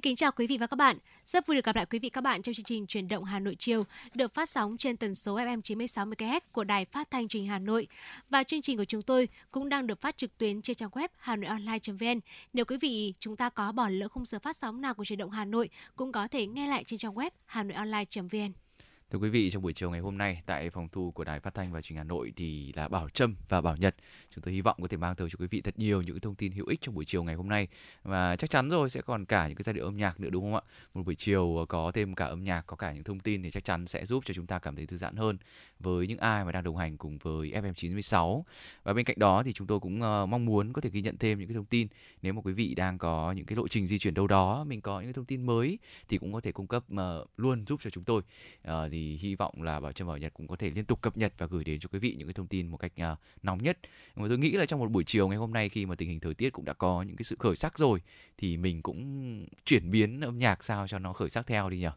Xin kính chào quý vị và các bạn. Rất vui được gặp lại quý vị các bạn trong chương trình Truyền động Hà Nội chiều, được phát sóng trên tần số FM 96 MHz của Đài Phát thanh Truyền hình Hà Nội. Và chương trình của chúng tôi cũng đang được phát trực tuyến trên trang web hanoionline.vn. Nếu quý vị chúng ta có bỏ lỡ khung giờ phát sóng nào của Truyền động Hà Nội, cũng có thể nghe lại trên trang web hanoionline.vn. Thưa quý vị, trong buổi chiều ngày hôm nay tại phòng thu của Đài Phát thanh và Truyền hình Hà Nội thì là Bảo Trâm và Bảo Nhật. Chúng tôi hy vọng có thể mang tới cho quý vị thật nhiều những thông tin hữu ích trong buổi chiều ngày hôm nay và chắc chắn rồi sẽ còn cả những cái giai điệu âm nhạc nữa đúng không ạ? Một buổi chiều có thêm cả âm nhạc, có cả những thông tin thì chắc chắn sẽ giúp cho chúng ta cảm thấy thư giãn hơn với những ai mà đang đồng hành cùng với FM 96. Và bên cạnh đó thì chúng tôi cũng ờ, mong muốn có thể ghi nhận thêm những cái thông tin nếu mà quý vị đang có những cái lộ trình di chuyển đâu đó, mình có những cái thông tin mới thì cũng có thể cung cấp mà luôn giúp cho chúng tôi. À, thì hy vọng là bảo trâm bảo nhật cũng có thể liên tục cập nhật và gửi đến cho quý vị những cái thông tin một cách uh, nóng nhất. Mà tôi nghĩ là trong một buổi chiều ngày hôm nay khi mà tình hình thời tiết cũng đã có những cái sự khởi sắc rồi thì mình cũng chuyển biến âm nhạc sao cho nó khởi sắc theo đi nhỉ?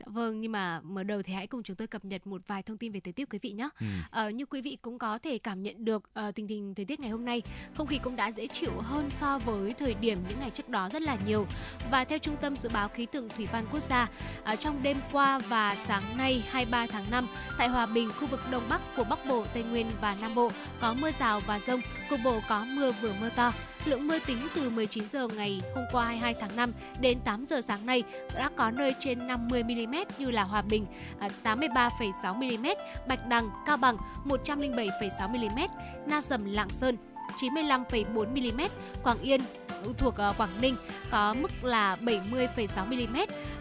Dạ vâng, nhưng mà mở đầu thì hãy cùng chúng tôi cập nhật một vài thông tin về thời tiết quý vị nhé. Ừ. Ờ, như quý vị cũng có thể cảm nhận được uh, tình hình thời tiết ngày hôm nay, không khí cũng đã dễ chịu hơn so với thời điểm những ngày trước đó rất là nhiều. Và theo Trung tâm Dự báo Khí tượng Thủy văn Quốc gia, uh, trong đêm qua và sáng nay 23 tháng 5, tại Hòa Bình, khu vực Đông Bắc của Bắc Bộ, Tây Nguyên và Nam Bộ có mưa rào và rông, cục bộ có mưa vừa mưa to. Lượng mưa tính từ 19 giờ ngày hôm qua 22 tháng 5 đến 8 giờ sáng nay đã có nơi trên 50 mm như là Hòa Bình à, 83,6 mm, Bạch Đằng, Cao Bằng 107,6 mm, Na Sầm, Lạng Sơn 95,4 mm, Quảng Yên thuộc à, Quảng Ninh có mức là 70,6 mm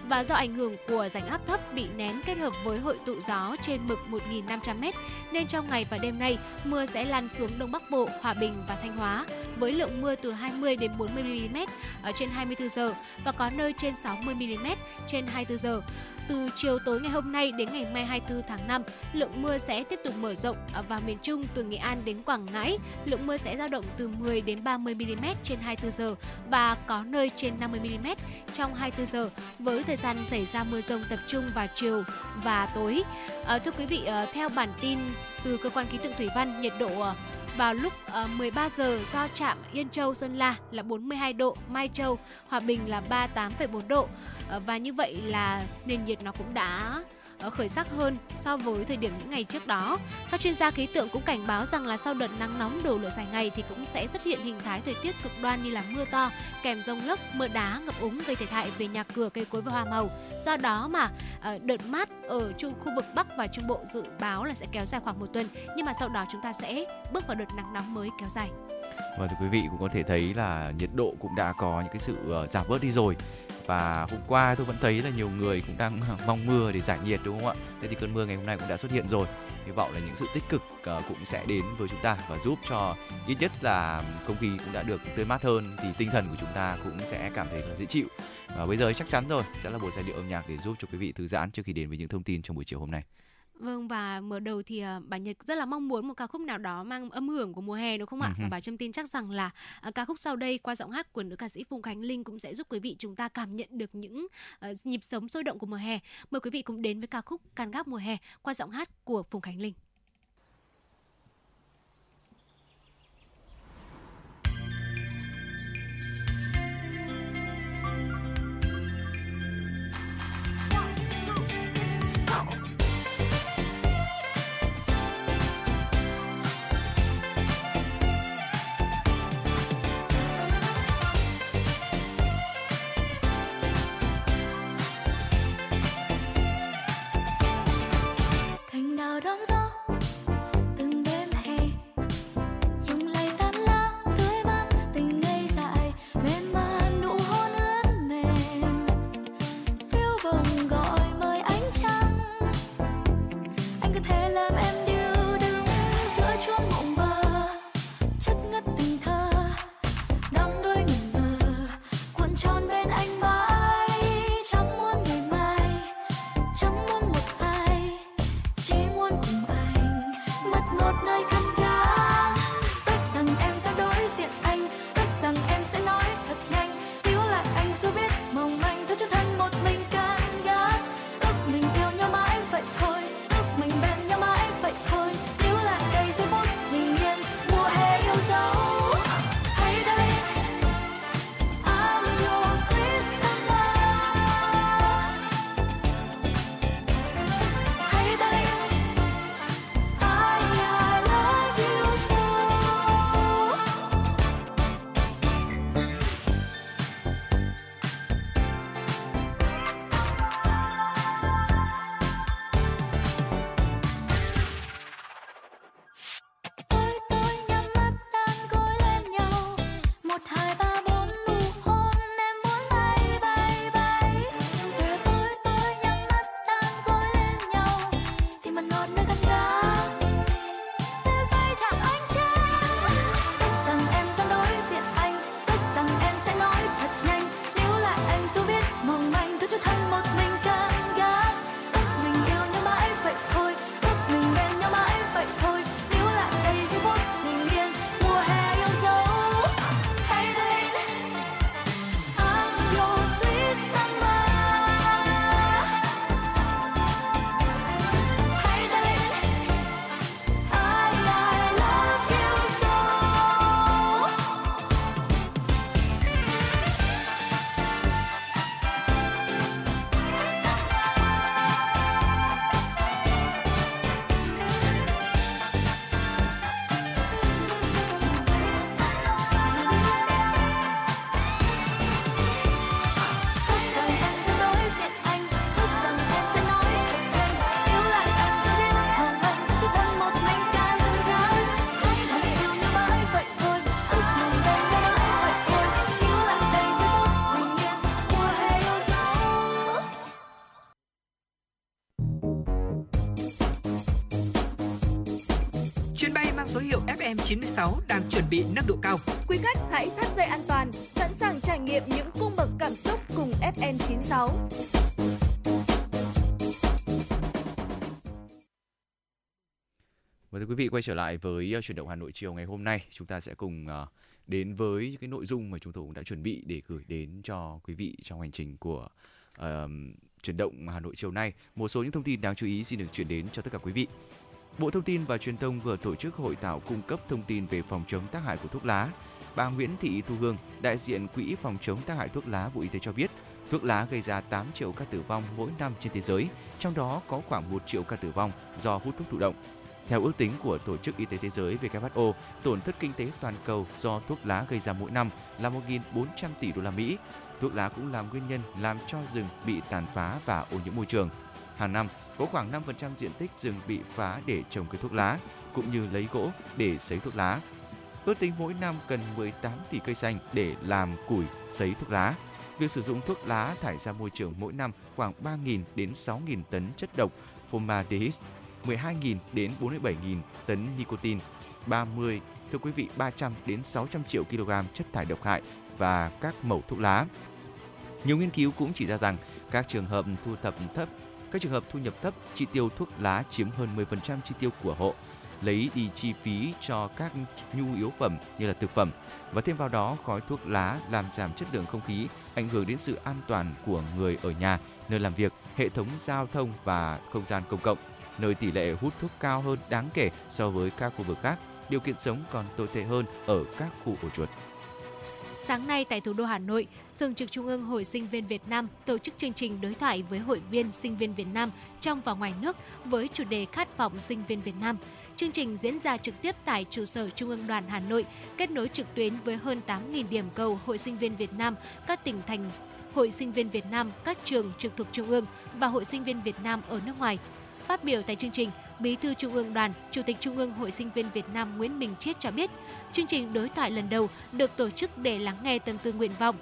và do ảnh hưởng của rãnh áp thấp bị nén kết hợp với hội tụ gió trên mực 1.500m nên trong ngày và đêm nay mưa sẽ lan xuống Đông Bắc Bộ, Hòa Bình và Thanh Hóa với lượng mưa từ 20 đến 40 mm ở trên 24 giờ và có nơi trên 60 mm trên 24 giờ. Từ chiều tối ngày hôm nay đến ngày mai 24 tháng 5, lượng mưa sẽ tiếp tục mở rộng và miền Trung từ Nghệ An đến Quảng Ngãi. Lượng mưa sẽ dao động từ 10 đến 30 mm trên 24 giờ và có nơi trên 50 mm trong 24 giờ với thời gian xảy ra mưa rông tập trung vào chiều và tối. À, thưa quý vị, ờ, theo bản tin từ cơ quan khí tượng thủy văn, nhiệt độ ờ, vào lúc ờ, uh, 13 giờ do trạm Yên Châu Sơn La là 42 độ, Mai Châu Hòa Bình là 38,4 độ. Uh, và như vậy là nền nhiệt nó cũng đã khởi sắc hơn so với thời điểm những ngày trước đó. Các chuyên gia khí tượng cũng cảnh báo rằng là sau đợt nắng nóng đổ lửa dài ngày thì cũng sẽ xuất hiện hình thái thời tiết cực đoan như là mưa to, kèm rông lốc, mưa đá, ngập úng gây thiệt hại về nhà cửa, cây cối và hoa màu. Do đó mà ờ, đợt mát ở trung khu vực Bắc và Trung Bộ dự báo là sẽ kéo dài khoảng một tuần, nhưng mà sau đó chúng ta sẽ bước vào đợt nắng nóng mới kéo dài. Và thưa quý vị cũng có thể thấy là nhiệt độ cũng đã có những cái sự ờ, giảm bớt đi rồi và hôm qua tôi vẫn thấy là nhiều người cũng đang mong mưa để giải nhiệt, đúng không ạ? Thế thì cơn mưa ngày hôm nay cũng đã xuất hiện rồi. Hy vọng là những sự tích cực ờ, cũng sẽ đến với chúng ta và giúp cho ít nhất là không khí cũng đã được tươi mát hơn, thì tinh thần của chúng ta cũng sẽ cảm thấy là dễ chịu. Và bây giờ chắc chắn rồi, sẽ là một giai điệu âm nhạc để giúp cho quý vị thư giãn trước khi đến với những thông tin trong buổi chiều hôm nay. Vâng và mở đầu thì uh, bà Nhật rất là mong muốn một ca khúc nào đó mang âm hưởng của mùa hè đúng không ạ? Uh-huh. Và bà Trâm tin chắc rằng là uh, ca khúc sau đây qua giọng hát của nữ ca sĩ Phùng Khánh Linh cũng sẽ giúp quý vị chúng ta cảm nhận được những uh, nhịp sống sôi động của mùa hè. Mời quý vị cùng đến với ca khúc Can gác mùa hè qua giọng hát của Phùng Khánh Linh. Trở lại với ờ, chuyển động Hà Nội chiều ngày hôm nay, chúng ta sẽ cùng ờ, đến với những cái nội dung mà chúng tôi cũng đã chuẩn bị để gửi đến cho quý vị trong hành trình của uh, chuyển động Hà Nội chiều nay. Một số những thông tin đáng chú ý xin được chuyển đến cho tất cả quý vị. Bộ Thông tin và Truyền thông vừa tổ chức hội thảo cung cấp thông tin về phòng chống tác hại của thuốc lá. Bà Nguyễn Thị Thu Hương, đại diện Quỹ phòng chống tác hại thuốc lá Bộ Y tế cho biết, thuốc lá gây ra 8 triệu ca tử vong mỗi năm trên thế giới, trong đó có khoảng 1 triệu ca tử vong do hút thuốc thụ động. Theo ước tính của Tổ chức Y tế Thế giới WHO, tổn thất kinh tế toàn cầu do thuốc lá gây ra mỗi năm là 1.400 tỷ đô la Mỹ. Thuốc lá cũng làm nguyên nhân làm cho rừng bị tàn phá và ô nhiễm môi trường. Hàng năm, có khoảng 5% diện tích rừng bị phá để trồng cây thuốc lá, cũng như lấy gỗ để sấy thuốc lá. Ước tính mỗi năm cần 18 tỷ cây xanh để làm củi sấy thuốc lá. Việc sử dụng thuốc lá thải ra môi trường mỗi năm khoảng 3.000 đến 6.000 tấn chất độc formaldehyde 12.000 đến 47.000 tấn nicotine, 30 thưa quý vị 300 đến 600 triệu kg chất thải độc hại và các mẩu thuốc lá. Nhiều nghiên cứu cũng chỉ ra rằng các trường hợp thu thập thấp, các trường hợp thu nhập thấp, chi tiêu thuốc lá chiếm hơn 10% chi tiêu của hộ, lấy đi chi phí cho các nhu yếu phẩm như là thực phẩm và thêm vào đó khói thuốc lá làm giảm chất lượng không khí, ảnh hưởng đến sự an toàn của người ở nhà, nơi làm việc, hệ thống giao thông và không gian công cộng nơi tỷ lệ hút thuốc cao hơn đáng kể so với các khu vực khác. Điều kiện sống còn tồi tệ hơn ở các khu ổ chuột. Sáng nay tại thủ đô Hà Nội, Thường trực Trung ương Hội Sinh viên Việt Nam tổ chức chương trình đối thoại với hội viên sinh viên Việt Nam trong và ngoài nước với chủ đề Khát vọng sinh viên Việt Nam. Chương trình diễn ra trực tiếp tại trụ sở Trung ương Đoàn Hà Nội, kết nối trực tuyến với hơn 8.000 điểm cầu Hội sinh viên Việt Nam, các tỉnh thành Hội sinh viên Việt Nam, các trường trực thuộc Trung ương và Hội sinh viên Việt Nam ở nước ngoài. Phát biểu tại chương trình, Bí thư Trung ương Đoàn, Chủ tịch Trung ương Hội Sinh viên Việt Nam Nguyễn Minh Chiết cho biết, chương trình đối thoại lần đầu được tổ chức để lắng nghe tâm tư nguyện vọng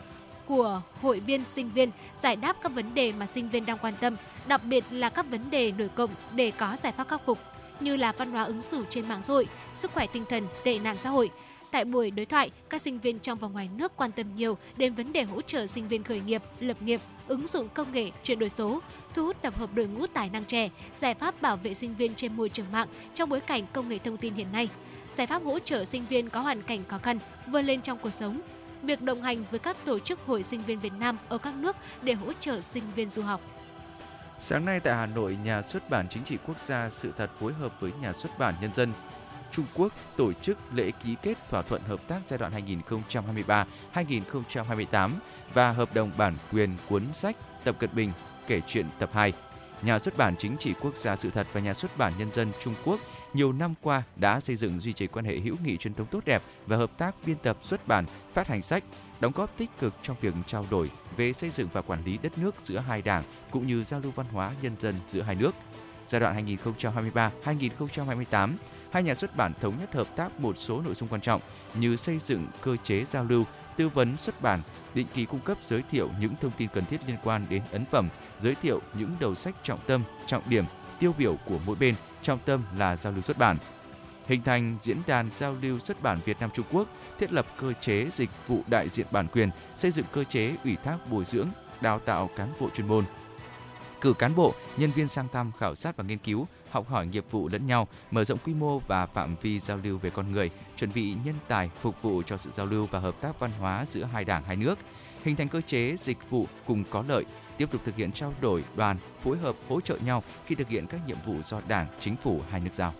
của hội viên sinh viên, giải đáp các vấn đề mà sinh viên đang quan tâm, đặc biệt là các vấn đề nổi cộng để có giải pháp khắc phục như là văn hóa ứng xử trên mạng xã hội, sức khỏe tinh thần, tệ nạn xã hội, Tại buổi đối thoại, các sinh viên trong và ngoài nước quan tâm nhiều đến vấn đề hỗ trợ sinh viên khởi nghiệp, lập nghiệp, ứng dụng công nghệ, chuyển đổi số, thu hút tập hợp đội ngũ tài năng trẻ, giải pháp bảo vệ sinh viên trên môi trường mạng trong bối cảnh công nghệ thông tin hiện nay, giải pháp hỗ trợ sinh viên có hoàn cảnh khó khăn vươn lên trong cuộc sống, việc đồng hành với các tổ chức hội sinh viên Việt Nam ở các nước để hỗ trợ sinh viên du học. Sáng nay tại Hà Nội, Nhà xuất bản Chính trị Quốc gia Sự thật phối hợp với Nhà xuất bản Nhân dân Trung Quốc tổ chức lễ ký kết thỏa thuận hợp tác giai đoạn 2023-2028 và hợp đồng bản quyền cuốn sách Tập Cận Bình kể chuyện tập 2. Nhà xuất bản Chính trị Quốc gia Sự thật và Nhà xuất bản Nhân dân Trung Quốc nhiều năm qua đã xây dựng duy trì quan hệ hữu nghị truyền thống tốt đẹp và hợp tác biên tập xuất bản, phát hành sách, đóng góp tích cực trong việc trao đổi về xây dựng và quản lý đất nước giữa hai đảng cũng như giao lưu văn hóa nhân dân giữa hai nước. Giai đoạn 2023-2028, hai nhà xuất bản thống nhất hợp tác một số nội dung quan trọng như xây dựng cơ chế giao lưu, tư vấn xuất bản, định kỳ cung cấp giới thiệu những thông tin cần thiết liên quan đến ấn phẩm, giới thiệu những đầu sách trọng tâm, trọng điểm, tiêu biểu của mỗi bên, trọng tâm là giao lưu xuất bản. Hình thành diễn đàn giao lưu xuất bản Việt Nam Trung Quốc, thiết lập cơ chế dịch vụ đại diện bản quyền, xây dựng cơ chế ủy thác bồi dưỡng, đào tạo cán bộ chuyên môn, cử cán bộ, nhân viên sang thăm khảo sát và nghiên cứu, học hỏi nghiệp vụ lẫn nhau, mở rộng quy mô và phạm vi giao lưu về con người, chuẩn bị nhân tài phục vụ cho sự giao lưu và hợp tác văn hóa giữa hai đảng hai nước, hình thành cơ chế dịch vụ cùng có lợi, tiếp tục thực hiện trao đổi đoàn, phối hợp hỗ trợ nhau khi thực hiện các nhiệm vụ do Đảng, Chính phủ hai nước giao.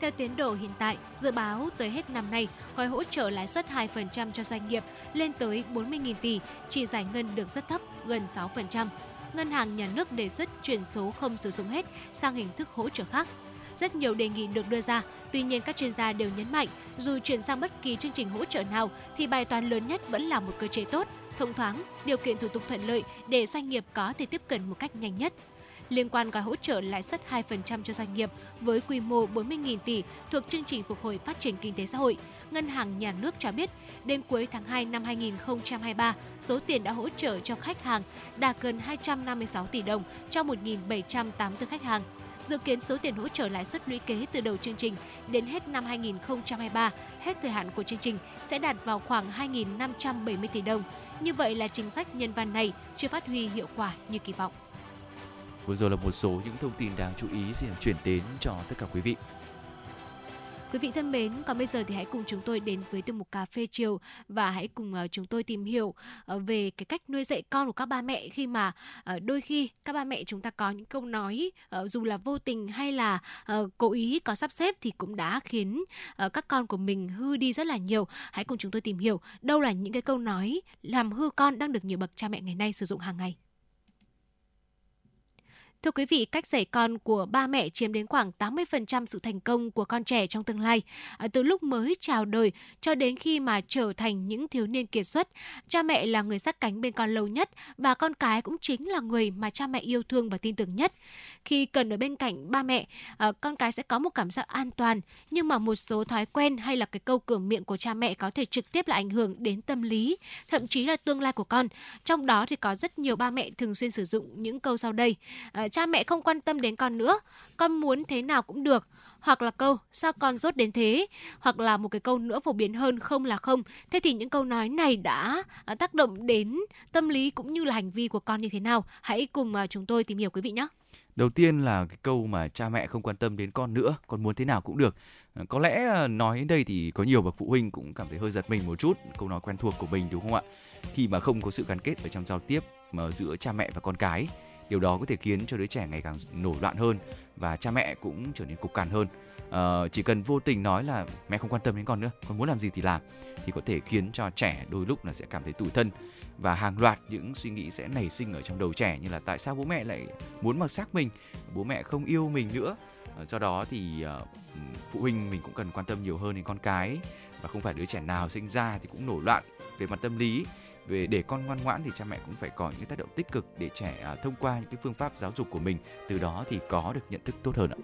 Theo tiến độ hiện tại, dự báo tới hết năm nay, gói hỗ trợ lãi suất 2% cho doanh nghiệp lên tới 40.000 tỷ, chỉ giải ngân được rất thấp, gần 6% ngân hàng nhà nước đề xuất chuyển số không sử dụng hết sang hình thức hỗ trợ khác. Rất nhiều đề nghị được đưa ra, tuy nhiên các chuyên gia đều nhấn mạnh, dù chuyển sang bất kỳ chương trình hỗ trợ nào thì bài toán lớn nhất vẫn là một cơ chế tốt, thông thoáng, điều kiện thủ tục thuận lợi để doanh nghiệp có thể tiếp cận một cách nhanh nhất liên quan gói hỗ trợ lãi suất 2% cho doanh nghiệp với quy mô 40.000 tỷ thuộc chương trình phục hồi phát triển kinh tế xã hội. Ngân hàng Nhà nước cho biết, đến cuối tháng 2 năm 2023, số tiền đã hỗ trợ cho khách hàng đạt gần 256 tỷ đồng cho 1.784 khách hàng. Dự kiến số tiền hỗ trợ lãi suất lũy kế từ đầu chương trình đến hết năm 2023, hết thời hạn của chương trình sẽ đạt vào khoảng 2.570 tỷ đồng. Như vậy là chính sách nhân văn này chưa phát huy hiệu quả như kỳ vọng. Vừa rồi là một số những thông tin đáng chú ý xin chuyển đến cho tất cả quý vị. Quý vị thân mến, còn bây giờ thì hãy cùng chúng tôi đến với tiêu mục cà phê chiều và hãy cùng uh, chúng tôi tìm hiểu uh, về cái cách nuôi dạy con của các ba mẹ khi mà uh, đôi khi các ba mẹ chúng ta có những câu nói uh, dù là vô tình hay là uh, cố ý có sắp xếp thì cũng đã khiến uh, các con của mình hư đi rất là nhiều. Hãy cùng chúng tôi tìm hiểu đâu là những cái câu nói làm hư con đang được nhiều bậc cha mẹ ngày nay sử dụng hàng ngày. Thưa quý vị, cách dạy con của ba mẹ chiếm đến khoảng 80% sự thành công của con trẻ trong tương lai. À, từ lúc mới chào đời cho đến khi mà trở thành những thiếu niên kiệt xuất, cha mẹ là người sát cánh bên con lâu nhất và con cái cũng chính là người mà cha mẹ yêu thương và tin tưởng nhất. Khi cần ở bên cạnh ba mẹ, à, con cái sẽ có một cảm giác an toàn, nhưng mà một số thói quen hay là cái câu cửa miệng của cha mẹ có thể trực tiếp là ảnh hưởng đến tâm lý, thậm chí là tương lai của con. Trong đó thì có rất nhiều ba mẹ thường xuyên sử dụng những câu sau đây. À, cha mẹ không quan tâm đến con nữa, con muốn thế nào cũng được. Hoặc là câu sao con rốt đến thế, hoặc là một cái câu nữa phổ biến hơn không là không. Thế thì những câu nói này đã à, tác động đến tâm lý cũng như là hành vi của con như thế nào? Hãy cùng à, chúng tôi tìm hiểu quý vị nhé. Đầu tiên là cái câu mà cha mẹ không quan tâm đến con nữa, con muốn thế nào cũng được. À, có lẽ nói đến đây thì có nhiều bậc phụ huynh cũng cảm thấy hơi giật mình một chút, câu nói quen thuộc của mình đúng không ạ? Khi mà không có sự gắn kết ở trong giao tiếp mà giữa cha mẹ và con cái điều đó có thể khiến cho đứa trẻ ngày càng nổi loạn hơn và cha mẹ cũng trở nên cục cằn hơn. Uh, chỉ cần vô tình nói là mẹ không quan tâm đến con nữa con muốn làm gì thì làm thì có thể khiến cho trẻ đôi lúc là sẽ cảm thấy tủi thân. Và hàng loạt những suy nghĩ sẽ nảy sinh ở trong đầu trẻ như là tại sao bố mẹ lại muốn mặc xác mình bố mẹ không yêu mình nữa. Uh, do đó thì uh, phụ huynh mình cũng cần quan tâm nhiều hơn đến con cái. Và không phải đứa trẻ nào sinh ra thì cũng nổi loạn về mặt tâm lý về để con ngoan ngoãn thì cha mẹ cũng phải có những tác động tích cực để trẻ à, thông qua những cái phương pháp giáo dục của mình từ đó thì có được nhận thức tốt hơn ạ.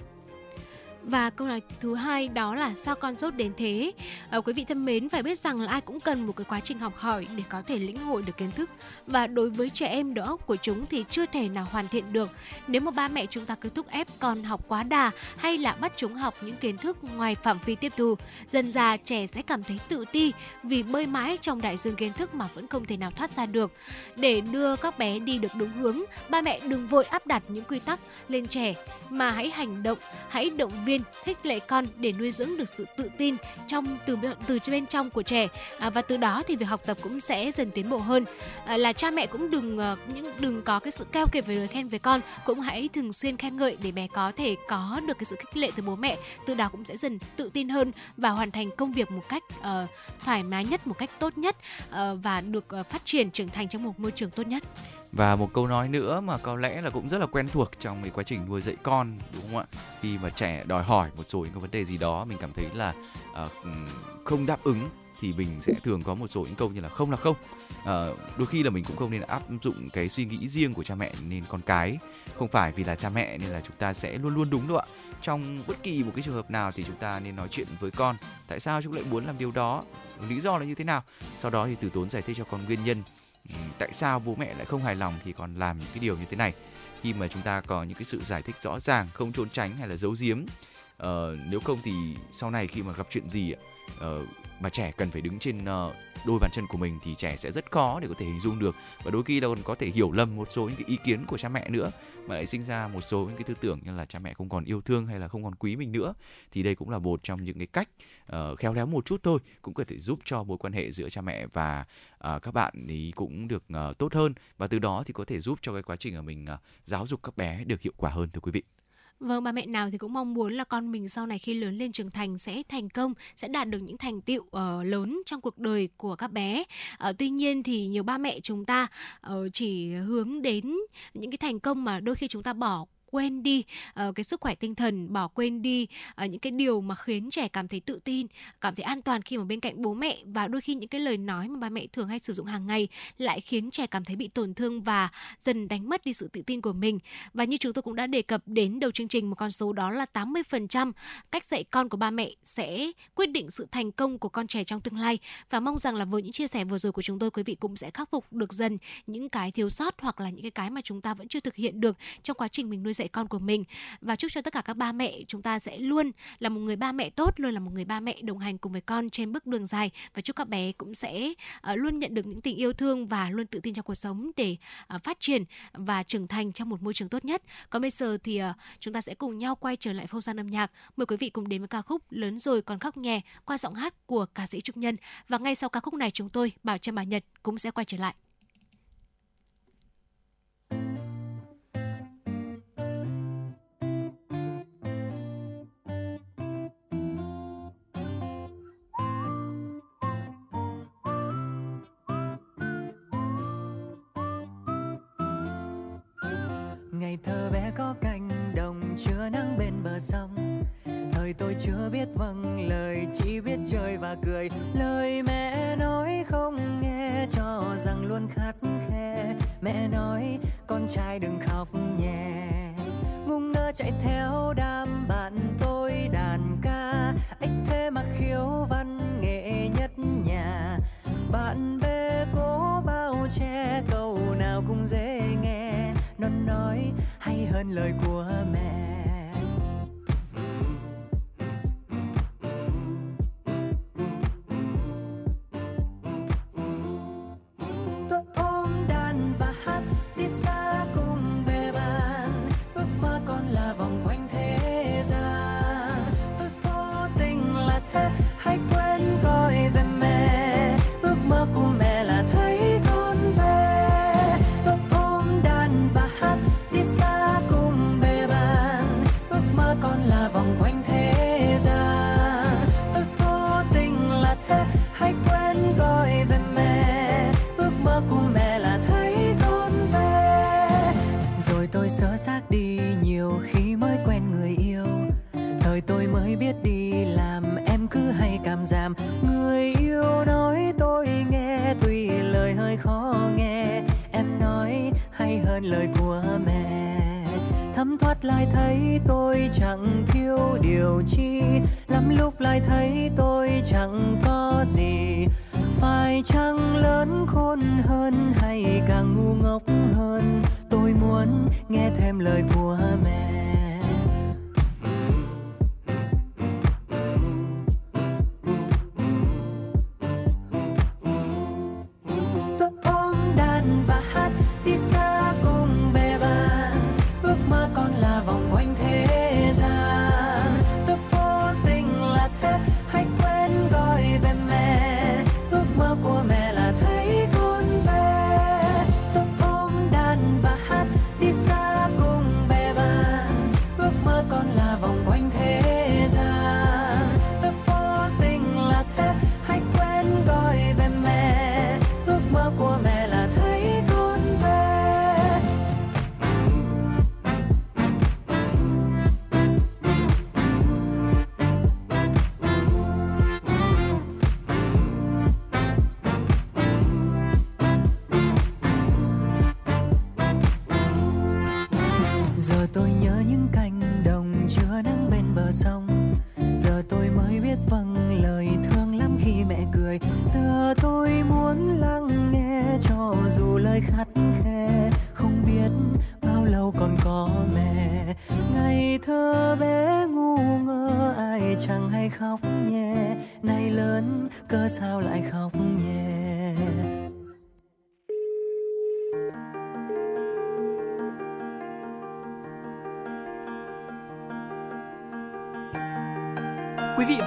Và câu nói thứ hai đó là sao con rốt đến thế? À, quý vị thân mến phải biết rằng là ai cũng cần một cái quá trình học hỏi để có thể lĩnh hội được kiến thức. Và đối với trẻ em đầu óc của chúng thì chưa thể nào hoàn thiện được. Nếu mà ba mẹ chúng ta cứ thúc ép con học quá đà hay là bắt chúng học những kiến thức ngoài phạm vi tiếp thu, dần già trẻ sẽ cảm thấy tự ti vì bơi mãi trong đại dương kiến thức mà vẫn không thể nào thoát ra được. Để đưa các bé đi được đúng hướng, ba mẹ đừng vội áp đặt những quy tắc lên trẻ mà hãy hành động, hãy động viên viên khích lệ con để nuôi dưỡng được sự tự tin trong từ từ bên trong của trẻ. À, và từ đó thì việc học tập cũng sẽ dần tiến bộ hơn. À, là cha mẹ cũng đừng ờ, những đừng có cái sự keo kiệt về lời khen về con cũng hãy thường xuyên khen ngợi để bé có thể có được cái sự khích lệ từ bố mẹ từ đó cũng sẽ dần tự tin hơn và hoàn thành công việc một cách uh, thoải mái nhất một cách tốt nhất uh, và được uh, phát triển trưởng thành trong một môi trường tốt nhất và một câu nói nữa mà có lẽ là cũng rất là quen thuộc trong cái quá trình nuôi dạy con đúng không ạ? Khi mà trẻ đòi hỏi một số những cái vấn đề gì đó mình cảm thấy là uh, không đáp ứng thì mình sẽ thường có một số những câu như là không là không. À, đôi khi là mình cũng không nên áp dụng cái suy nghĩ riêng của cha mẹ nên con cái. Không phải vì là cha mẹ nên là chúng ta sẽ luôn luôn đúng đâu ạ. Trong bất kỳ một cái trường hợp nào thì chúng ta nên nói chuyện với con. Tại sao chúng lại muốn làm điều đó? Lý do là như thế nào? Sau đó thì từ tốn giải thích cho con nguyên nhân tại sao bố mẹ lại không hài lòng thì còn làm những cái điều như thế này? Khi mà chúng ta có những cái sự giải thích rõ ràng không trốn tránh hay là giấu giếm uh, nếu không thì sau này khi mà gặp chuyện gì uh, mà ờ, trẻ cần phải đứng trên uh, đôi bàn chân của mình thì trẻ sẽ rất khó để có thể hình dung được. Và đôi khi là còn có thể hiểu lầm một số những cái ý kiến của cha mẹ nữa mà lại sinh ra một số những cái tư tưởng như là cha mẹ không còn yêu thương hay là không còn quý mình nữa. Thì đây cũng là một trong những cái cách uh, khéo léo một chút thôi cũng có thể giúp cho mối quan hệ giữa cha mẹ và uh, các bạn ý cũng được uh, tốt hơn. Và từ đó thì có thể giúp cho cái quá trình của mình uh, giáo dục các bé được hiệu quả hơn thưa quý vị. Vâng, ba mẹ nào thì cũng mong muốn là con mình sau này khi lớn lên trưởng thành sẽ thành công, sẽ đạt được những thành tựu uh, lớn trong cuộc đời của các bé. Uh, tuy nhiên thì nhiều ba mẹ chúng ta uh, chỉ hướng đến những cái thành công mà đôi khi chúng ta bỏ quên đi uh, cái sức khỏe tinh thần bỏ quên đi uh, những cái điều mà khiến trẻ cảm thấy tự tin cảm thấy an toàn khi mà bên cạnh bố mẹ. Và đôi khi những cái lời nói mà ba mẹ thường hay sử dụng hàng ngày lại khiến trẻ cảm thấy bị tổn thương và dần đánh mất đi sự tự tin của mình. Và như chúng tôi cũng đã đề cập đến đầu chương trình một con số đó là 80% cách dạy con của ba mẹ sẽ quyết định sự thành công của con trẻ trong tương lai. Và mong rằng là với những chia sẻ vừa rồi của chúng tôi quý vị cũng sẽ khắc phục được dần những cái thiếu sót hoặc là những cái cái mà chúng ta vẫn chưa thực hiện được trong quá trình mình nuôi dạy dạy con của mình. Và chúc cho tất cả các ba mẹ chúng ta sẽ luôn là một người ba mẹ tốt luôn là một người ba mẹ đồng hành cùng với con trên bước đường dài. Và chúc các bé cũng sẽ uh, luôn nhận được những tình yêu thương và luôn tự tin trong cuộc sống để uh, phát triển và trưởng thành trong một môi trường tốt nhất. Còn bây giờ thì uh, chúng ta sẽ cùng nhau quay trở lại không gian âm nhạc. Mời quý vị cùng đến với ca khúc lớn rồi còn khóc nhẹ qua giọng hát của ca sĩ trúc nhân. Và ngay sau ca khúc này chúng tôi bảo trâm bà nhật cũng sẽ quay trở lại. Ngày thơ bé có cánh đồng chưa nắng bên bờ sông. Thời tôi chưa biết vâng lời, chỉ biết chơi và cười. Lời mẹ nói không nghe, cho rằng luôn khắt khe. Mẹ nói, con trai đừng khóc nhẹ. Ngung ngơ chạy theo đám bạn tôi đàn ca. Ếch thế mà khiếu văn nghệ nhất nhà. Bạn hơn lời của mẹ. Lại thấy tôi chẳng thiếu điều chi. Lắm lúc lại thấy tôi chẳng có gì. Phải chăng lớn khôn hơn hay càng ngu ngốc hơn? Tôi muốn nghe thêm lời của mẹ.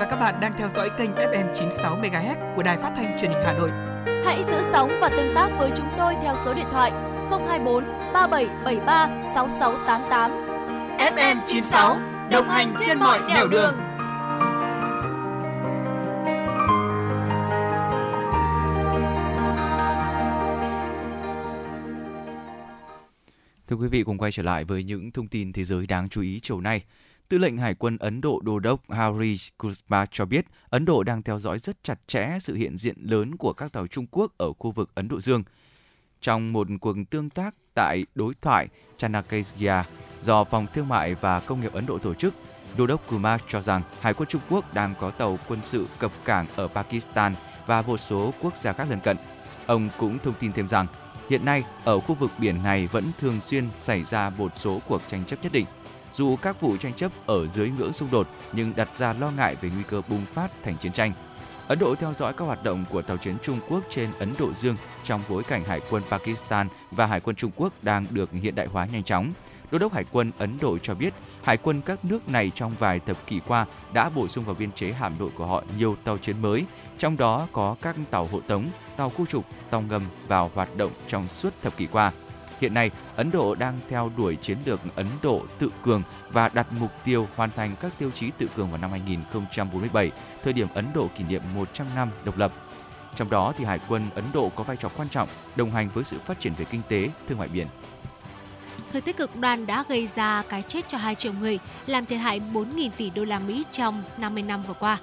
Và các bạn đang theo dõi kênh FM 96 MHz của đài phát thanh truyền hình Hà Nội. Hãy giữ sóng và tương tác với chúng tôi theo số điện thoại 024 3773 6688. FM 96 đồng hành trên mọi nẻo đường. Thưa quý vị, cùng quay trở lại với những thông tin thế giới đáng chú ý chiều nay. Tư lệnh Hải quân Ấn Độ Đô đốc Hari Kusma cho biết Ấn Độ đang theo dõi rất chặt chẽ sự hiện diện lớn của các tàu Trung Quốc ở khu vực Ấn Độ Dương. Trong một cuộc tương tác tại đối thoại Chanakya do Phòng Thương mại và Công nghiệp Ấn Độ tổ chức, Đô đốc Kumar cho rằng Hải quân Trung Quốc đang có tàu quân sự cập cảng ở Pakistan và một số quốc gia khác lân cận. Ông cũng thông tin thêm rằng Hiện nay, ở khu vực biển này vẫn thường xuyên xảy ra một số cuộc tranh chấp nhất định. Dù các vụ tranh chấp ở dưới ngưỡng xung đột nhưng đặt ra lo ngại về nguy cơ bùng phát thành chiến tranh. Ấn Độ theo dõi các hoạt động của tàu chiến Trung Quốc trên Ấn Độ Dương trong bối cảnh Hải quân Pakistan và Hải quân Trung Quốc đang được hiện đại hóa nhanh chóng. Đô đốc Hải quân Ấn Độ cho biết, Hải quân các nước này trong vài thập kỷ qua đã bổ sung vào biên chế hạm đội của họ nhiều tàu chiến mới, trong đó có các tàu hộ tống, tàu khu trục, tàu ngầm vào hoạt động trong suốt thập kỷ qua. Hiện nay, Ấn Độ đang theo đuổi chiến lược Ấn Độ tự cường và đặt mục tiêu hoàn thành các tiêu chí tự cường vào năm 2047, thời điểm Ấn Độ kỷ niệm 100 năm độc lập. Trong đó thì Hải quân Ấn Độ có vai trò quan trọng đồng hành với sự phát triển về kinh tế, thương mại biển. Thời tiết cực đoan đã gây ra cái chết cho 2 triệu người, làm thiệt hại 4.000 tỷ đô la Mỹ trong 50 năm vừa qua.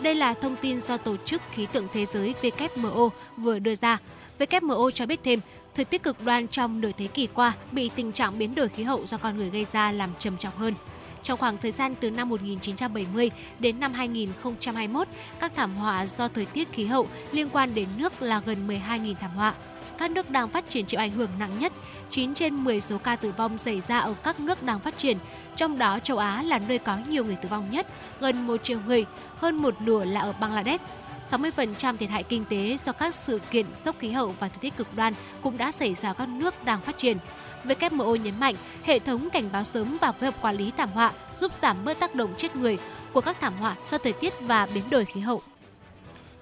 Đây là thông tin do Tổ chức Khí tượng Thế giới WMO vừa đưa ra. WMO cho biết thêm, thời tiết cực đoan trong nửa thế kỷ qua bị tình trạng biến đổi khí hậu do con người gây ra làm trầm trọng hơn. Trong khoảng thời gian từ năm 1970 đến năm 2021, các thảm họa do thời tiết khí hậu liên quan đến nước là gần 12.000 thảm họa. Các nước đang phát triển chịu ảnh hưởng nặng nhất 9 trên 10 số ca tử vong xảy ra ở các nước đang phát triển, trong đó châu Á là nơi có nhiều người tử vong nhất, gần 1 triệu người, hơn một nửa là ở Bangladesh. 60% thiệt hại kinh tế do các sự kiện sốc khí hậu và thời tiết cực đoan cũng đã xảy ra các nước đang phát triển. WMO nhấn mạnh, hệ thống cảnh báo sớm và phối hợp quản lý thảm họa giúp giảm bớt tác động chết người của các thảm họa do thời tiết và biến đổi khí hậu.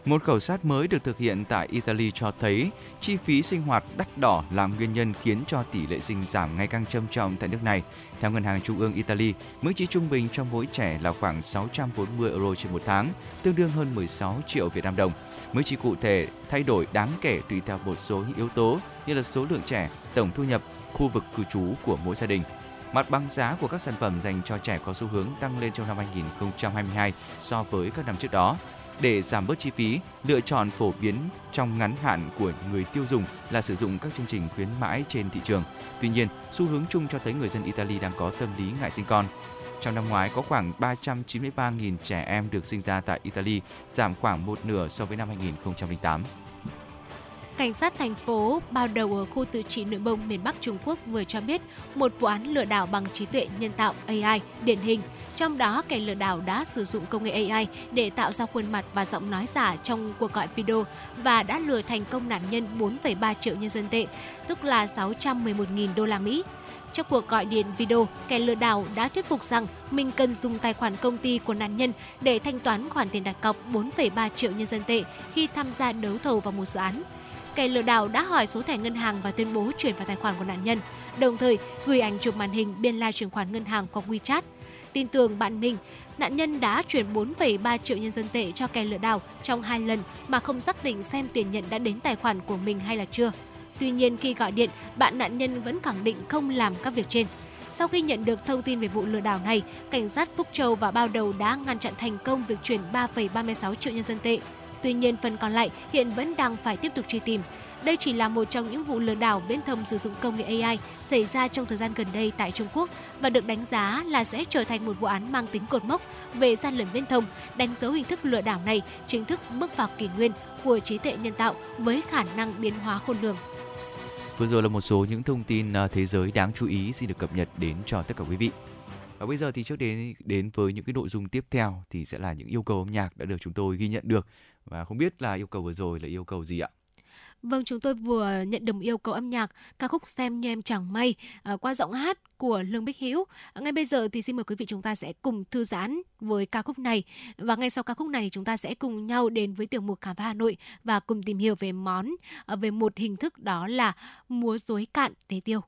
Một khảo sát mới được thực hiện tại Italy cho thấy chi phí sinh hoạt đắt đỏ là nguyên nhân khiến cho tỷ lệ sinh giảm ngày càng trầm trọng tại nước này. Theo Ngân hàng Trung ương Italy, mức chi trung bình cho mỗi trẻ là khoảng 640 euro trên một tháng, tương đương hơn 16 triệu Việt Nam đồng. Mức chi cụ thể thay đổi đáng kể tùy theo một số những yếu tố như là số lượng trẻ, tổng thu nhập, khu vực cư trú của mỗi gia đình. Mặt bằng giá của các sản phẩm dành cho trẻ có xu hướng tăng lên trong năm 2022 so với các năm trước đó. Để giảm bớt chi phí, lựa chọn phổ biến trong ngắn hạn của người tiêu dùng là sử dụng các chương trình khuyến mãi trên thị trường. Tuy nhiên, xu hướng chung cho thấy người dân Italy đang có tâm lý ngại sinh con. Trong năm ngoái có khoảng 393.000 trẻ em được sinh ra tại Italy, giảm khoảng một nửa so với năm 2008. Cảnh sát thành phố bao đầu ở khu tự trị nội bông miền Bắc Trung Quốc vừa cho biết một vụ án lừa đảo bằng trí tuệ nhân tạo AI điển hình. Trong đó, kẻ lừa đảo đã sử dụng công nghệ AI để tạo ra khuôn mặt và giọng nói giả trong cuộc gọi video và đã lừa thành công nạn nhân 4,3 triệu nhân dân tệ, tức là 611.000 đô la Mỹ. Trong cuộc gọi điện video, kẻ lừa đảo đã thuyết phục rằng mình cần dùng tài khoản công ty của nạn nhân để thanh toán khoản tiền đặt cọc 4,3 triệu nhân dân tệ khi tham gia đấu thầu vào một dự án kẻ lừa đảo đã hỏi số thẻ ngân hàng và tuyên bố chuyển vào tài khoản của nạn nhân, đồng thời gửi ảnh chụp màn hình biên lai chuyển khoản ngân hàng qua WeChat. Tin tưởng bạn mình, nạn nhân đã chuyển 4,3 triệu nhân dân tệ cho kẻ lừa đảo trong hai lần mà không xác định xem tiền nhận đã đến tài khoản của mình hay là chưa. Tuy nhiên khi gọi điện, bạn nạn nhân vẫn khẳng định không làm các việc trên. Sau khi nhận được thông tin về vụ lừa đảo này, cảnh sát Phúc Châu và Bao Đầu đã ngăn chặn thành công việc chuyển 3,36 triệu nhân dân tệ. Tuy nhiên, phần còn lại hiện vẫn đang phải tiếp tục truy tìm. Đây chỉ là một trong những vụ lừa đảo viễn thông sử dụng công nghệ AI xảy ra trong thời gian gần đây tại Trung Quốc và được đánh giá là sẽ trở thành một vụ án mang tính cột mốc về gian lận viễn thông, đánh dấu hình thức lừa đảo này chính thức bước vào kỷ nguyên của trí tuệ nhân tạo với khả năng biến hóa khôn lường. Vừa rồi là một số những thông tin à, thế giới đáng chú ý xin được cập nhật đến cho tất cả quý vị. Và bây giờ thì trước đến đến với những cái nội dung tiếp theo thì sẽ là những yêu cầu âm nhạc đã được chúng tôi ghi nhận được và không biết là yêu cầu vừa rồi là yêu cầu gì ạ? Vâng, chúng tôi vừa nhận được yêu cầu âm nhạc ca khúc Xem như em chẳng may uh, qua giọng hát của Lương Bích Hữu. Uh, ngay bây giờ thì xin mời quý vị chúng ta sẽ cùng thư giãn với ca khúc này và ngay sau ca khúc này thì chúng ta sẽ cùng nhau đến với tiểu mục khám phá Hà Nội và cùng tìm hiểu về món uh, về một hình thức đó là múa rối cạn tế tiêu.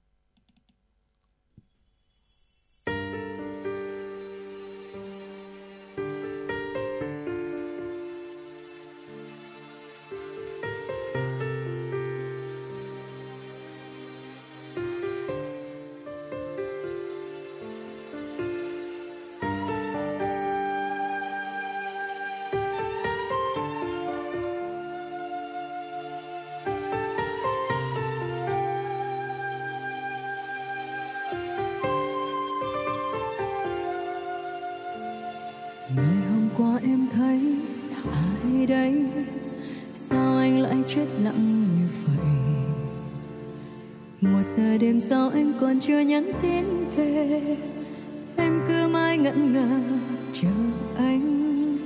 Một giờ đêm sao anh còn chưa nhắn tin về. Em cứ mãi ngẩn ngơ chờ anh.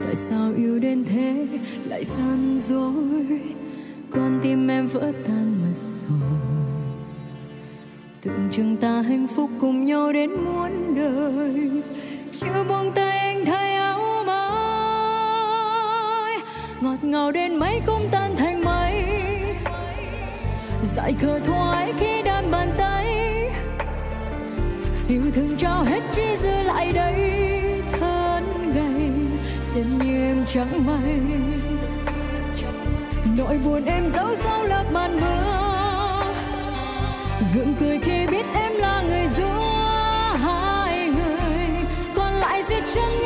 Tại sao yêu đến thế? Lại gian dối. Con tim em vỡ tan mất rồi. Tưởng chừng ta hạnh phúc cùng nhau đến muôn đời. Chưa buông tay anh thay áo mới ngọt ngào đến mấy cũng tan thành lại khờ thoái khi đan bàn tay. Yêu thương trao hết chỉ dư lại đây thân gầy xem như em chẳng may. Nỗi buồn em giấu sau lớp màn mưa. Gượng cười khi biết em là người giữa hai người. Còn lại giết chân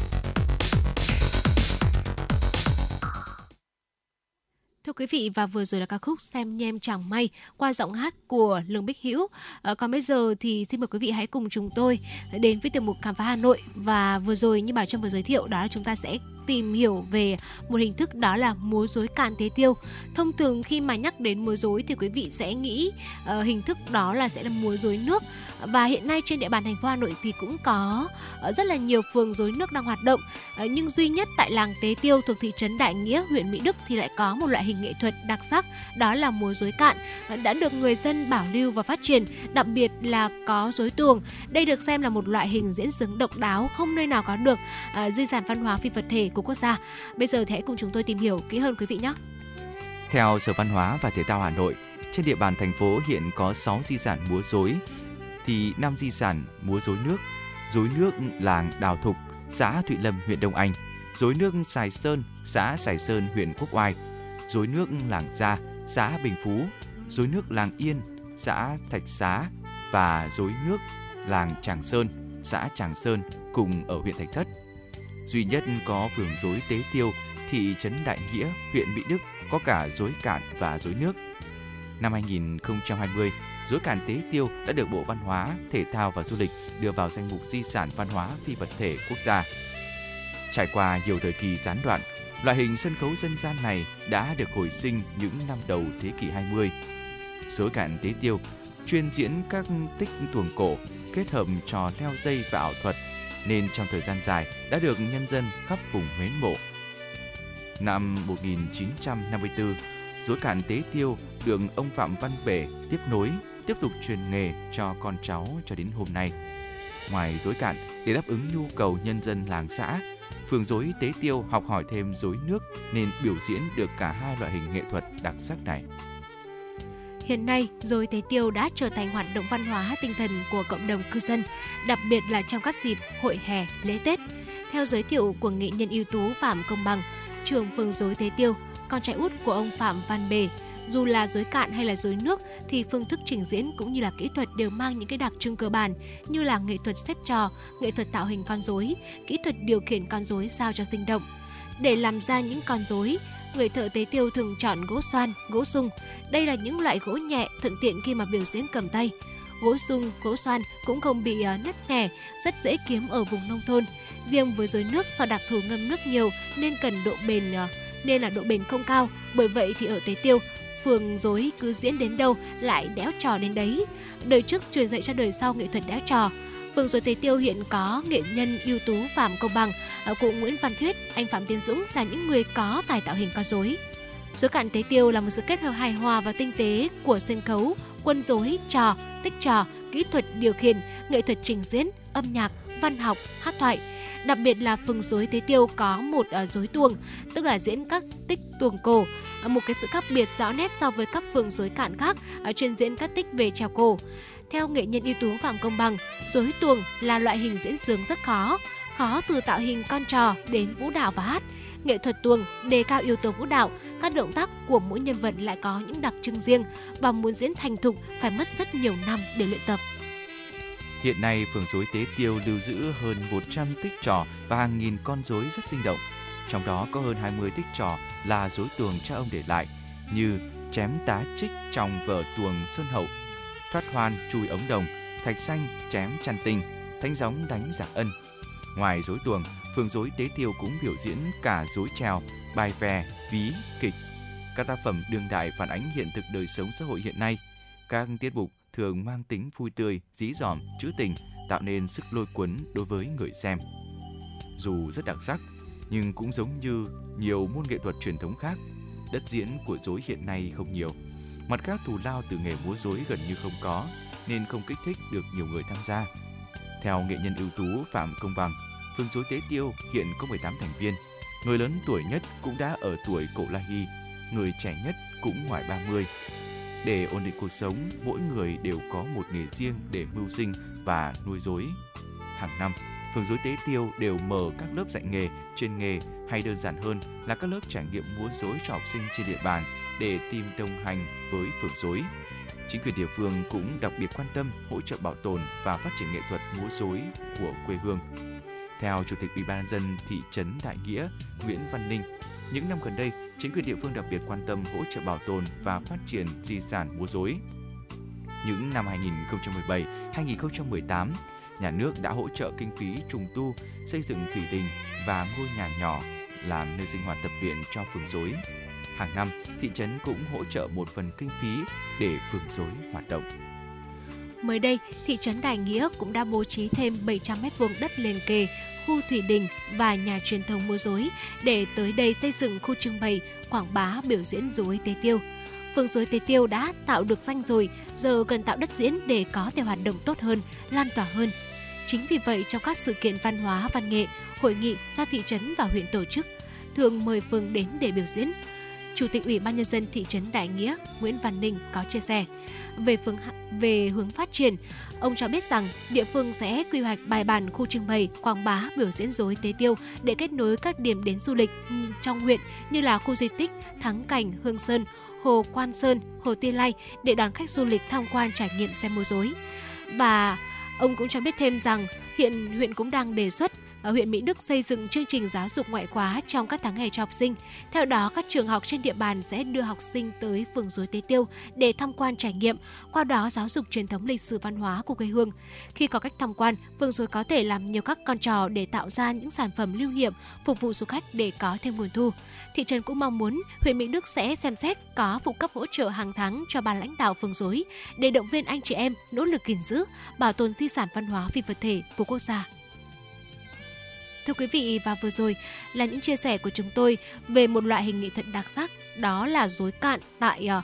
quý vị và vừa rồi là ca khúc Xem nhem chẳng may qua giọng hát của Lương Bích Hữu. À, còn bây giờ thì xin mời quý vị hãy cùng chúng tôi đến với tiểu mục khám phá Hà Nội và vừa rồi như Bảo Trâm vừa giới thiệu đó là chúng ta sẽ tìm hiểu về một hình thức đó là múa rối cạn tế tiêu. Thông thường khi mà nhắc đến múa rối thì quý vị sẽ nghĩ uh, hình thức đó là sẽ là múa rối nước và hiện nay trên địa bàn thành phố Hà Nội thì cũng có uh, rất là nhiều phường rối nước đang hoạt động uh, nhưng duy nhất tại làng Tế Tiêu thuộc thị trấn Đại Nghĩa, huyện Mỹ Đức thì lại có một loại hình nghệ thuật đặc sắc đó là múa rối cạn uh, đã được người dân bảo lưu và phát triển, đặc biệt là có rối tuồng. Đây được xem là một loại hình diễn xướng độc đáo không nơi nào có được uh, di sản văn hóa phi vật thể của quốc gia. Bây giờ thì hãy cùng chúng tôi tìm hiểu kỹ hơn quý vị nhé. Theo Sở Văn hóa và Thể thao Hà Nội, trên địa bàn thành phố hiện có 6 di sản múa rối thì 5 di sản múa rối nước, rối nước làng Đào Thục, xã Thụy Lâm, huyện Đông Anh, rối nước Sài Sơn, xã Sài Sơn, huyện Quốc Oai, rối nước làng Gia, xã Bình Phú, rối nước làng Yên, xã Thạch Xá và rối nước làng Tràng Sơn, xã Tràng Sơn cùng ở huyện Thạch Thất. Duy nhất có phường rối Tế Tiêu, thị trấn Đại Nghĩa, huyện Mỹ Đức có cả rối cạn và rối nước. Năm 2020, rối cạn Tế Tiêu đã được Bộ Văn hóa, Thể thao và Du lịch đưa vào danh mục di sản văn hóa phi vật thể quốc gia. Trải qua nhiều thời kỳ gián đoạn, loại hình sân khấu dân gian này đã được hồi sinh những năm đầu thế kỷ 20. Rối cạn Tế Tiêu chuyên diễn các tích tuồng cổ kết hợp trò leo dây và ảo thuật nên trong thời gian dài đã được nhân dân khắp vùng mến mộ. Năm 1954, rối cạn tế tiêu được ông Phạm Văn Bể tiếp nối, tiếp tục truyền nghề cho con cháu cho đến hôm nay. Ngoài rối cạn, để đáp ứng nhu cầu nhân dân làng xã, phường rối tế tiêu học hỏi thêm rối nước nên biểu diễn được cả hai loại hình nghệ thuật đặc sắc này. Hiện nay, dối tế tiêu đã trở thành hoạt động văn hóa tinh thần của cộng đồng cư dân, đặc biệt là trong các dịp hội hè, lễ Tết. Theo giới thiệu của nghệ nhân ưu tú Phạm Công Bằng, trường phường dối tế tiêu, con trai út của ông Phạm Văn Bề, dù là dối cạn hay là dối nước thì phương thức trình diễn cũng như là kỹ thuật đều mang những cái đặc trưng cơ bản như là nghệ thuật xếp trò, nghệ thuật tạo hình con rối, kỹ thuật điều khiển con rối sao cho sinh động. Để làm ra những con rối, người thợ tế tiêu thường chọn gỗ xoan, gỗ sung. Đây là những loại gỗ nhẹ, thuận tiện khi mà biểu diễn cầm tay. Gỗ sung, gỗ xoan cũng không bị à, nứt nẻ, rất dễ kiếm ở vùng nông thôn. Riêng với dối nước do đặc thù ngâm nước nhiều nên cần độ bền à, nên là độ bền không cao. Bởi vậy thì ở Tế Tiêu, phường dối cứ diễn đến đâu lại đéo trò đến đấy. Đời trước truyền dạy cho đời sau nghệ thuật đéo trò. Phường dối Tế Tiêu hiện có nghệ nhân ưu tú Phạm Công Bằng, à, cụ Nguyễn Văn Thuyết, anh Phạm Tiến Dũng là những người có tài tạo hình con rối. Dối cạn Tế Tiêu là một sự kết hợp hài hòa và tinh tế của sân khấu, quân rối, trò, tích trò, kỹ thuật điều khiển, nghệ thuật trình diễn, âm nhạc, văn học, hát thoại. Đặc biệt là phường rối Tế Tiêu có một à, rối tuồng, tức là diễn các tích tuồng cổ, à, một cái sự khác biệt rõ nét so với các phường rối cạn khác chuyên diễn các tích về trèo cổ. Theo nghệ nhân ưu tú Phạm Công Bằng, rối tuồng là loại hình diễn sướng rất khó, khó từ tạo hình con trò đến vũ đạo và hát. Nghệ thuật tuồng đề cao yếu tố vũ đạo, các động tác của mỗi nhân vật lại có những đặc trưng riêng và muốn diễn thành thục phải mất rất nhiều năm để luyện tập. Hiện nay, phường rối Tế Tiêu lưu giữ hơn 100 tích trò và hàng nghìn con rối rất sinh động. Trong đó có hơn 20 tích trò là rối tuồng cha ông để lại, như chém tá trích trong vở tuồng Sơn Hậu, thoát hoan chui ống đồng, thạch xanh chém chăn tinh, thánh gióng đánh giả ân. Ngoài rối tuồng, phường rối Tế Tiêu cũng biểu diễn cả rối trèo, bài vè, ví, kịch. Các tác phẩm đương đại phản ánh hiện thực đời sống xã hội hiện nay. Các tiết mục thường mang tính vui tươi, dí dỏm, trữ tình, tạo nên sức lôi cuốn đối với người xem. Dù rất đặc sắc, nhưng cũng giống như nhiều môn nghệ thuật truyền thống khác, đất diễn của rối hiện nay không nhiều. Mặt khác thù lao từ nghề múa rối gần như không có, nên không kích thích được nhiều người tham gia. Theo nghệ nhân ưu tú Phạm Công Bằng, phường rối Tế Tiêu hiện có 18 thành viên. Người lớn tuổi nhất cũng đã ở tuổi cổ La Hy, người trẻ nhất cũng ngoài 30. Để ổn định cuộc sống, mỗi người đều có một nghề riêng để mưu sinh và nuôi dối. Hàng năm, phường dối Tế Tiêu đều mở các lớp dạy nghề, chuyên nghề hay đơn giản hơn là các lớp trải nghiệm múa rối cho học sinh trên địa bàn để tìm đồng hành với phường dối. Chính quyền địa phương cũng đặc biệt quan tâm hỗ trợ bảo tồn và phát triển nghệ thuật múa rối của quê hương. Theo Chủ tịch Ủy ban dân thị trấn Đại Nghĩa Nguyễn Văn Ninh, những năm gần đây, chính quyền địa phương đặc biệt quan tâm hỗ trợ bảo tồn và phát triển di sản múa rối. Những năm 2017, 2018, nhà nước đã hỗ trợ kinh phí trùng tu, xây dựng thủy đình và ngôi nhà nhỏ làm nơi sinh hoạt tập luyện cho phường rối. Hàng năm, thị trấn cũng hỗ trợ một phần kinh phí để phường rối hoạt động. Mới đây, thị trấn Đại Nghĩa cũng đã bố trí thêm 700 m2 đất liền kề, khu thủy đình và nhà truyền thống múa rối để tới đây xây dựng khu trưng bày, quảng bá biểu diễn rối tế tiêu. Phường rối tế tiêu đã tạo được danh rồi, giờ cần tạo đất diễn để có thể hoạt động tốt hơn, lan tỏa hơn. Chính vì vậy trong các sự kiện văn hóa, văn nghệ, hội nghị do thị trấn và huyện tổ chức, thường mời phường đến để biểu diễn. Chủ tịch Ủy ban nhân dân thị trấn Đại Nghĩa Nguyễn Văn Ninh có chia sẻ về phương về hướng phát triển. Ông cho biết rằng địa phương sẽ quy hoạch bài bản khu trưng bày, quảng bá, biểu diễn rối tế tiêu để kết nối các điểm đến du lịch trong huyện như là khu di tích Thắng Cảnh, Hương Sơn, Hồ Quan Sơn, Hồ Tiên Lai để đón khách du lịch tham quan trải nghiệm xem múa rối. Và ông cũng cho biết thêm rằng hiện huyện cũng đang đề xuất ở huyện Mỹ Đức xây dựng chương trình giáo dục ngoại khóa trong các tháng hè cho học sinh. Theo đó, các trường học trên địa bàn sẽ đưa học sinh tới phường Dối Tế Tiêu để tham quan trải nghiệm, qua đó giáo dục truyền thống lịch sử văn hóa của quê hương. Khi có cách tham quan, phường Dối có thể làm nhiều các con trò để tạo ra những sản phẩm lưu niệm phục vụ du khách để có thêm nguồn thu. Thị trấn cũng mong muốn huyện Mỹ Đức sẽ xem xét có phụ cấp hỗ trợ hàng tháng cho ban lãnh đạo phường Dối để động viên anh chị em nỗ lực gìn giữ, bảo tồn di sản văn hóa phi vật thể của quốc gia. Thưa quý vị và vừa rồi là những chia sẻ của chúng tôi về một loại hình nghệ thuật đặc sắc đó là dối cạn tại uh,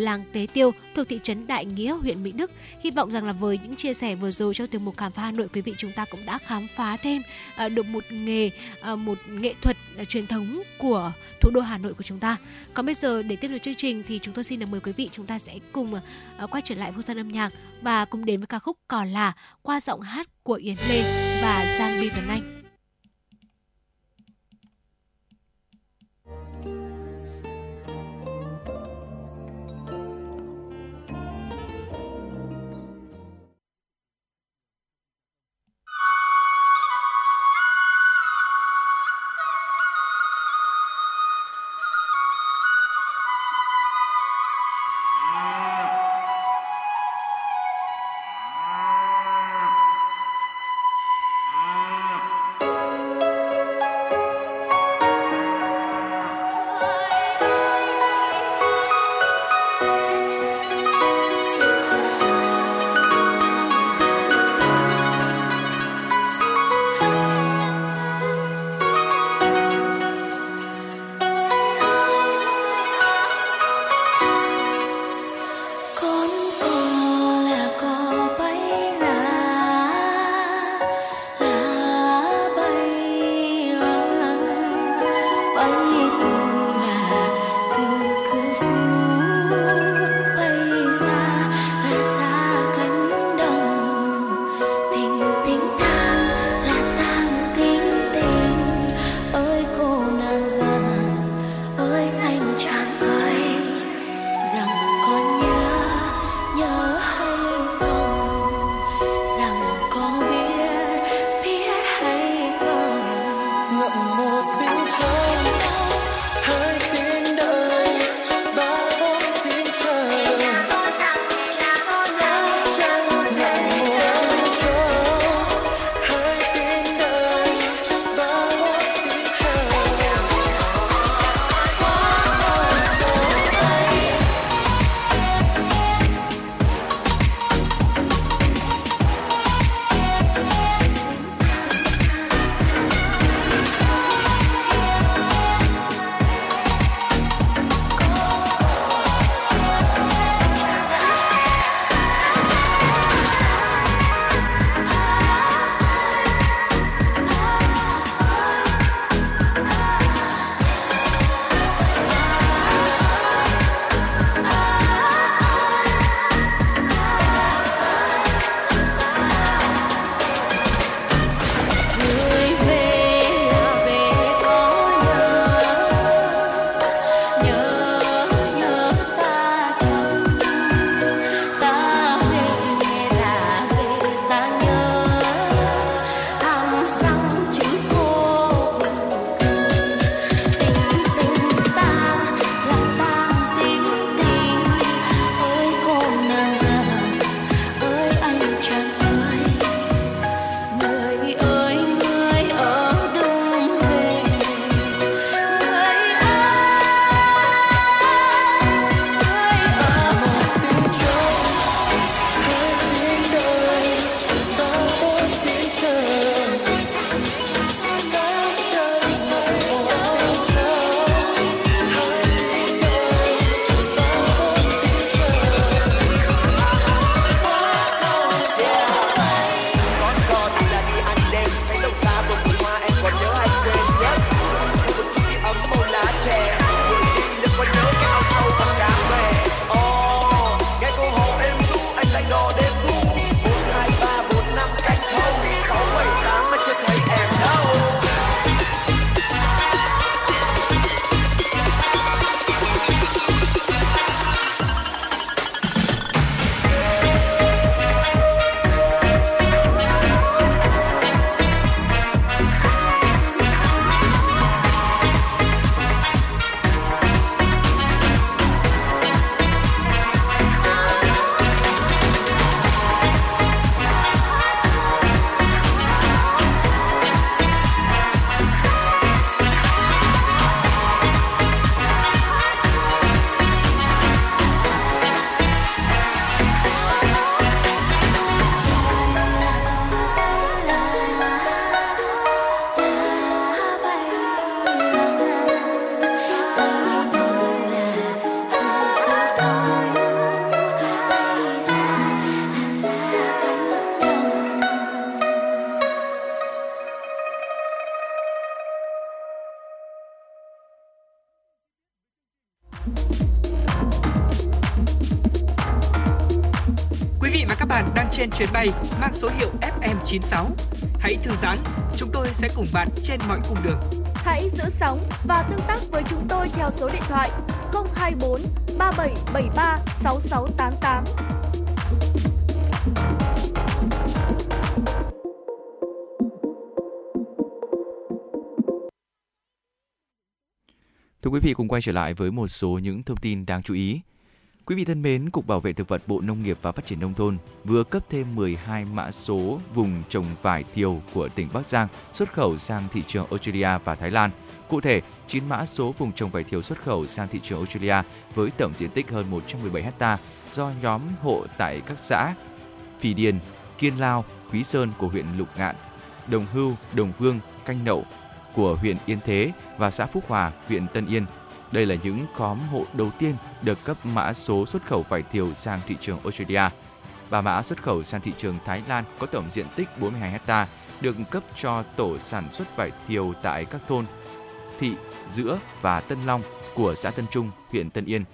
làng Tế Tiêu thuộc thị trấn Đại Nghĩa, huyện Mỹ Đức. Hy vọng rằng là với những chia sẻ vừa rồi trong từ mục khám phá Hà Nội, quý vị chúng ta cũng đã khám phá thêm uh, được một nghề, uh, một nghệ thuật uh, truyền thống của thủ đô Hà Nội của chúng ta. Còn bây giờ để tiếp tục chương trình thì chúng tôi xin được mời quý vị chúng ta sẽ cùng uh, quay trở lại không gian âm nhạc và cùng đến với ca khúc Còn là qua giọng hát của Yến Lê và Giang Vi Tuấn Anh. FM96. Hãy thư giãn, chúng tôi sẽ cùng bạn trên mọi cung đường. Hãy giữ sóng và tương tác với chúng tôi theo số điện thoại 024 3773 6688. Thưa quý vị cùng quay trở lại với một số những thông tin đáng chú ý. Quý vị thân mến, Cục Bảo vệ Thực vật Bộ Nông nghiệp và Phát triển Nông thôn vừa cấp thêm 12 mã số vùng trồng vải thiều của tỉnh Bắc Giang xuất khẩu sang thị trường Australia và Thái Lan. Cụ thể, 9 mã số vùng trồng vải thiều xuất khẩu sang thị trường Australia với tổng diện tích hơn 117 ha do nhóm hộ tại các xã Phì Điền, Kiên Lao, Quý Sơn của huyện Lục Ngạn, Đồng Hưu, Đồng Vương, Canh Nậu của huyện Yên Thế và xã Phúc Hòa, huyện Tân Yên đây là những khóm hộ đầu tiên được cấp mã số xuất khẩu vải thiều sang thị trường Australia. Và mã xuất khẩu sang thị trường Thái Lan có tổng diện tích 42 ha, được cấp cho tổ sản xuất vải thiều tại các thôn Thị, Giữa và Tân Long của xã Tân Trung, huyện Tân Yên.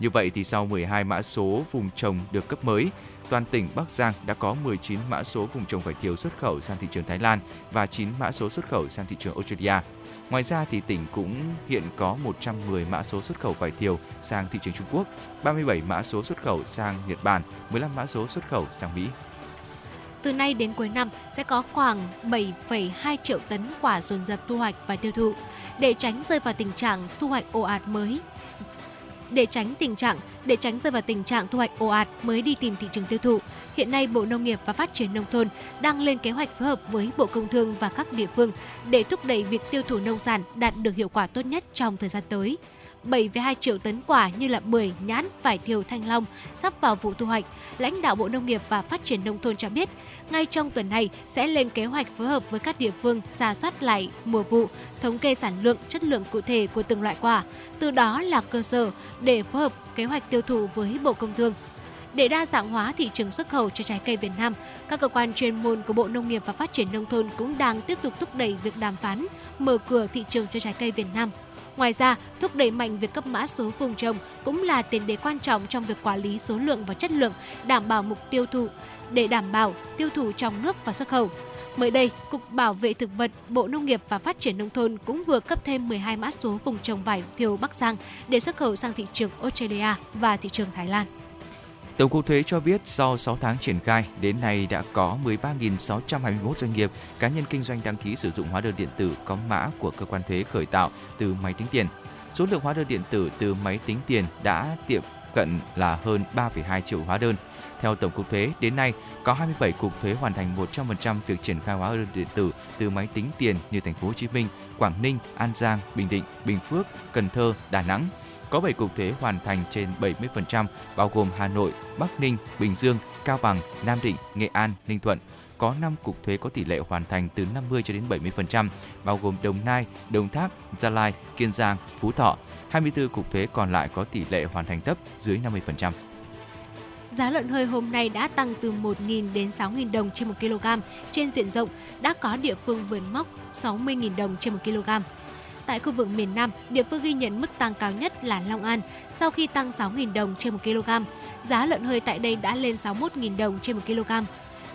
Như vậy thì sau 12 mã số vùng trồng được cấp mới, toàn tỉnh Bắc Giang đã có 19 mã số vùng trồng vải thiều xuất khẩu sang thị trường Thái Lan và 9 mã số xuất khẩu sang thị trường Australia. Ngoài ra thì tỉnh cũng hiện có 110 mã số xuất khẩu vải thiều sang thị trường Trung Quốc, 37 mã số xuất khẩu sang Nhật Bản, 15 mã số xuất khẩu sang Mỹ. Từ nay đến cuối năm sẽ có khoảng 7,2 triệu tấn quả dồn dập thu hoạch và tiêu thụ. Để tránh rơi vào tình trạng thu hoạch ồ ạt mới, để tránh tình trạng để tránh rơi vào tình trạng thu hoạch ồ ạt mới đi tìm thị trường tiêu thụ. Hiện nay Bộ Nông nghiệp và Phát triển nông thôn đang lên kế hoạch phối hợp với Bộ Công Thương và các địa phương để thúc đẩy việc tiêu thụ nông sản đạt được hiệu quả tốt nhất trong thời gian tới. 7,2 triệu tấn quả như là bưởi, nhãn, vải thiều thanh long sắp vào vụ thu hoạch. Lãnh đạo Bộ Nông nghiệp và Phát triển nông thôn cho biết, ngay trong tuần này sẽ lên kế hoạch phối hợp với các địa phương giả soát lại mùa vụ, thống kê sản lượng, chất lượng cụ thể của từng loại quả. Từ đó là cơ sở để phối hợp kế hoạch tiêu thụ với Bộ Công Thương. Để đa dạng hóa thị trường xuất khẩu cho trái cây Việt Nam, các cơ quan chuyên môn của Bộ Nông nghiệp và Phát triển nông thôn cũng đang tiếp tục thúc đẩy việc đàm phán mở cửa thị trường cho trái cây Việt Nam. Ngoài ra, thúc đẩy mạnh việc cấp mã số vùng trồng cũng là tiền đề quan trọng trong việc quản lý số lượng và chất lượng, đảm bảo mục tiêu thụ để đảm bảo tiêu thụ trong nước và xuất khẩu. Mới đây, Cục Bảo vệ Thực vật, Bộ Nông nghiệp và Phát triển Nông thôn cũng vừa cấp thêm 12 mã số vùng trồng vải thiều Bắc Giang để xuất khẩu sang thị trường Australia và thị trường Thái Lan. Tổng cục Thuế cho biết sau 6 tháng triển khai, đến nay đã có 13.621 doanh nghiệp, cá nhân kinh doanh đăng ký sử dụng hóa đơn điện tử có mã của cơ quan thuế khởi tạo từ máy tính tiền. Số lượng hóa đơn điện tử từ máy tính tiền đã tiệm cận là hơn 3,2 triệu hóa đơn. Theo Tổng cục Thuế, đến nay có 27 cục thuế hoàn thành 100% việc triển khai hóa đơn điện tử từ máy tính tiền như thành phố Hồ Chí Minh, Quảng Ninh, An Giang, Bình Định, Bình Phước, Cần Thơ, Đà Nẵng. Có 7 cục thuế hoàn thành trên 70%, bao gồm Hà Nội, Bắc Ninh, Bình Dương, Cao Bằng, Nam Định, Nghệ An, Ninh Thuận. Có 5 cục thuế có tỷ lệ hoàn thành từ 50 cho đến 70%, bao gồm Đồng Nai, Đồng Tháp, Gia Lai, Kiên Giang, Phú Thọ. 24 cục thuế còn lại có tỷ lệ hoàn thành thấp dưới 50%. Giá lợn hơi hôm nay đã tăng từ 1.000 đến 6.000 đồng trên 1 kg trên diện rộng, đã có địa phương vượt mốc 60.000 đồng trên 1 kg. Tại khu vực miền Nam, địa phương ghi nhận mức tăng cao nhất là Long An sau khi tăng 6.000 đồng trên 1 kg. Giá lợn hơi tại đây đã lên 61.000 đồng trên 1 kg.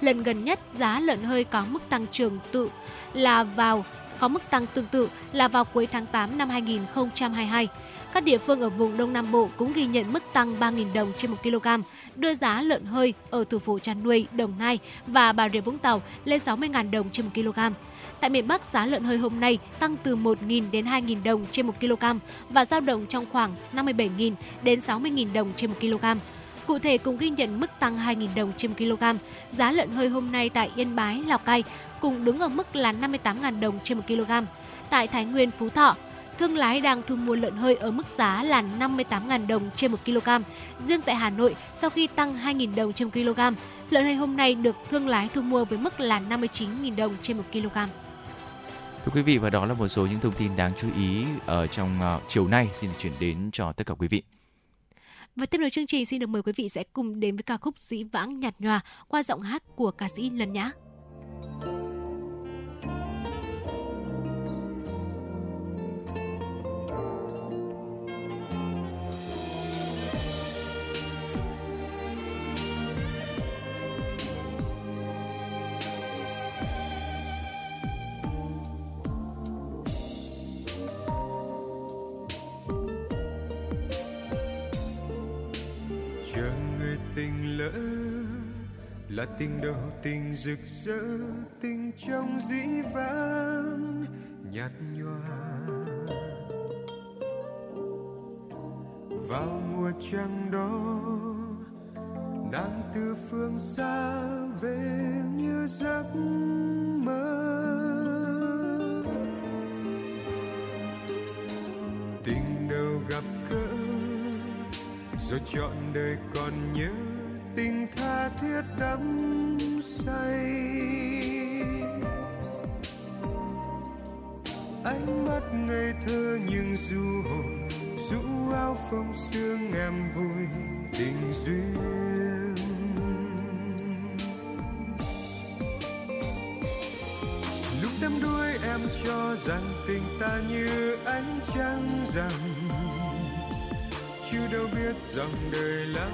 Lần gần nhất, giá lợn hơi có mức tăng trưởng tự là vào có mức tăng tương tự là vào cuối tháng 8 năm 2022. Các địa phương ở vùng Đông Nam Bộ cũng ghi nhận mức tăng 3.000 đồng trên 1 kg, đưa giá lợn hơi ở thủ phủ chăn nuôi Đồng Nai và Bà Rịa Vũng Tàu lên 60.000 đồng trên 1 kg. Tại miền Bắc, giá lợn hơi hôm nay tăng từ 1.000 đến 2.000 đồng trên 1 kg và giao động trong khoảng 57.000 đến 60.000 đồng trên 1 kg. Cụ thể cùng ghi nhận mức tăng 2.000 đồng trên 1 kg, giá lợn hơi hôm nay tại Yên Bái, Lào Cai cùng đứng ở mức là 58.000 đồng trên 1 kg. Tại Thái Nguyên, Phú Thọ, thương lái đang thu mua lợn hơi ở mức giá là 58.000 đồng trên 1 kg. Riêng tại Hà Nội, sau khi tăng 2.000 đồng trên 1 kg, lợn hơi hôm nay được thương lái thu mua với mức là 59.000 đồng trên 1 kg. Thưa quý vị và đó là một số những thông tin đáng chú ý ở trong uh, chiều nay xin được chuyển đến cho tất cả quý vị. Và tiếp nối chương trình xin được mời quý vị sẽ cùng đến với ca khúc Dĩ vãng nhạt nhòa qua giọng hát của ca sĩ Lân Nhã. Lỡ là tình đầu tình rực rỡ, tình trong dĩ vãng, nhạt nhòa. Vào mùa trăng đó nàng từ phương xa về như giấc mơ. Tình đầu gặp gỡ, rồi chọn đời còn nhớ tình tha thiết đắm say. Ánh mắt ngây thơ nhưng du hồn, rũ áo phong sương em vui tình duyên. Lúc đắm đuối em cho rằng tình ta như ánh trăng rằng chưa đâu biết rằng đời lắm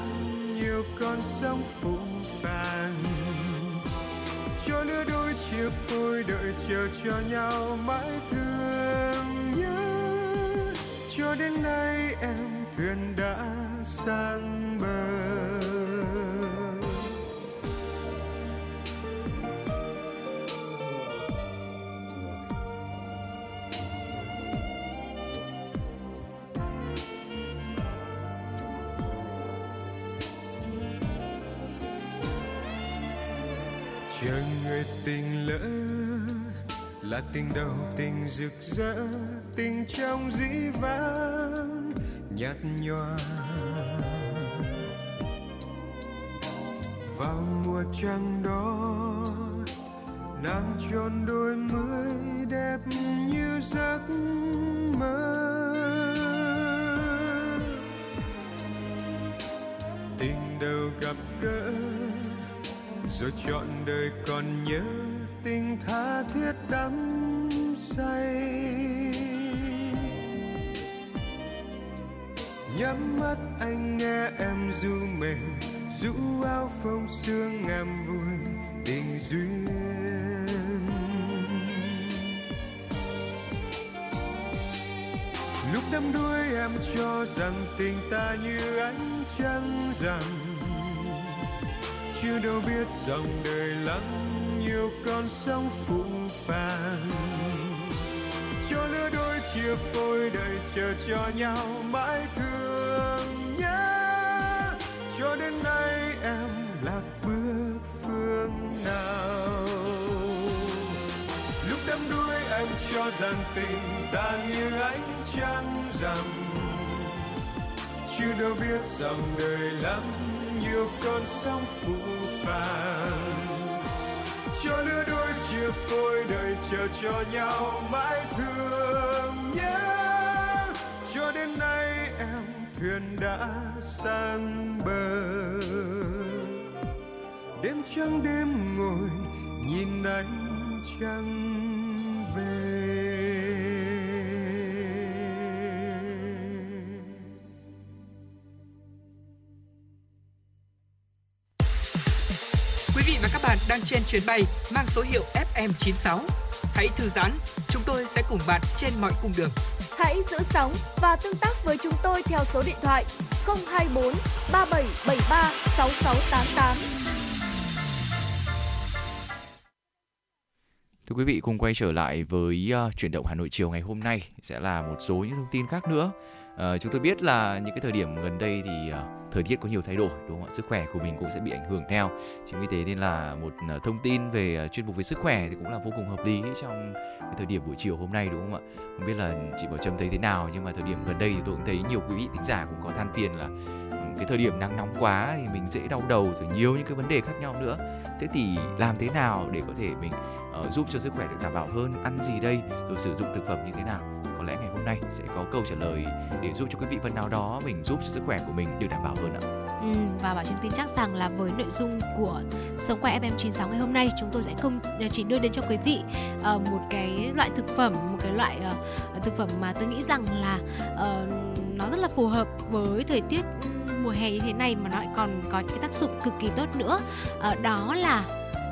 nhiều con sóng phụ phàng. Cho lứa đôi chia phôi đợi chờ cho nhau mãi thương nhớ. Cho đến nay em thuyền đã sang bờ. Tình lỡ là tình đầu tình rực rỡ, tình trong dĩ vãng, nhạt nhòa. Vào mùa trăng đó, nàng tròn đôi mươi đẹp như giấc mơ. Tình đầu gặp gỡ, rồi chọn đời còn nhớ tình tha thiết đắm say. Nhắm mắt anh nghe em du mình, rũ áo phông sương em vui tình duyên. Lúc đắm đuối em cho rằng tình ta như ánh trăng rằng, chưa đâu biết dòng đời lắm nhiều con sóng phụ phàng. Cho lứa đôi chia phôi đợi chờ cho nhau mãi thương nhớ. Cho đến nay em lạc bước phương nào? Lúc đắm đuối em cho rằng tình ta như ánh trăng rằng chưa đâu biết rằng đời lắm, nhiều con sóng phụ phàng cho lứa đôi chia phôi, đời chờ cho nhau mãi thương nhớ. Cho đến nay em thuyền đã sang bờ. Đêm trăng đêm ngồi nhìn ánh trăng về. Vị và các bạn đang trên chuyến bay mang số hiệu FM96. Hãy thư giãn, chúng tôi sẽ cùng bạn trên mọi cung đường. Hãy giữ sóng và tương tác với chúng tôi theo số điện thoại 024 3773 6688. Thưa quý vị, cùng quay trở lại với uh, chuyển động Hà Nội chiều ngày hôm nay sẽ là một số những thông tin khác nữa. Ờ, chúng tôi biết là những cái thời điểm gần đây thì uh, thời tiết có nhiều thay đổi đúng không ạ? Sức khỏe của mình cũng sẽ bị ảnh hưởng theo. Chính vì thế nên là một uh, thông tin về uh, chuyên mục về sức khỏe thì cũng là vô cùng hợp lý trong cái thời điểm buổi chiều hôm nay đúng không ạ? Không biết là chị Bảo Trâm thấy thế nào nhưng mà thời điểm gần đây thì tôi cũng thấy nhiều quý vị thính giả cũng có than phiền là ừ, cái thời điểm nắng nóng quá thì mình dễ đau đầu rồi nhiều những cái vấn đề khác nhau nữa. Thế thì làm thế nào để có thể mình uh, giúp cho sức khỏe được đảm bảo hơn ăn gì đây rồi sử dụng thực phẩm như thế nào hôm nay sẽ có câu trả lời để giúp cho quý vị phần nào đó mình giúp cho sức khỏe của mình được đảm bảo hơn ạ Ừ, và Bảo Trâm tin chắc rằng là với nội dung của Sống khỏe FM96 ngày hôm nay chúng tôi sẽ không ờ, chỉ đưa đến cho quý vị uh, một cái loại thực phẩm, một cái loại uh, thực phẩm mà tôi nghĩ rằng là uh, nó rất là phù hợp với thời tiết ừ, mùa hè như thế này mà nó lại còn có những cái tác dụng cực kỳ tốt nữa. Uh, đó là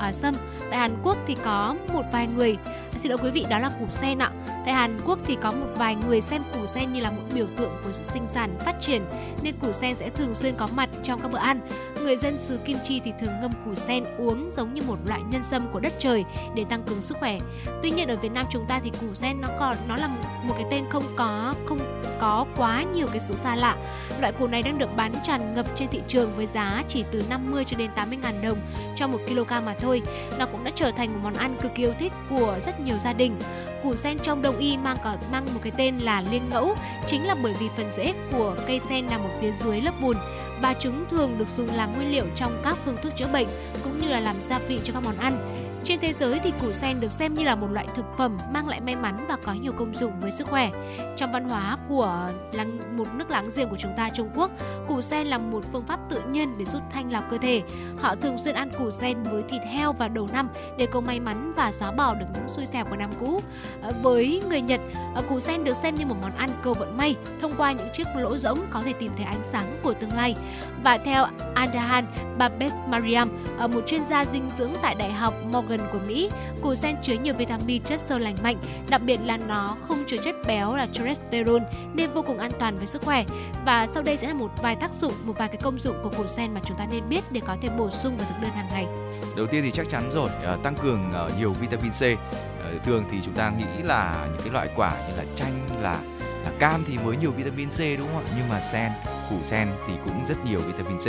uh, sâm. Tại Hàn Quốc thì có một vài người xin lỗi quý vị đó là củ sen ạ. Tại Hàn Quốc thì có một vài người xem củ sen như là một biểu tượng của sự sinh sản phát triển nên củ sen sẽ thường xuyên có mặt trong các bữa ăn. Người dân xứ Kim Chi thì thường ngâm củ sen uống giống như một loại nhân sâm của đất trời để tăng cường sức khỏe. Tuy nhiên ở Việt Nam chúng ta thì củ sen nó còn nó là một, một cái tên không có không có quá nhiều cái sự xa lạ. Loại củ này đang được bán tràn ngập trên thị trường với giá chỉ từ 50 cho đến 80 ngàn đồng cho một kg mà thôi. Nó cũng đã trở thành một món ăn cực kỳ yêu thích của rất nhiều gia đình. Củ sen trong đông y mang có mang một cái tên là liên ngẫu, chính là bởi vì phần rễ của cây sen nằm ở phía dưới lớp bùn. Và chúng thường được dùng làm nguyên liệu trong các phương thuốc chữa bệnh, cũng như là làm gia vị cho các món ăn trên thế giới thì củ sen được xem như là một loại thực phẩm mang lại may mắn và có nhiều công dụng với sức khỏe. Trong văn hóa của một nước láng giềng của chúng ta Trung Quốc, củ sen là một phương pháp tự nhiên để giúp thanh lọc cơ thể. Họ thường xuyên ăn củ sen với thịt heo vào đầu năm để cầu may mắn và xóa bỏ được những xui xẻo của năm cũ. Ờ, với người Nhật, ờ, củ sen được xem như một món ăn cầu vận may thông qua những chiếc lỗ rỗng có thể tìm thấy ánh sáng của tương lai. Và theo Andahan Babes Mariam, ờ, một chuyên gia dinh dưỡng tại Đại học Morgan của Mỹ, củ sen chứa nhiều vitamin chất xơ lành mạnh, đặc biệt là nó không chứa chất béo là cholesterol nên vô cùng an toàn với sức khỏe. Và sau đây sẽ là một vài tác dụng, một vài cái công dụng của củ sen mà chúng ta nên biết để có thể bổ sung vào thực đơn hàng ngày. Đầu tiên thì chắc chắn rồi, ờ, tăng cường ờ, nhiều vitamin C. Ờ, thường thì chúng ta nghĩ là những cái loại quả như là chanh là là cam thì mới nhiều vitamin C đúng không ạ? Nhưng mà sen, củ sen thì cũng rất nhiều vitamin C.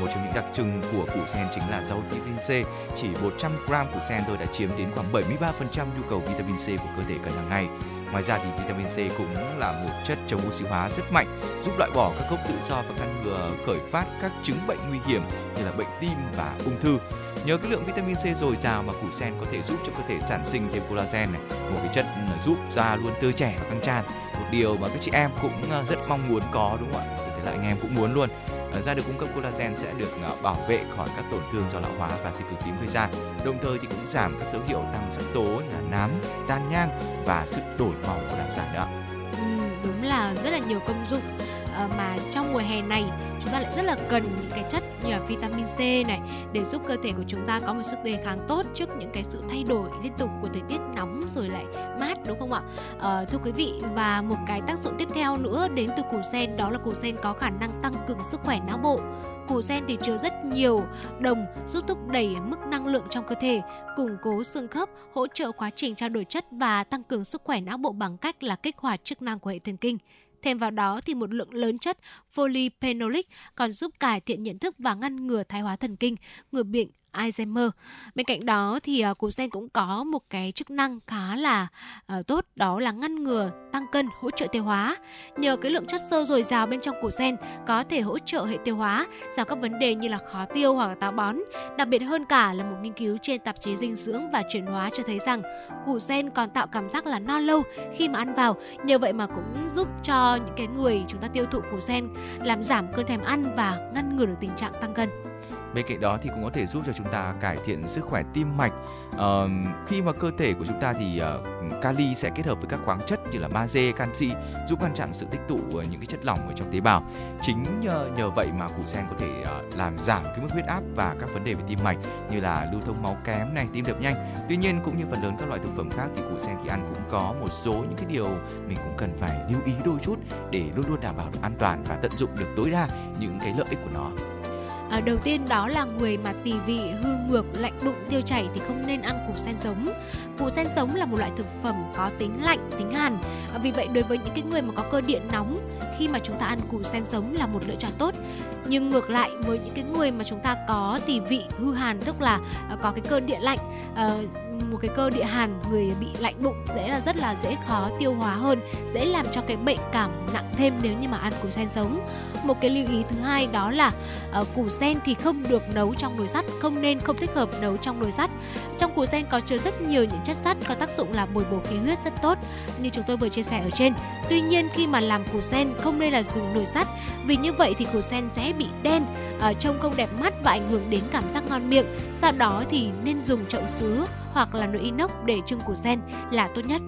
Một trong những đặc trưng của củ sen chính là giàu vitamin C. Chỉ 100 gram củ sen thôi đã chiếm đến khoảng 73% nhu cầu vitamin C của cơ thể cần hàng ngày. Ngoài ra thì vitamin C cũng là một chất chống oxy hóa rất mạnh, giúp loại bỏ các gốc tự do và ngăn ngừa khởi phát các chứng bệnh nguy hiểm như là bệnh tim và ung thư. Nhờ cái lượng vitamin C dồi dào mà củ sen có thể giúp cho cơ thể sản sinh thêm collagen này, một cái chất ừ, giúp da luôn tươi trẻ và căng tràn. Một điều mà các chị em cũng ờ, rất mong muốn có đúng không ạ? thế là anh em cũng muốn luôn. Ờ, da được cung cấp collagen sẽ được ờ, bảo vệ khỏi các tổn thương do lão hóa và tiêu cực tím gây ra. Đồng thời thì cũng giảm các dấu hiệu tăng sắc tố như là nám, tan nhang và sự đổi màu của làn da nữa. Ừ, đúng là rất là nhiều công dụng Ờ, mà trong mùa hè này chúng ta lại rất là cần những cái chất như là vitamin C này để giúp cơ thể của chúng ta có một sức đề kháng tốt trước những cái sự thay đổi liên tục của thời tiết nóng rồi lại mát đúng không ạ? À, thưa quý vị và một cái tác dụng tiếp theo nữa đến từ củ sen đó là củ sen có khả năng tăng cường sức khỏe não bộ củ sen thì chứa rất nhiều đồng giúp thúc đẩy mức năng lượng trong cơ thể, củng cố xương khớp, hỗ trợ quá trình trao đổi chất và tăng cường sức khỏe não bộ bằng cách là kích hoạt chức năng của hệ thần kinh. Thêm vào đó thì một lượng lớn chất polyphenolic còn giúp cải thiện nhận thức và ngăn ngừa thoái hóa thần kinh, ngừa bệnh Alzheimer. Bên cạnh đó thì à, uh, củ sen cũng có một cái chức năng khá là uh, tốt đó là ngăn ngừa tăng cân, hỗ trợ tiêu hóa. Nhờ cái lượng chất xơ dồi dào bên trong củ sen có thể hỗ trợ hệ tiêu hóa, giảm các vấn đề như là khó tiêu hoặc là táo bón. Đặc biệt hơn cả là một nghiên cứu trên tạp chí dinh dưỡng và chuyển hóa cho thấy rằng củ sen còn tạo cảm giác là no lâu khi mà ăn vào. Nhờ vậy mà cũng giúp cho những cái người chúng ta tiêu thụ củ sen làm giảm cơn thèm ăn và ngăn ngừa được tình trạng tăng cân. Bên cạnh đó thì cũng có thể giúp cho chúng ta cải thiện sức khỏe tim mạch. Ờ, khi mà cơ thể của chúng ta thì uh, kali sẽ kết hợp với các khoáng chất như là magie, canxi giúp ngăn chặn sự tích tụ uh, những cái chất lỏng ở trong tế bào. Chính nhờ, nhờ vậy mà củ sen có thể uh, làm giảm cái mức huyết áp và các vấn đề về tim mạch như là lưu thông máu kém này, tim đập nhanh. Tuy nhiên cũng như phần lớn các loại thực phẩm khác thì củ sen khi ăn cũng có một số những cái điều mình cũng cần phải lưu ý đôi chút để luôn luôn đảm bảo được an toàn và tận dụng được tối đa những cái lợi ích của nó. À, đầu tiên đó là người mà tỳ vị hư ngược, lạnh bụng, tiêu chảy thì không nên ăn củ sen sống. Củ sen sống là một loại thực phẩm có tính lạnh, tính hàn. À, vì vậy đối với những cái người mà có cơ địa nóng khi mà chúng ta ăn củ sen sống là một lựa chọn tốt. Nhưng ngược lại với những cái người mà chúng ta có tỳ vị hư hàn tức là à, có cái cơ địa lạnh ờ, một cái cơ địa hàn người bị lạnh bụng dễ là rất là dễ khó tiêu hóa hơn dễ làm cho cái bệnh cảm nặng thêm nếu như mà ăn củ sen sống một cái lưu ý thứ hai đó là uh, củ sen thì không được nấu trong nồi sắt không nên không thích hợp nấu trong nồi sắt trong củ sen có chứa rất nhiều những chất sắt có tác dụng là bồi bổ khí huyết rất tốt, như chúng tôi vừa chia sẻ ở trên. Tuy nhiên, khi mà làm củ sen, không nên là dùng nồi sắt, vì như vậy thì củ sen sẽ bị đen ở trông không đẹp mắt và ảnh hưởng đến cảm giác ngon miệng. Sau đó thì nên dùng chậu sứ hoặc là nồi inox để trưng củ sen là tốt nhất.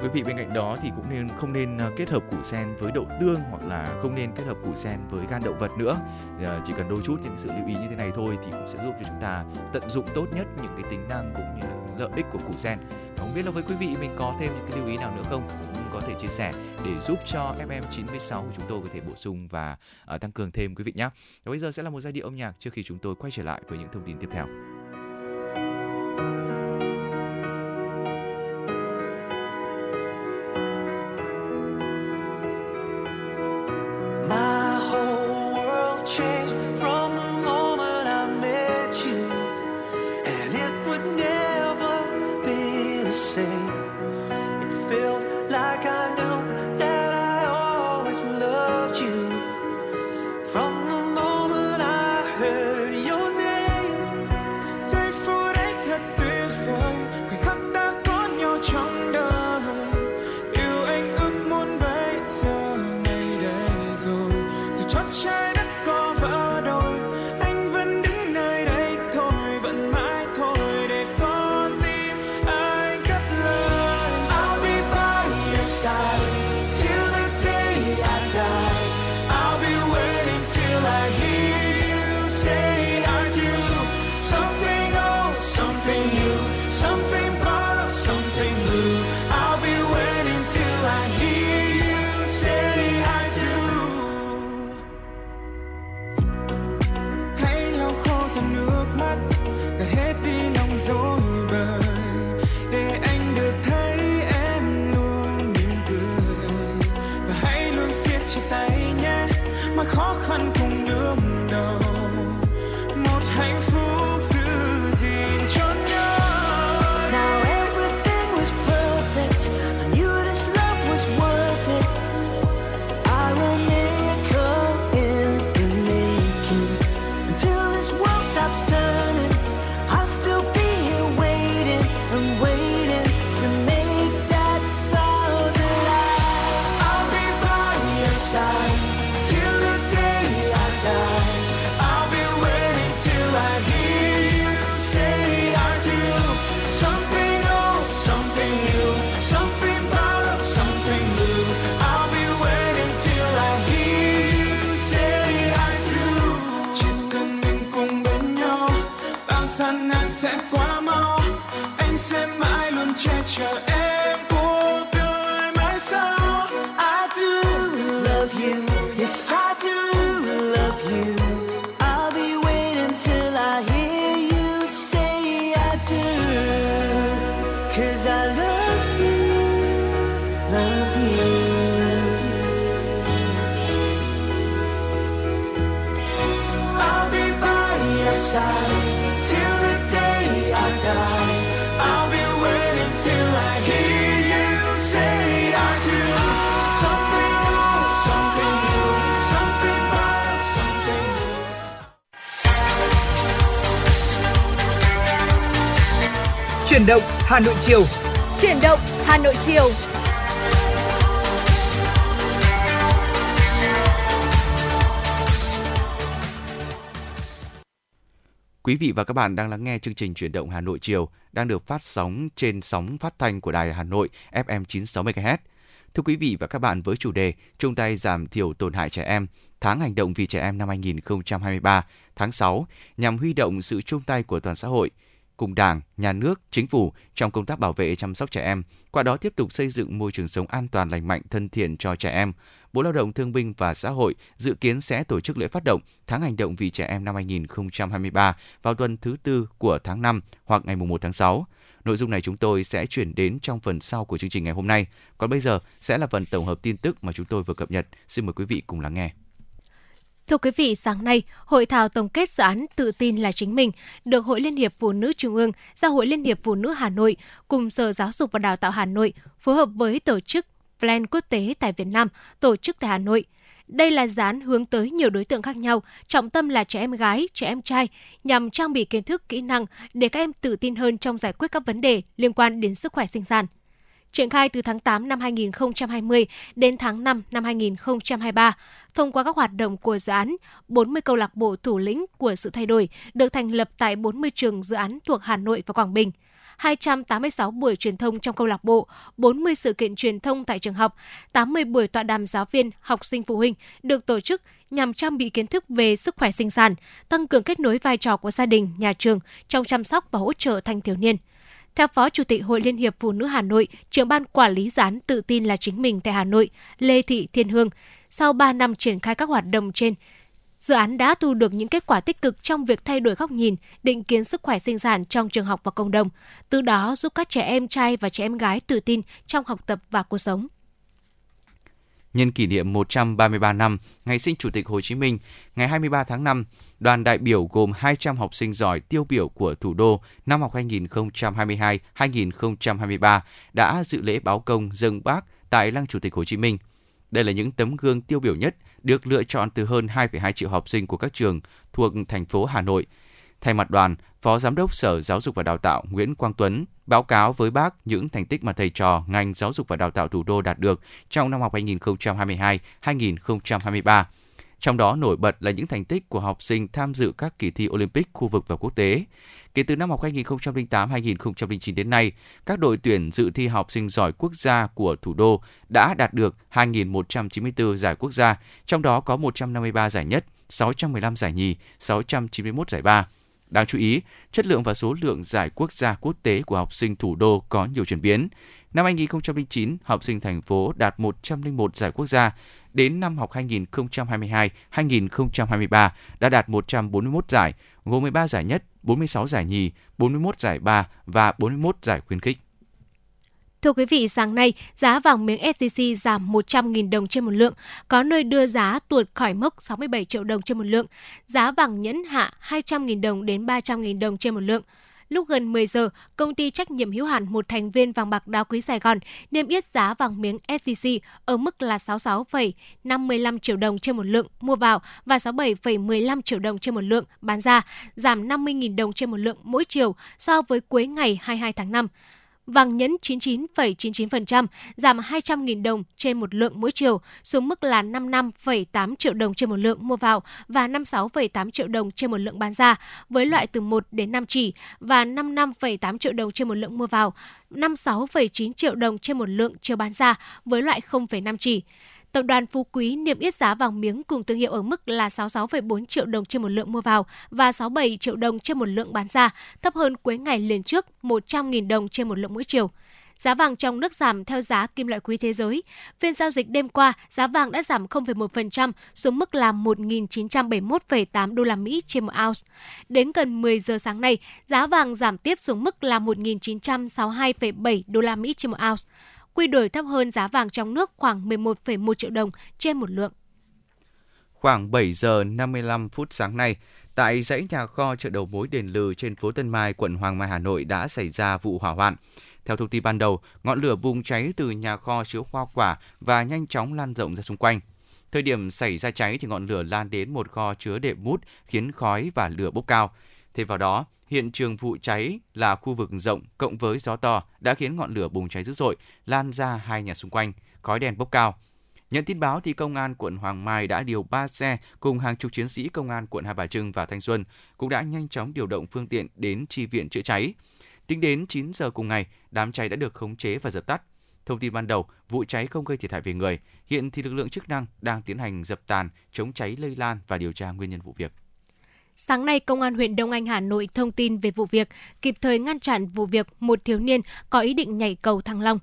Thưa quý vị, bên cạnh đó thì cũng nên, không nên ờ, kết hợp củ sen với đậu tương hoặc là không nên kết hợp củ sen với gan động vật nữa. Ờ, chỉ cần đôi chút những sự lưu ý như thế này thôi thì cũng sẽ giúp cho chúng ta tận dụng tốt nhất những cái tính năng cũng như là lợi ích của củ sen. Và không biết là với quý vị mình có thêm những cái lưu ý nào nữa không? Cũng có thể chia sẻ để giúp cho FM96 của chúng tôi có thể bổ sung và uh, tăng cường thêm quý vị nhé. Và bây giờ sẽ là một giai điệu âm nhạc trước khi chúng tôi quay trở lại với những thông tin tiếp theo. My whole world changed sẽ qua mau. Anh sẽ mãi luôn che chở động Hà Nội chiều. Chuyển động Hà Nội chiều. Quý vị và các bạn đang lắng nghe chương trình Chuyển động Hà Nội chiều đang được phát sóng trên sóng phát thanh của Đài Hà Nội FM 96 MHz. Thưa quý vị và các bạn với chủ đề chung tay giảm thiểu tổn hại trẻ em, tháng hành động vì trẻ em năm 2023, tháng 6 nhằm huy động sự chung tay của toàn xã hội cùng Đảng, Nhà nước, Chính phủ trong công tác bảo vệ chăm sóc trẻ em, qua đó tiếp tục xây dựng môi trường sống an toàn lành mạnh thân thiện cho trẻ em. Bộ Lao động Thương binh và Xã hội dự kiến sẽ tổ chức lễ phát động tháng hành động vì trẻ em năm 2023 vào tuần thứ tư của tháng 5 hoặc ngày 1 tháng 6. Nội dung này chúng tôi sẽ chuyển đến trong phần sau của chương trình ngày hôm nay. Còn bây giờ sẽ là phần tổng hợp tin tức mà chúng tôi vừa cập nhật. Xin mời quý vị cùng lắng nghe. Thưa quý vị, sáng nay, hội thảo tổng kết dự án Tự tin là chính mình được Hội Liên hiệp Phụ nữ Trung ương, Giao hội Liên hiệp Phụ nữ Hà Nội cùng Sở Giáo dục và Đào tạo Hà Nội phối hợp với tổ chức Plan Quốc tế tại Việt Nam tổ chức tại Hà Nội. Đây là dự án hướng tới nhiều đối tượng khác nhau, trọng tâm là trẻ em gái, trẻ em trai, nhằm trang bị kiến thức, kỹ năng để các em tự tin hơn trong giải quyết các vấn đề liên quan đến sức khỏe sinh sản. Triển khai từ tháng 8 năm 2020 đến tháng 5 năm 2023, thông qua các hoạt động của dự án, 40 câu lạc bộ thủ lĩnh của sự thay đổi được thành lập tại 40 trường dự án thuộc Hà Nội và Quảng Bình. 286 buổi truyền thông trong câu lạc bộ, 40 sự kiện truyền thông tại trường học, 80 buổi tọa đàm giáo viên, học sinh phụ huynh được tổ chức nhằm trang bị kiến thức về sức khỏe sinh sản, tăng cường kết nối vai trò của gia đình, nhà trường trong chăm sóc và hỗ trợ thanh thiếu niên. Theo Phó Chủ tịch Hội Liên hiệp Phụ nữ Hà Nội, trưởng ban quản lý dự án tự tin là chính mình tại Hà Nội, Lê Thị Thiên Hương, sau 3 năm triển khai các hoạt động trên, Dự án đã thu được những kết quả tích cực trong việc thay đổi góc nhìn, định kiến sức khỏe sinh sản trong trường học và cộng đồng, từ đó giúp các trẻ em trai và trẻ em gái tự tin trong học tập và cuộc sống. Nhân kỷ niệm 133 năm ngày sinh Chủ tịch Hồ Chí Minh, ngày 23 tháng 5, đoàn đại biểu gồm 200 học sinh giỏi tiêu biểu của thủ đô năm học 2022-2023 đã dự lễ báo công dân bác tại Lăng Chủ tịch Hồ Chí Minh. Đây là những tấm gương tiêu biểu nhất được lựa chọn từ hơn 2,2 triệu học sinh của các trường thuộc thành phố Hà Nội. Thay mặt đoàn, Phó Giám đốc Sở Giáo dục và Đào tạo Nguyễn Quang Tuấn báo cáo với bác những thành tích mà thầy trò ngành giáo dục và đào tạo thủ đô đạt được trong năm học 2022-2023. Trong đó nổi bật là những thành tích của học sinh tham dự các kỳ thi Olympic khu vực và quốc tế. Kể từ năm học 2008-2009 đến nay, các đội tuyển dự thi học sinh giỏi quốc gia của thủ đô đã đạt được 2.194 giải quốc gia, trong đó có 153 giải nhất, 615 giải nhì, 691 giải ba. Đáng chú ý, chất lượng và số lượng giải quốc gia quốc tế của học sinh thủ đô có nhiều chuyển biến. Năm 2009, học sinh thành phố đạt 101 giải quốc gia, đến năm học 2022-2023 đã đạt 141 giải, gồm 13 giải nhất, 46 giải nhì, 41 giải ba và 41 giải khuyến khích. Thưa quý vị, sáng nay, giá vàng miếng SJC giảm 100.000 đồng trên một lượng, có nơi đưa giá tuột khỏi mốc 67 triệu đồng trên một lượng. Giá vàng nhẫn hạ 200.000 đồng đến 300.000 đồng trên một lượng. Lúc gần 10 giờ, công ty trách nhiệm hữu hạn một thành viên vàng bạc đá quý Sài Gòn niêm yết giá vàng miếng SJC ở mức là 66,55 triệu đồng trên một lượng mua vào và 67,15 triệu đồng trên một lượng bán ra, giảm 50.000 đồng trên một lượng mỗi chiều so với cuối ngày 22 tháng 5 vàng nhẫn 99,99%, giảm 200.000 đồng trên một lượng mỗi chiều, xuống mức là 55,8 triệu đồng trên một lượng mua vào và 56,8 triệu đồng trên một lượng bán ra, với loại từ 1 đến 5 chỉ, và 55,8 triệu đồng trên một lượng mua vào, 56,9 triệu đồng trên một lượng chiều bán ra, với loại 0,5 chỉ. Tập đoàn Phú Quý niêm yết giá vàng miếng cùng thương hiệu ở mức là 66,4 triệu đồng trên một lượng mua vào và 67 triệu đồng trên một lượng bán ra, thấp hơn cuối ngày liền trước 100.000 đồng trên một lượng mỗi chiều. Giá vàng trong nước giảm theo giá kim loại quý thế giới. Phiên giao dịch đêm qua, giá vàng đã giảm 0,1% xuống mức là 1.971,8 đô la Mỹ trên một ounce. Đến gần 10 giờ sáng nay, giá vàng giảm tiếp xuống mức là 1.962,7 đô la Mỹ trên một ounce quy đổi thấp hơn giá vàng trong nước khoảng 11,1 triệu đồng trên một lượng. Khoảng 7 giờ 55 phút sáng nay, tại dãy nhà kho chợ đầu mối Đền Lừ trên phố Tân Mai, quận Hoàng Mai, Hà Nội đã xảy ra vụ hỏa hoạn. Theo thông tin ban đầu, ngọn lửa bùng cháy từ nhà kho chứa hoa quả và nhanh chóng lan rộng ra xung quanh. Thời điểm xảy ra cháy thì ngọn lửa lan đến một kho chứa đệm mút khiến khói và lửa bốc cao. Thêm vào đó, Hiện trường vụ cháy là khu vực rộng cộng với gió to đã khiến ngọn lửa bùng cháy dữ dội, lan ra hai nhà xung quanh, khói đen bốc cao. Nhận tin báo thì công an quận Hoàng Mai đã điều 3 xe cùng hàng chục chiến sĩ công an quận Hai Bà Trưng và Thanh Xuân cũng đã nhanh chóng điều động phương tiện đến chi viện chữa cháy. Tính đến 9 giờ cùng ngày, đám cháy đã được khống chế và dập tắt. Thông tin ban đầu, vụ cháy không gây thiệt hại về người. Hiện thì lực lượng chức năng đang tiến hành dập tàn, chống cháy lây lan và điều tra nguyên nhân vụ việc. Sáng nay, Công an huyện Đông Anh, Hà Nội thông tin về vụ việc, kịp thời ngăn chặn vụ việc một thiếu niên có ý định nhảy cầu Thăng Long.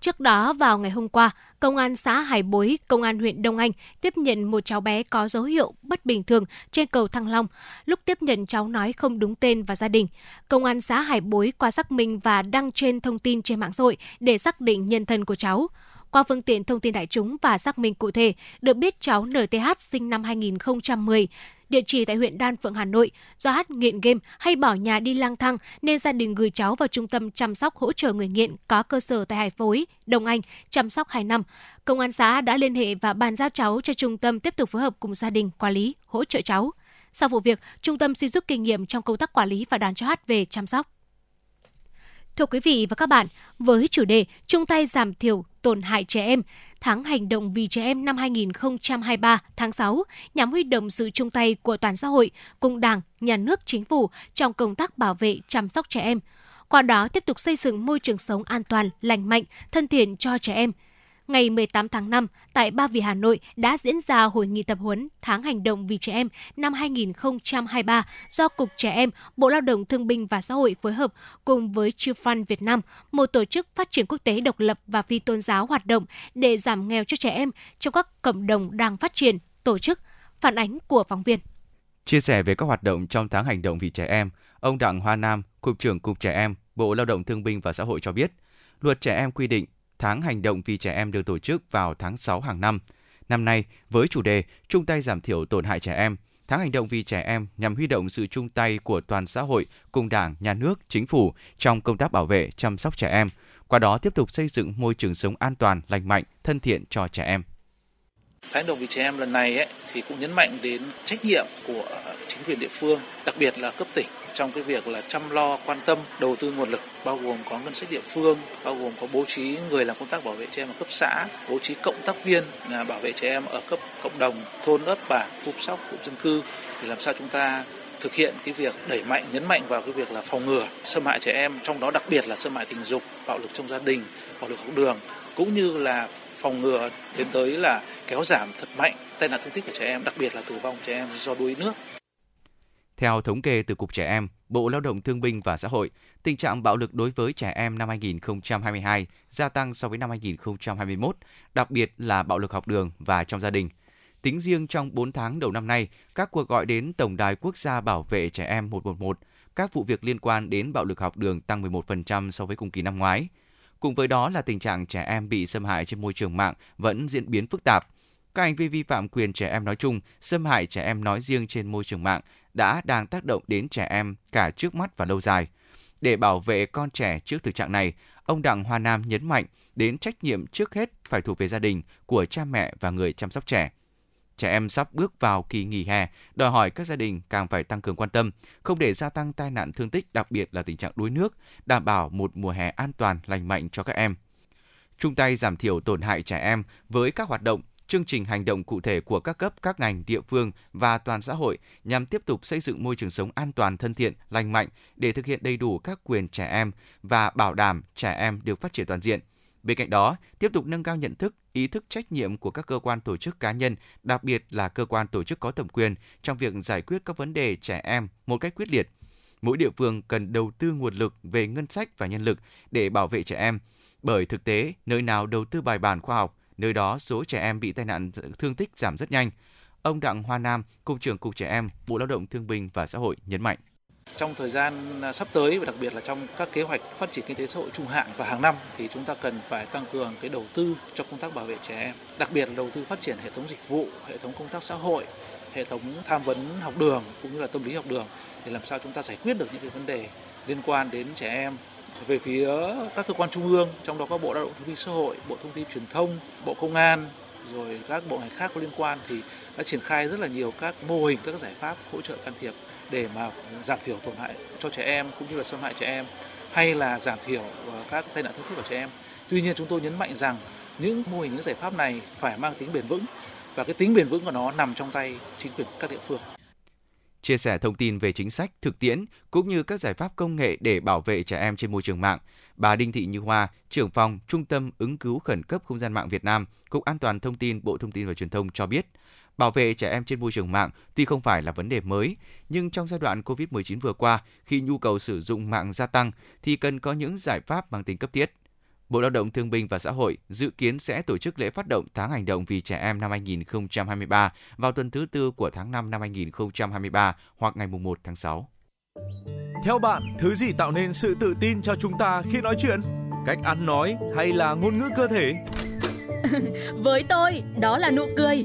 Trước đó, vào ngày hôm qua, Công an xã Hải Bối, Công an huyện Đông Anh tiếp nhận một cháu bé có dấu hiệu bất bình thường trên cầu Thăng Long. Lúc tiếp nhận cháu nói không đúng tên và gia đình. Công an xã Hải Bối qua xác minh và đăng trên thông tin trên mạng xã hội để xác định nhân thân của cháu. Qua phương tiện thông tin đại chúng và xác minh cụ thể, được biết cháu NTH sinh năm 2010, địa chỉ tại huyện Đan Phượng, Hà Nội. Do hát nghiện game hay bỏ nhà đi lang thang nên gia đình gửi cháu vào trung tâm chăm sóc hỗ trợ người nghiện có cơ sở tại Hải Phối, Đông Anh, chăm sóc 2 năm. Công an xã đã liên hệ và bàn giao cháu cho trung tâm tiếp tục phối hợp cùng gia đình quản lý, hỗ trợ cháu. Sau vụ việc, trung tâm xin rút kinh nghiệm trong công tác quản lý và đón cho hát về chăm sóc. Thưa quý vị và các bạn, với chủ đề chung tay giảm thiểu tổn hại trẻ em, tháng hành động vì trẻ em năm 2023 tháng 6 nhằm huy động sự chung tay của toàn xã hội cùng Đảng, Nhà nước, Chính phủ trong công tác bảo vệ chăm sóc trẻ em. Qua đó tiếp tục xây dựng môi trường sống an toàn, lành mạnh, thân thiện cho trẻ em ngày 18 tháng 5 tại Ba Vì Hà Nội đã diễn ra hội nghị tập huấn tháng hành động vì trẻ em năm 2023 do Cục Trẻ Em, Bộ Lao động Thương binh và Xã hội phối hợp cùng với Chifan Việt Nam, một tổ chức phát triển quốc tế độc lập và phi tôn giáo hoạt động để giảm nghèo cho trẻ em trong các cộng đồng đang phát triển, tổ chức. Phản ánh của phóng viên. Chia sẻ về các hoạt động trong tháng hành động vì trẻ em, ông Đặng Hoa Nam, Cục trưởng Cục Trẻ Em, Bộ Lao động Thương binh và Xã hội cho biết, luật trẻ em quy định tháng hành động vì trẻ em được tổ chức vào tháng 6 hàng năm. Năm nay, với chủ đề chung tay giảm thiểu tổn hại trẻ em, tháng hành động vì trẻ em nhằm huy động sự chung tay của toàn xã hội cùng Đảng, Nhà nước, Chính phủ trong công tác bảo vệ, chăm sóc trẻ em, qua đó tiếp tục xây dựng môi trường sống an toàn, lành mạnh, thân thiện cho trẻ em. Tháng đồng vì trẻ em lần này ấy, thì cũng nhấn mạnh đến trách nhiệm của chính quyền địa phương, đặc biệt là cấp tỉnh trong cái việc là chăm lo quan tâm đầu tư nguồn lực bao gồm có ngân sách địa phương bao gồm có bố trí người làm công tác bảo vệ trẻ em ở cấp xã bố trí cộng tác viên là bảo vệ trẻ em ở cấp cộng đồng thôn ấp bản khu sóc cụm dân cư. Để làm sao chúng ta thực hiện cái việc đẩy mạnh nhấn mạnh vào cái việc là phòng ngừa xâm hại trẻ em trong đó đặc biệt là xâm hại tình dục bạo lực trong gia đình bạo lực học đường cũng như là phòng ngừa tiến tới là kéo giảm thật mạnh tai nạn thương tích của trẻ em đặc biệt là tử vong trẻ em do đuối nước theo thống kê từ Cục Trẻ Em, Bộ Lao động Thương binh và Xã hội, tình trạng bạo lực đối với trẻ em năm 2022 gia tăng so với năm 2021, đặc biệt là bạo lực học đường và trong gia đình. Tính riêng trong 4 tháng đầu năm nay, các cuộc gọi đến Tổng đài Quốc gia Bảo vệ Trẻ Em 111, các vụ việc liên quan đến bạo lực học đường tăng 11% so với cùng kỳ năm ngoái. Cùng với đó là tình trạng trẻ em bị xâm hại trên môi trường mạng vẫn diễn biến phức tạp. Các hành vi vi phạm quyền trẻ em nói chung, xâm hại trẻ em nói riêng trên môi trường mạng đã đang tác động đến trẻ em cả trước mắt và lâu dài. Để bảo vệ con trẻ trước thực trạng này, ông Đặng Hoa Nam nhấn mạnh đến trách nhiệm trước hết phải thuộc về gia đình của cha mẹ và người chăm sóc trẻ. Trẻ em sắp bước vào kỳ nghỉ hè, đòi hỏi các gia đình càng phải tăng cường quan tâm, không để gia tăng tai nạn thương tích đặc biệt là tình trạng đuối nước, đảm bảo một mùa hè an toàn, lành mạnh cho các em. Chung tay giảm thiểu tổn hại trẻ em với các hoạt động chương trình hành động cụ thể của các cấp, các ngành, địa phương và toàn xã hội nhằm tiếp tục xây dựng môi trường sống an toàn, thân thiện, lành mạnh để thực hiện đầy đủ các quyền trẻ em và bảo đảm trẻ em được phát triển toàn diện. Bên cạnh đó, tiếp tục nâng cao nhận thức, ý thức trách nhiệm của các cơ quan tổ chức cá nhân, đặc biệt là cơ quan tổ chức có thẩm quyền trong việc giải quyết các vấn đề trẻ em một cách quyết liệt. Mỗi địa phương cần đầu tư nguồn lực về ngân sách và nhân lực để bảo vệ trẻ em, bởi thực tế, nơi nào đầu tư bài bản khoa học, nơi đó số trẻ em bị tai nạn thương tích giảm rất nhanh. Ông Đặng Hoa Nam, Cục trưởng Cục Trẻ Em, Bộ Lao động Thương binh và Xã hội nhấn mạnh. Trong thời gian à, sắp tới và đặc biệt là trong các kế hoạch phát triển kinh tế xã hội trung hạn và hàng năm thì chúng ta cần phải tăng cường cái đầu tư cho công tác bảo vệ trẻ em, đặc biệt là đầu tư phát triển hệ thống dịch vụ, hệ thống công tác xã hội, hệ thống tham vấn học đường cũng như là tâm lý học đường để làm sao chúng ta giải quyết được những cái vấn đề liên quan đến trẻ em. Về phía các cơ quan trung ương trong đó có bộ lao động thương binh xã hội bộ thông tin truyền thông bộ công an rồi các bộ ngành khác có liên quan thì đã triển khai rất là nhiều các mô hình các giải pháp hỗ trợ can thiệp để mà giảm thiểu tổn hại cho trẻ em cũng như là xâm hại trẻ em hay là giảm thiểu ờ, các tai nạn thương tích của trẻ em tuy nhiên chúng tôi nhấn mạnh rằng những mô hình những giải pháp này phải mang tính bền vững và cái tính bền vững của nó nằm trong tay chính quyền các địa phương chia sẻ thông tin về chính sách, thực tiễn cũng như các giải pháp công nghệ để bảo vệ trẻ em trên môi trường mạng. Bà Đinh Thị Như Hoa, trưởng phòng Trung tâm ứng cứu khẩn cấp không gian mạng Việt Nam, Cục An toàn thông tin Bộ Thông tin và Truyền thông cho biết, bảo vệ trẻ em trên môi trường mạng tuy không phải là vấn đề mới, nhưng trong giai đoạn COVID-19 vừa qua, khi nhu cầu sử dụng mạng gia tăng thì cần có những giải pháp mang tính cấp thiết. Bộ Lao động Thương binh và Xã hội dự kiến sẽ tổ chức lễ phát động tháng hành động vì trẻ em năm 2023 vào tuần thứ tư của tháng 5 năm 2023 hoặc ngày 1 tháng 6. Theo bạn, thứ gì tạo nên sự tự tin cho chúng ta khi nói chuyện? Cách ăn nói hay là ngôn ngữ cơ thể? Với tôi, đó là nụ cười.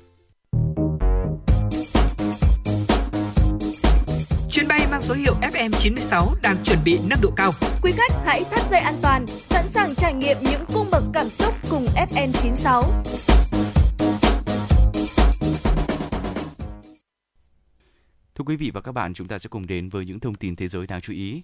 mang số hiệu FM96 đang chuẩn bị nâng độ cao. Quý khách hãy thắt dây an toàn, sẵn sàng trải nghiệm những cung bậc cảm xúc cùng FN96. Thưa quý vị và các bạn, chúng ta sẽ cùng đến với những thông tin thế giới đáng chú ý.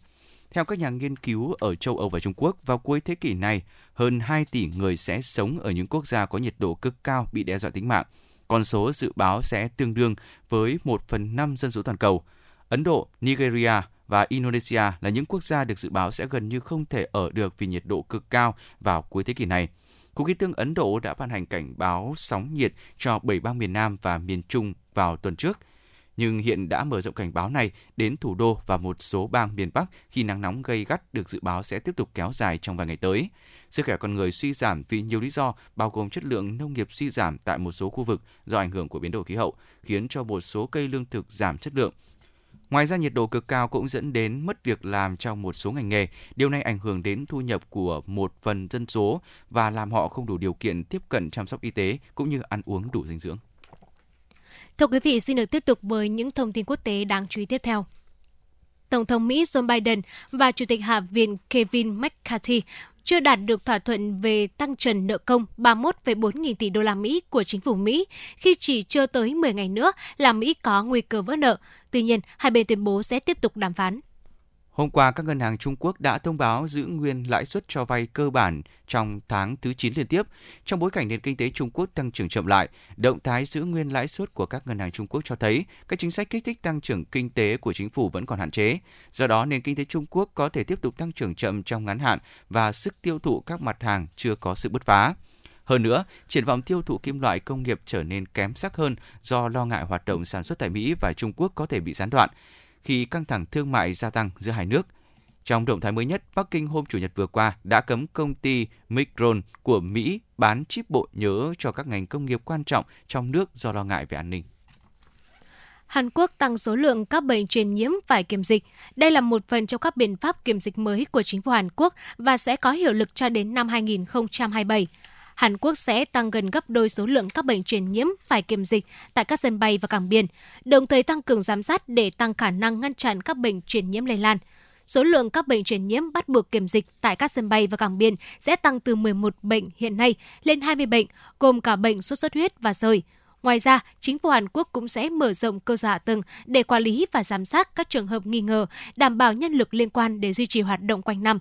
Theo các nhà nghiên cứu ở châu Âu và Trung Quốc, vào cuối thế kỷ này, hơn 2 tỷ người sẽ sống ở những quốc gia có nhiệt độ cực cao bị đe dọa tính mạng. Con số dự báo sẽ tương đương với 1 phần 5 dân số toàn cầu. Ấn Độ, Nigeria và Indonesia là những quốc gia được dự báo sẽ gần như không thể ở được vì nhiệt độ cực cao vào cuối thế kỷ này. Cục khí tượng Ấn Độ đã ban hành cảnh báo sóng nhiệt cho 7 bang miền Nam và miền Trung vào tuần trước – nhưng hiện đã mở rộng cảnh báo này đến thủ đô và một số bang miền Bắc khi nắng nóng gây gắt được dự báo sẽ tiếp tục kéo dài trong vài ngày tới. Sức khỏe con người suy giảm vì nhiều lý do, bao gồm chất lượng nông nghiệp suy giảm tại một số khu vực do ảnh hưởng của biến đổi khí hậu, khiến cho một số cây lương thực giảm chất lượng. Ngoài ra nhiệt độ cực cao cũng dẫn đến mất việc làm trong một số ngành nghề. Điều này ảnh hưởng đến thu nhập của một phần dân số và làm họ không đủ điều kiện tiếp cận chăm sóc y tế cũng như ăn uống đủ dinh dưỡng. Thưa quý vị, xin được tiếp tục với những thông tin quốc tế đáng chú ý tiếp theo. Tổng thống Mỹ Joe Biden và Chủ tịch Hạ viện Kevin McCarthy chưa đạt được thỏa thuận về tăng trần nợ công 31,4 nghìn tỷ đô la Mỹ của chính phủ Mỹ khi chỉ chưa tới 10 ngày nữa là Mỹ có nguy cơ vỡ nợ. Tuy nhiên, hai bên tuyên bố sẽ tiếp tục đàm phán. Hôm qua, các ngân hàng Trung Quốc đã thông báo giữ nguyên lãi suất cho vay cơ bản trong tháng thứ 9 liên tiếp. Trong bối cảnh nền kinh tế Trung Quốc tăng trưởng chậm lại, động thái giữ nguyên lãi suất của các ngân hàng Trung Quốc cho thấy các chính sách kích thích tăng trưởng kinh tế của chính phủ vẫn còn hạn chế. Do đó, nền kinh tế Trung Quốc có thể tiếp tục tăng trưởng chậm trong ngắn hạn và sức tiêu thụ các mặt hàng chưa có sự bứt phá. Hơn nữa, triển vọng tiêu thụ kim loại công nghiệp trở nên kém sắc hơn do lo ngại hoạt động sản xuất tại Mỹ và Trung Quốc có thể bị gián đoạn khi căng thẳng thương mại gia tăng giữa hai nước. Trong động thái mới nhất, Bắc Kinh hôm Chủ nhật vừa qua đã cấm công ty Micron của Mỹ bán chip bộ nhớ cho các ngành công nghiệp quan trọng trong nước do lo ngại về an ninh. Hàn Quốc tăng số lượng các bệnh truyền nhiễm phải kiểm dịch. Đây là một phần trong các biện pháp kiểm dịch mới của chính phủ Hàn Quốc và sẽ có hiệu lực cho đến năm 2027. Hàn Quốc sẽ tăng gần gấp đôi số lượng các bệnh truyền nhiễm phải kiểm dịch tại các sân bay và cảng biển, đồng thời tăng cường giám sát để tăng khả năng ngăn chặn các bệnh truyền nhiễm lây lan. Số lượng các bệnh truyền nhiễm bắt buộc kiểm dịch tại các sân bay và cảng biển sẽ tăng từ 11 bệnh hiện nay lên 20 bệnh, gồm cả bệnh sốt xuất huyết và sởi. Ngoài ra, chính phủ Hàn Quốc cũng sẽ mở rộng cơ sở hạ tầng để quản lý và giám sát các trường hợp nghi ngờ, đảm bảo nhân lực liên quan để duy trì hoạt động quanh năm.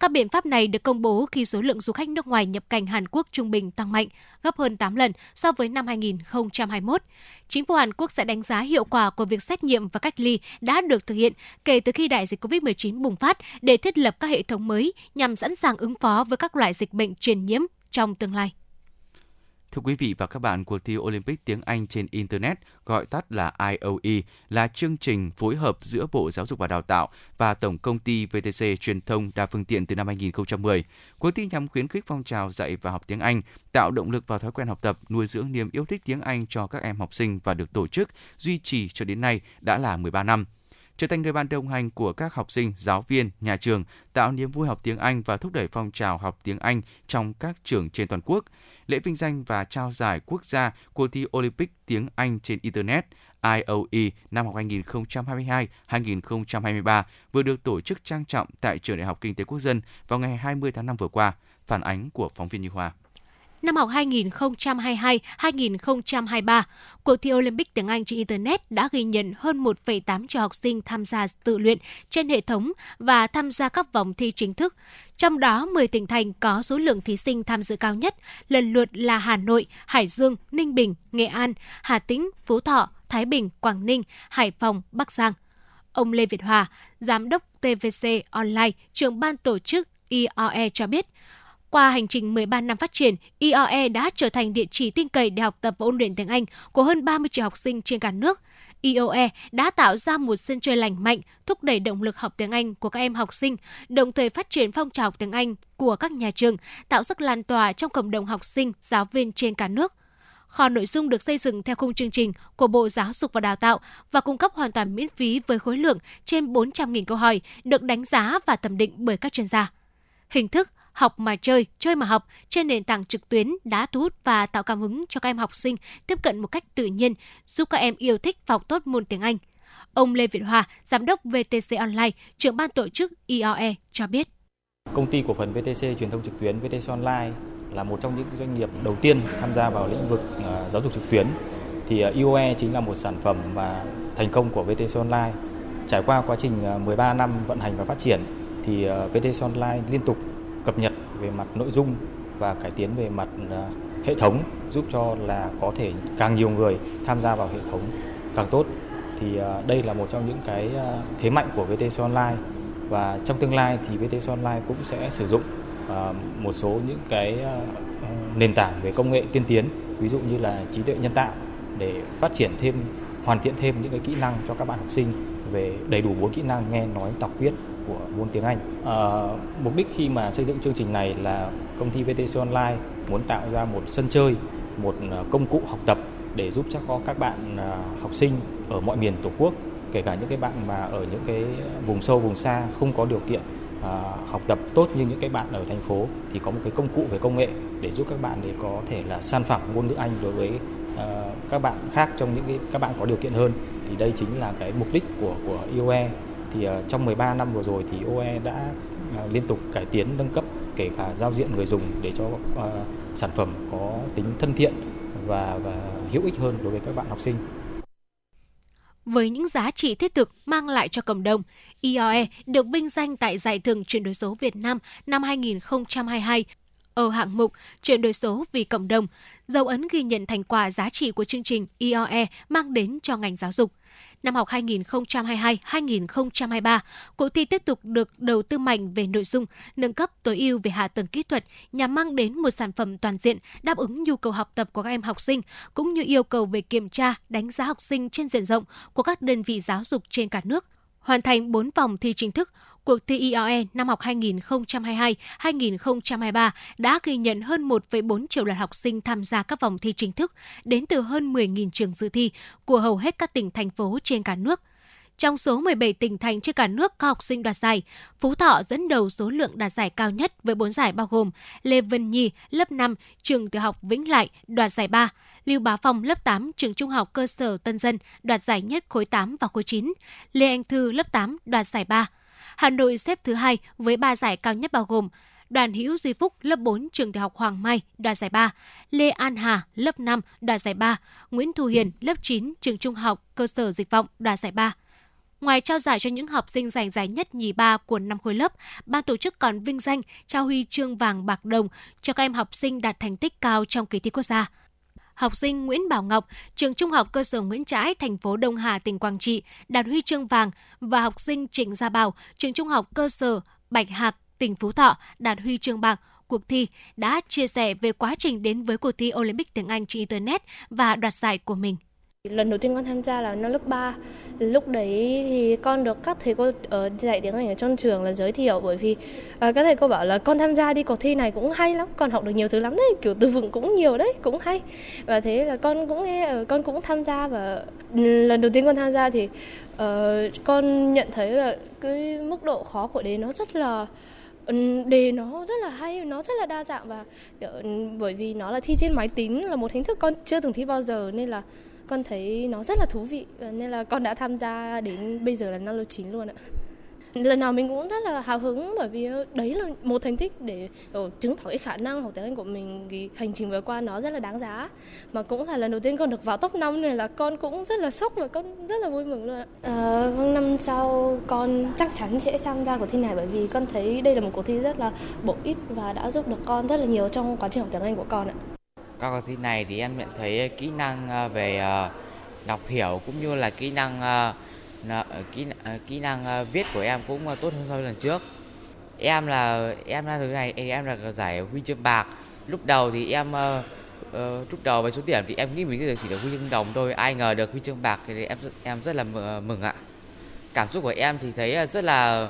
Các biện pháp này được công bố khi số lượng du khách nước ngoài nhập cảnh Hàn Quốc trung bình tăng mạnh, gấp hơn 8 lần so với năm 2021. Chính phủ Hàn Quốc sẽ đánh giá hiệu quả của việc xét nghiệm và cách ly đã được thực hiện kể từ khi đại dịch COVID-19 bùng phát để thiết lập các hệ thống mới nhằm sẵn sàng ứng phó với các loại dịch bệnh truyền nhiễm trong tương lai. Thưa quý vị và các bạn, cuộc thi Olympic tiếng Anh trên Internet, gọi tắt là IOE, là chương trình phối hợp giữa Bộ Giáo dục và Đào tạo và Tổng công ty VTC Truyền thông đa phương tiện từ năm 2010. Cuộc thi nhằm khuyến khích phong trào dạy và học tiếng Anh, tạo động lực và thói quen học tập, nuôi dưỡng niềm yêu thích tiếng Anh cho các em học sinh và được tổ chức, duy trì cho đến nay đã là 13 năm trở thành người bạn đồng hành của các học sinh, giáo viên, nhà trường, tạo niềm vui học tiếng Anh và thúc đẩy phong trào học tiếng Anh trong các trường trên toàn quốc. Lễ vinh danh và trao giải quốc gia cuộc thi Olympic tiếng Anh trên Internet IOE năm học 2022-2023 vừa được tổ chức trang trọng tại Trường Đại học Kinh tế Quốc dân vào ngày 20 tháng 5 vừa qua. Phản ánh của phóng viên Như Hoa năm học 2022-2023, cuộc thi Olympic tiếng Anh trên Internet đã ghi nhận hơn 1,8 triệu học sinh tham gia tự luyện trên hệ thống và tham gia các vòng thi chính thức. Trong đó, 10 tỉnh thành có số lượng thí sinh tham dự cao nhất, lần lượt là Hà Nội, Hải Dương, Ninh Bình, Nghệ An, Hà Tĩnh, Phú Thọ, Thái Bình, Quảng Ninh, Hải Phòng, Bắc Giang. Ông Lê Việt Hòa, Giám đốc TVC Online, trưởng ban tổ chức IOE cho biết, qua hành trình 13 năm phát triển, IOE đã trở thành địa chỉ tin cậy để học tập và ôn luyện tiếng Anh của hơn 30 triệu học sinh trên cả nước. IOE đã tạo ra một sân chơi lành mạnh, thúc đẩy động lực học tiếng Anh của các em học sinh, đồng thời phát triển phong trào tiếng Anh của các nhà trường, tạo sức lan tỏa trong cộng đồng học sinh, giáo viên trên cả nước. Kho nội dung được xây dựng theo khung chương trình của Bộ Giáo dục và Đào tạo và cung cấp hoàn toàn miễn phí với khối lượng trên 400.000 câu hỏi được đánh giá và thẩm định bởi các chuyên gia. Hình thức học mà chơi, chơi mà học trên nền tảng trực tuyến đã thu hút và tạo cảm hứng cho các em học sinh tiếp cận một cách tự nhiên, giúp các em yêu thích và học tốt môn tiếng Anh. Ông Lê Việt Hòa, giám đốc VTC Online, trưởng ban tổ chức IOE cho biết. Công ty cổ phần VTC truyền thông trực tuyến VTC Online là một trong những doanh nghiệp đầu tiên tham gia vào lĩnh vực à, giáo dục trực tuyến. Thì à, IOE chính là một sản phẩm và thành công của VTC Online. Trải qua quá trình à, 13 năm vận hành và phát triển thì VTC Online liên tục cập nhật về mặt nội dung và cải tiến về mặt à, hệ thống giúp cho là có thể càng nhiều người tham gia vào hệ thống càng tốt. Thì à, đây là một trong những cái à, thế mạnh của VTC Online và trong tương lai thì VTC Online cũng sẽ sử dụng một số những cái nền tảng về công nghệ tiên tiến, ví dụ như là trí tuệ nhân tạo để phát triển thêm, hoàn thiện thêm những cái kỹ năng cho các bạn học sinh về đầy đủ bốn kỹ năng nghe, nói, đọc, viết của môn tiếng Anh. À, mục đích khi mà xây dựng chương trình này là công ty VTC Online muốn tạo ra một sân chơi, một ờ, công cụ học tập để giúp cho các bạn ờ, học sinh ở mọi miền tổ quốc kể cả những cái bạn mà ở những cái vùng sâu vùng xa không có điều kiện à, học tập tốt như những cái bạn ở thành phố thì có một cái công cụ về công nghệ để giúp các bạn để có thể là san phẳng ngôn ngữ Anh đối với à, các bạn khác trong những cái các bạn có điều kiện hơn thì đây chính là cái mục đích của của IOE thì ờ, trong 13 năm vừa rồi thì OE đã ờ, liên tục cải tiến nâng cấp kể cả giao diện người dùng để cho ờ, sản phẩm có tính thân thiện và và hữu ích hơn đối với các bạn học sinh với những giá trị thiết thực mang lại cho cộng đồng. IOE được vinh danh tại Giải thưởng chuyển đổi số Việt Nam năm 2022 ở hạng mục chuyển đổi số vì cộng đồng, dấu ấn ghi nhận thành quả giá trị của chương trình IOE mang đến cho ngành giáo dục. Năm học 2022-2023, cuộc thi tiếp tục được đầu tư mạnh về nội dung, nâng cấp tối ưu về hạ tầng kỹ thuật nhằm mang đến một sản phẩm toàn diện đáp ứng nhu cầu học tập của các em học sinh, cũng như yêu cầu về kiểm tra, đánh giá học sinh trên diện rộng của các đơn vị giáo dục trên cả nước. Hoàn thành 4 vòng thi chính thức, cuộc thi IOE năm học 2022-2023 đã ghi nhận hơn 1,4 triệu lượt học sinh tham gia các vòng thi chính thức đến từ hơn 10.000 trường dự thi của hầu hết các tỉnh, thành phố trên cả nước. Trong số 17 tỉnh thành trên cả nước có học sinh đoạt giải, Phú Thọ dẫn đầu số lượng đạt giải cao nhất với 4 giải bao gồm Lê Vân Nhi, lớp 5, trường tiểu học Vĩnh Lại, đoạt giải 3, Lưu Bá Phong, lớp 8, trường trung học cơ sở Tân Dân, đoạt giải nhất khối 8 và khối 9, Lê Anh Thư, lớp 8, đoạt giải 3. Hà Nội xếp thứ hai với 3 giải cao nhất bao gồm Đoàn Hữu Duy Phúc, lớp 4, trường tiểu học Hoàng Mai, đoạt giải 3, Lê An Hà, lớp 5, đoạt giải 3, Nguyễn Thu Hiền, lớp 9, trường trung học cơ sở Dịch vọng, đoạt giải 3. Ngoài trao giải cho những học sinh giành giải nhất nhì ba của năm khối lớp, ban tổ chức còn vinh danh trao huy chương vàng bạc đồng cho các em học sinh đạt thành tích cao trong kỳ thi quốc gia. Học sinh Nguyễn Bảo Ngọc, trường Trung học cơ sở Nguyễn Trãi, thành phố Đông Hà, tỉnh Quảng Trị đạt huy chương vàng và học sinh Trịnh Gia Bảo, trường Trung học cơ sở Bạch Hạc, tỉnh Phú Thọ đạt huy chương bạc cuộc thi đã chia sẻ về quá trình đến với cuộc thi Olympic tiếng Anh trên Internet và đoạt giải của mình. Lần đầu tiên con tham gia là năm lớp 3. Lúc đấy thì con được các thầy cô ở dạy tiếng Anh ở trong trường là giới thiệu bởi vì uh, các thầy cô bảo là con tham gia đi cuộc thi này cũng hay lắm, con học được nhiều thứ lắm đấy, kiểu từ vựng cũng nhiều đấy, cũng hay. Và thế là con cũng nghe ờ, con cũng tham gia và ừ, lần đầu tiên con tham gia thì uh, con nhận thấy là cái mức độ khó của đề nó rất là ừ, đề nó rất là hay nó rất là đa dạng và ừ, bởi vì nó là thi trên máy tính là một hình thức con chưa từng thi bao giờ nên là con thấy nó rất là thú vị nên là con đã tham gia đến bây giờ là năm lớp 9 luôn ạ lần nào mình cũng rất là hào hứng bởi vì đấy là một thành tích để chứng tỏ cái khả năng học tiếng Anh của mình thì hành trình vừa qua nó rất là đáng giá mà cũng là lần đầu tiên con được vào top 5 này là con cũng rất là sốc và con rất là vui mừng luôn ạ. À, vâng năm sau con chắc chắn sẽ tham gia cuộc thi này bởi vì con thấy đây là một cuộc thi rất là bổ ích và đã giúp được con rất là nhiều trong quá trình học tiếng Anh của con ạ. Các cuộc thi này thì em nhận thấy kỹ năng ờ, về ờ, đọc hiểu cũng như là kỹ năng ờ, kỹ kỹ năng viết của em cũng tốt hơn so với lần trước. Em là em ra thứ này em là giải huy chương bạc. Lúc đầu thì em uh, lúc đầu với số điểm thì em nghĩ mình chỉ được huy chương đồng thôi ai ngờ được huy chương bạc thì em em rất là mừng ạ cảm xúc của em thì thấy rất là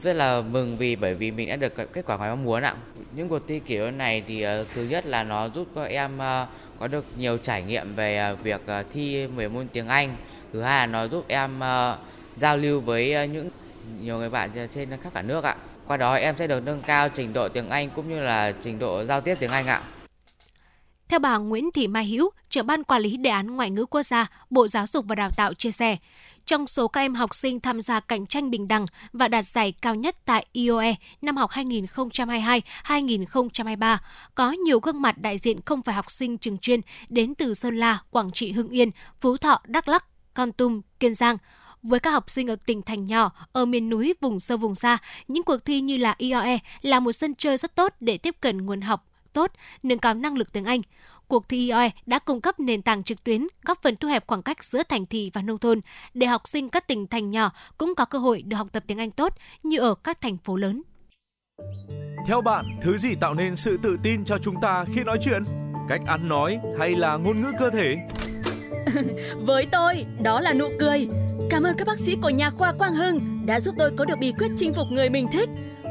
rất là mừng vì bởi vì mình đã được kết quả ngoài mong muốn ạ. Những cuộc thi kiểu này thì uh, thứ nhất là nó giúp các em uh, có được nhiều trải nghiệm về uh, việc uh, thi về môn tiếng Anh. Thứ hai là nó giúp em uh, giao lưu với uh, những nhiều người bạn trên khắp cả nước ạ. Qua đó em sẽ được nâng cao trình độ tiếng Anh cũng như là trình độ giao tiếp tiếng Anh ạ. Theo bà Nguyễn Thị Mai Hữu, trưởng ban quản lý đề án ngoại ngữ quốc gia, Bộ Giáo dục và Đào tạo chia sẻ, trong số các em học sinh tham gia cạnh tranh bình đẳng và đạt giải cao nhất tại IOE năm học 2022-2023, có nhiều gương mặt đại diện không phải học sinh trường chuyên đến từ Sơn La, Quảng Trị, Hưng Yên, Phú Thọ, Đắk Lắk, Con Tum, Kiên Giang. Với các học sinh ở tỉnh thành nhỏ, ở miền núi, vùng sâu vùng xa, những cuộc thi như là IOE là một sân chơi rất tốt để tiếp cận nguồn học tốt, nâng cao năng lực tiếng Anh. Cuộc thi IOE đã cung cấp nền tảng trực tuyến, góp phần thu hẹp khoảng cách giữa thành thị và nông thôn, để học sinh các tỉnh thành nhỏ cũng có cơ hội được học tập tiếng Anh tốt như ở các thành phố lớn. Theo bạn, thứ gì tạo nên sự tự tin cho chúng ta khi nói chuyện? Cách ăn nói hay là ngôn ngữ cơ thể? Với tôi, đó là nụ cười. Cảm ơn các bác sĩ của nhà khoa Quang Hưng đã giúp tôi có được bí quyết chinh phục người mình thích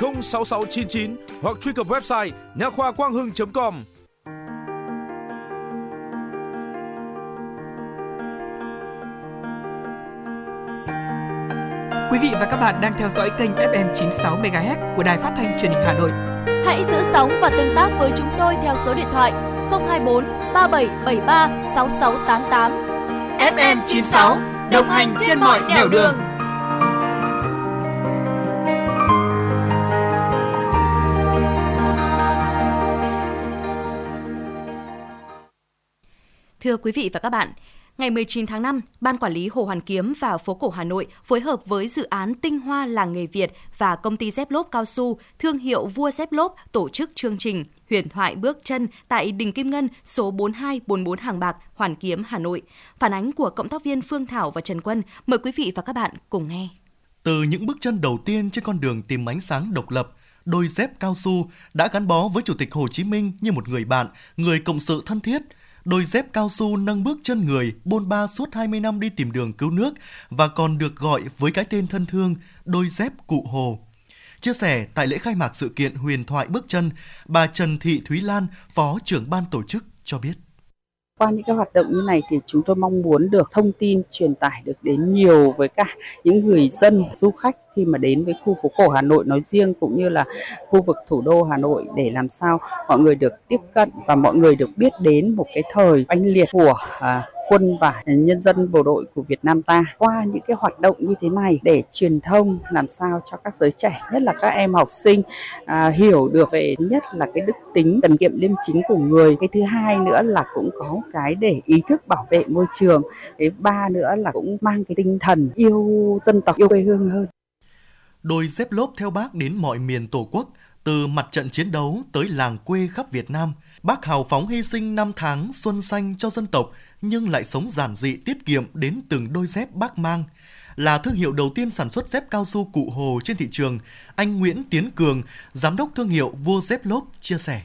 06699 hoặc truy cập website nha khoa quang hưng.com. Quý vị và các bạn đang theo dõi kênh FM 96 MHz của Đài Phát thanh Truyền hình Hà Nội. Hãy giữ sóng và tương tác với chúng tôi theo số điện thoại 024 3773 6688. FM 96 đồng hành trên mọi nẻo đường. đường. Thưa quý vị và các bạn, ngày 19 tháng 5, Ban Quản lý Hồ Hoàn Kiếm và Phố Cổ Hà Nội phối hợp với dự án Tinh Hoa Làng Nghề Việt và công ty dép lốp cao su, thương hiệu Vua Dép Lốp tổ chức chương trình Huyền thoại bước chân tại Đình Kim Ngân số 4244 Hàng Bạc, Hoàn Kiếm, Hà Nội. Phản ánh của cộng tác viên Phương Thảo và Trần Quân. Mời quý vị và các bạn cùng nghe. Từ những bước chân đầu tiên trên con đường tìm ánh sáng độc lập, đôi dép cao su đã gắn bó với Chủ tịch Hồ Chí Minh như một người bạn, người cộng sự thân thiết – đôi dép cao su nâng bước chân người bôn ba suốt 20 năm đi tìm đường cứu nước và còn được gọi với cái tên thân thương đôi dép cụ Hồ. Chia sẻ tại lễ khai mạc sự kiện huyền thoại bước chân, bà Trần Thị Thúy Lan, Phó trưởng ban tổ chức cho biết qua những cái hoạt động như này thì chúng tôi mong muốn được thông tin truyền tải được đến nhiều với cả những người dân du khách khi mà đến với khu phố cổ Hà Nội nói riêng cũng như là khu vực thủ đô Hà Nội để làm sao mọi người được tiếp cận và mọi người được biết đến một cái thời oanh liệt của à, quân và nhân dân bộ đội của Việt Nam ta qua những cái hoạt động như thế này để truyền thông làm sao cho các giới trẻ nhất là các em học sinh à, hiểu được về nhất là cái đức tính cần kiệm liêm chính của người. Cái thứ hai nữa là cũng có cái để ý thức bảo vệ môi trường. Cái ba nữa là cũng mang cái tinh thần yêu dân tộc yêu quê hương hơn. Đôi dép lốp theo bác đến mọi miền tổ quốc từ mặt trận chiến đấu tới làng quê khắp Việt Nam, bác hào phóng hy sinh năm tháng xuân xanh cho dân tộc nhưng lại sống giản dị tiết kiệm đến từng đôi dép bác mang. Là thương hiệu đầu tiên sản xuất dép cao su cụ hồ trên thị trường, anh Nguyễn Tiến Cường, giám đốc thương hiệu Vua Dép Lốp chia sẻ.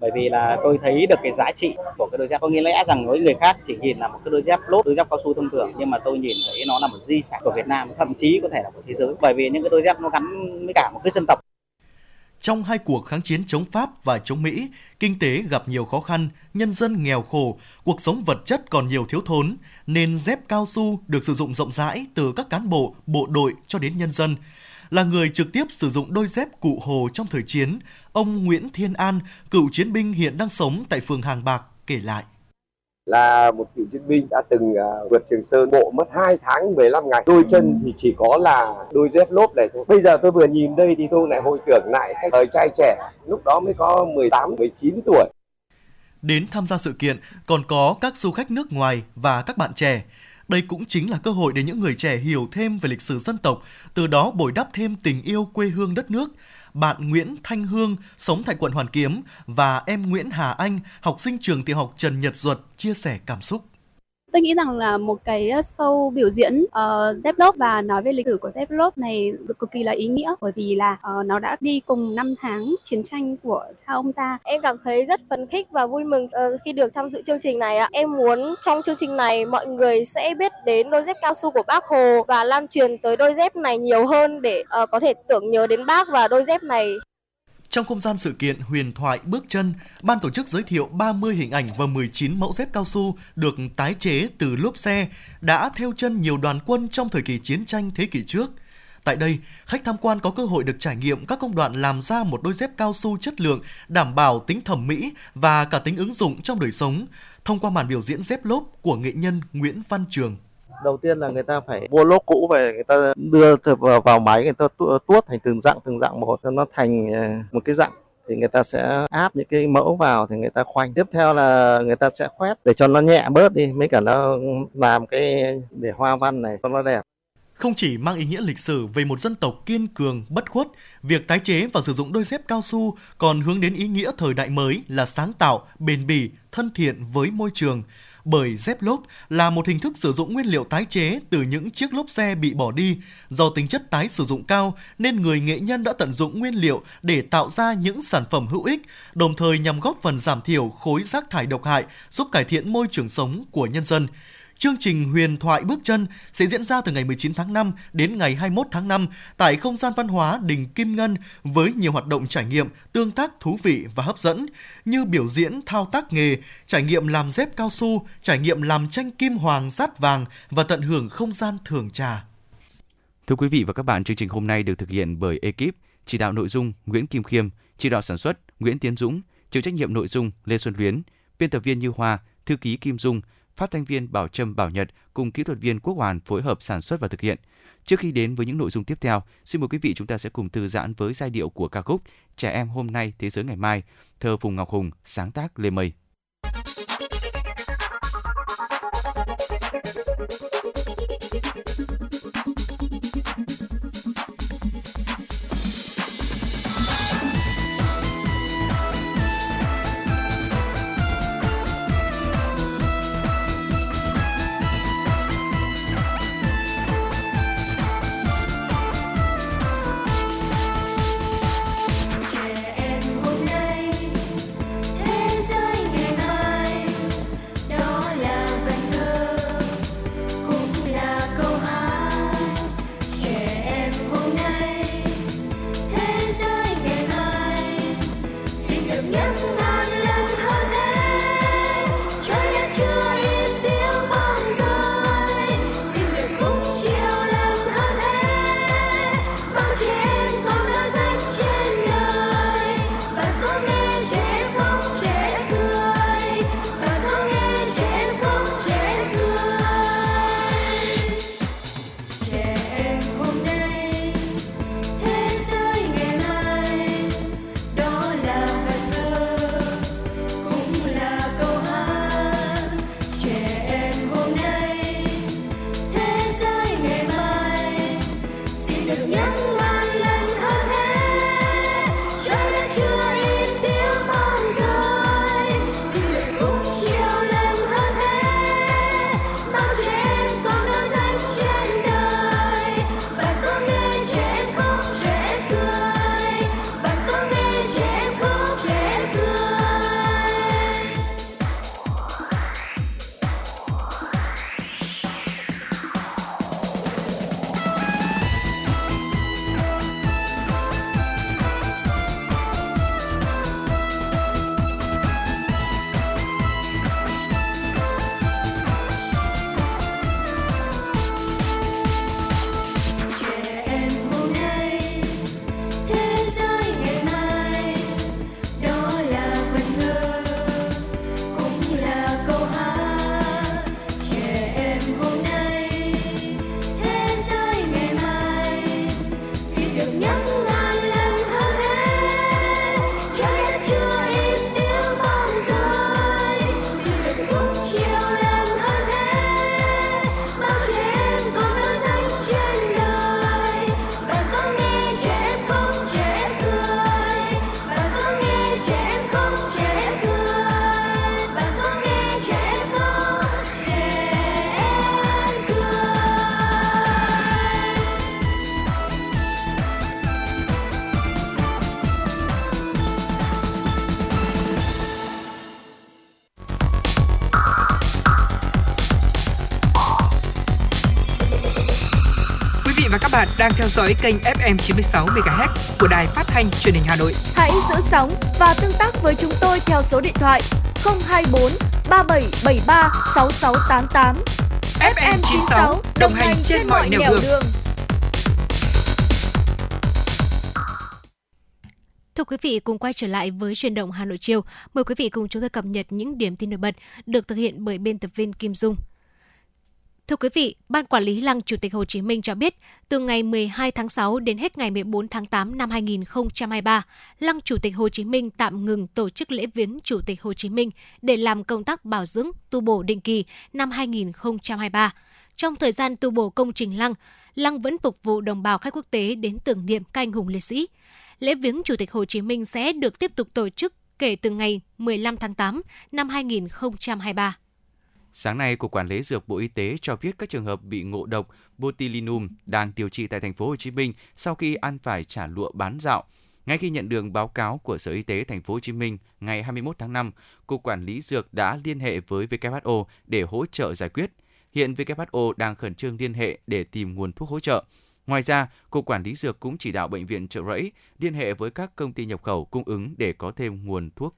Bởi vì là tôi thấy được cái giá trị của cái đôi dép. Có nghĩa lẽ rằng với người khác chỉ nhìn là một cái đôi dép lốp đôi dép cao su thông thường nhưng mà tôi nhìn thấy nó là một di sản của Việt Nam thậm chí có thể là của thế giới. Bởi vì những cái đôi dép nó gắn với cả một cái dân tộc. Trong hai cuộc kháng chiến chống Pháp và chống Mỹ, kinh tế gặp nhiều khó khăn, nhân dân nghèo khổ, cuộc sống vật chất còn nhiều thiếu thốn, nên dép cao su được sử dụng rộng rãi từ các cán bộ, bộ đội cho đến nhân dân. Là người trực tiếp sử dụng đôi dép cụ Hồ trong thời chiến, ông Nguyễn Thiên An, cựu chiến binh hiện đang sống tại phường Hàng Bạc, kể lại là một cựu chiến binh đã từng uh, vượt Trường Sơn bộ mất 2 tháng 15 ngày. Đôi chân thì chỉ có là đôi dép lốp này thôi. Bây giờ tôi vừa nhìn đây thì tôi lại hồi tưởng lại cái thời trai trẻ, lúc đó mới có 18, 19 tuổi. Đến tham gia sự kiện còn có các du khách nước ngoài và các bạn trẻ. Đây cũng chính là cơ hội để những người trẻ hiểu thêm về lịch sử dân tộc, từ đó bồi đắp thêm tình yêu quê hương đất nước, bạn Nguyễn Thanh Hương sống tại quận Hoàn Kiếm và em Nguyễn Hà Anh, học sinh trường tiểu học Trần Nhật Duật chia sẻ cảm xúc. Tôi nghĩ rằng là một cái show biểu diễn uh, dép lốp và nói về lịch sử của dép lốp này cực kỳ là ý nghĩa bởi vì là uh, nó đã đi cùng năm tháng chiến tranh của cha ông ta. Em cảm thấy rất phấn khích và vui mừng uh, khi được tham dự chương trình này ạ. Em muốn trong chương trình này mọi người sẽ biết đến đôi dép cao su của bác Hồ và lan truyền tới đôi dép này nhiều hơn để uh, có thể tưởng nhớ đến bác và đôi dép này. Trong không gian sự kiện Huyền thoại bước chân, ban tổ chức giới thiệu 30 hình ảnh và 19 mẫu dép cao su được tái chế từ lốp xe đã theo chân nhiều đoàn quân trong thời kỳ chiến tranh thế kỷ trước. Tại đây, khách tham quan có cơ hội được trải nghiệm các công đoạn làm ra một đôi dép cao su chất lượng, đảm bảo tính thẩm mỹ và cả tính ứng dụng trong đời sống, thông qua màn biểu diễn dép lốp của nghệ nhân Nguyễn Văn Trường đầu tiên là người ta phải mua lốp cũ về người ta đưa vào, máy người ta tuốt thành từng dạng từng dạng một nó thành ờ, một cái dạng. Thì người ta sẽ áp những cái mẫu vào thì người ta khoanh. Tiếp theo là người ta sẽ khoét để cho nó nhẹ bớt đi mới cả nó làm cái để hoa văn này cho nó đẹp. Không chỉ mang ý nghĩa lịch sử về một dân tộc kiên cường, bất khuất, việc tái chế và sử dụng đôi dép cao su còn hướng đến ý nghĩa thời đại mới là sáng tạo, bền bỉ, thân thiện với môi trường bởi dép lốp là một hình thức sử dụng nguyên liệu tái chế từ những chiếc lốp xe bị bỏ đi. Do tính chất tái sử dụng cao nên người nghệ nhân đã tận dụng nguyên liệu để tạo ra những sản phẩm hữu ích, đồng thời nhằm góp phần giảm thiểu khối rác thải độc hại, giúp cải thiện môi trường sống của nhân dân. Chương trình Huyền thoại bước chân sẽ diễn ra từ ngày 19 tháng 5 đến ngày 21 tháng 5 tại không gian văn hóa Đình Kim Ngân với nhiều hoạt động trải nghiệm, tương tác thú vị và hấp dẫn như biểu diễn thao tác nghề, trải nghiệm làm dép cao su, trải nghiệm làm tranh kim hoàng sát vàng và tận hưởng không gian thưởng trà. Thưa quý vị và các bạn, chương trình hôm nay được thực hiện bởi ekip chỉ đạo nội dung Nguyễn Kim Khiêm, chỉ đạo sản xuất Nguyễn Tiến Dũng, chịu trách nhiệm nội dung Lê Xuân Luyến, biên tập viên Như Hoa, thư ký Kim Dung, phát thanh viên Bảo Trâm Bảo Nhật cùng kỹ thuật viên Quốc Hoàn phối hợp sản xuất và thực hiện. Trước khi đến với những nội dung tiếp theo, xin mời quý vị chúng ta sẽ cùng thư giãn với giai điệu của ca khúc Trẻ em hôm nay, thế giới ngày mai, thơ Phùng Ngọc Hùng, sáng tác Lê Mây. Đang theo dõi kênh FM 96 MHz của đài phát thanh truyền hình Hà Nội. Hãy giữ sóng và tương tác với chúng tôi theo số điện thoại 024 3773 6688. FM 96 đồng hành trên mọi nẻo đường. đường. Thưa quý vị, cùng quay trở lại với truyền động Hà Nội chiều. Mời quý vị cùng chúng tôi cập nhật những điểm tin nổi bật được thực hiện bởi biên tập viên Kim Dung. Thưa quý vị, Ban Quản lý Lăng Chủ tịch Hồ Chí Minh cho biết, từ ngày 12 tháng 6 đến hết ngày 14 tháng 8 năm 2023, Lăng Chủ tịch Hồ Chí Minh tạm ngừng tổ chức lễ viếng Chủ tịch Hồ Chí Minh để làm công tác bảo dưỡng, tu bổ định kỳ năm 2023. Trong thời gian tu bổ công trình Lăng, Lăng vẫn phục vụ đồng bào khách quốc tế đến tưởng niệm các anh hùng liệt sĩ. Lễ viếng Chủ tịch Hồ Chí Minh sẽ được tiếp tục tổ chức kể từ ngày 15 tháng 8 năm 2023. Sáng nay, Cục Quản lý Dược Bộ Y tế cho biết các trường hợp bị ngộ độc botulinum đang điều trị tại thành phố Hồ Chí Minh sau khi ăn phải chả lụa bán dạo. Ngay khi nhận được báo cáo của Sở Y tế thành phố Hồ Chí Minh ngày 21 tháng 5, Cục Quản lý Dược đã liên hệ với WHO để hỗ trợ giải quyết. Hiện WHO đang khẩn trương liên hệ để tìm nguồn thuốc hỗ trợ. Ngoài ra, Cục Quản lý Dược cũng chỉ đạo Bệnh viện Trợ Rẫy liên hệ với các công ty nhập khẩu cung ứng để có thêm nguồn thuốc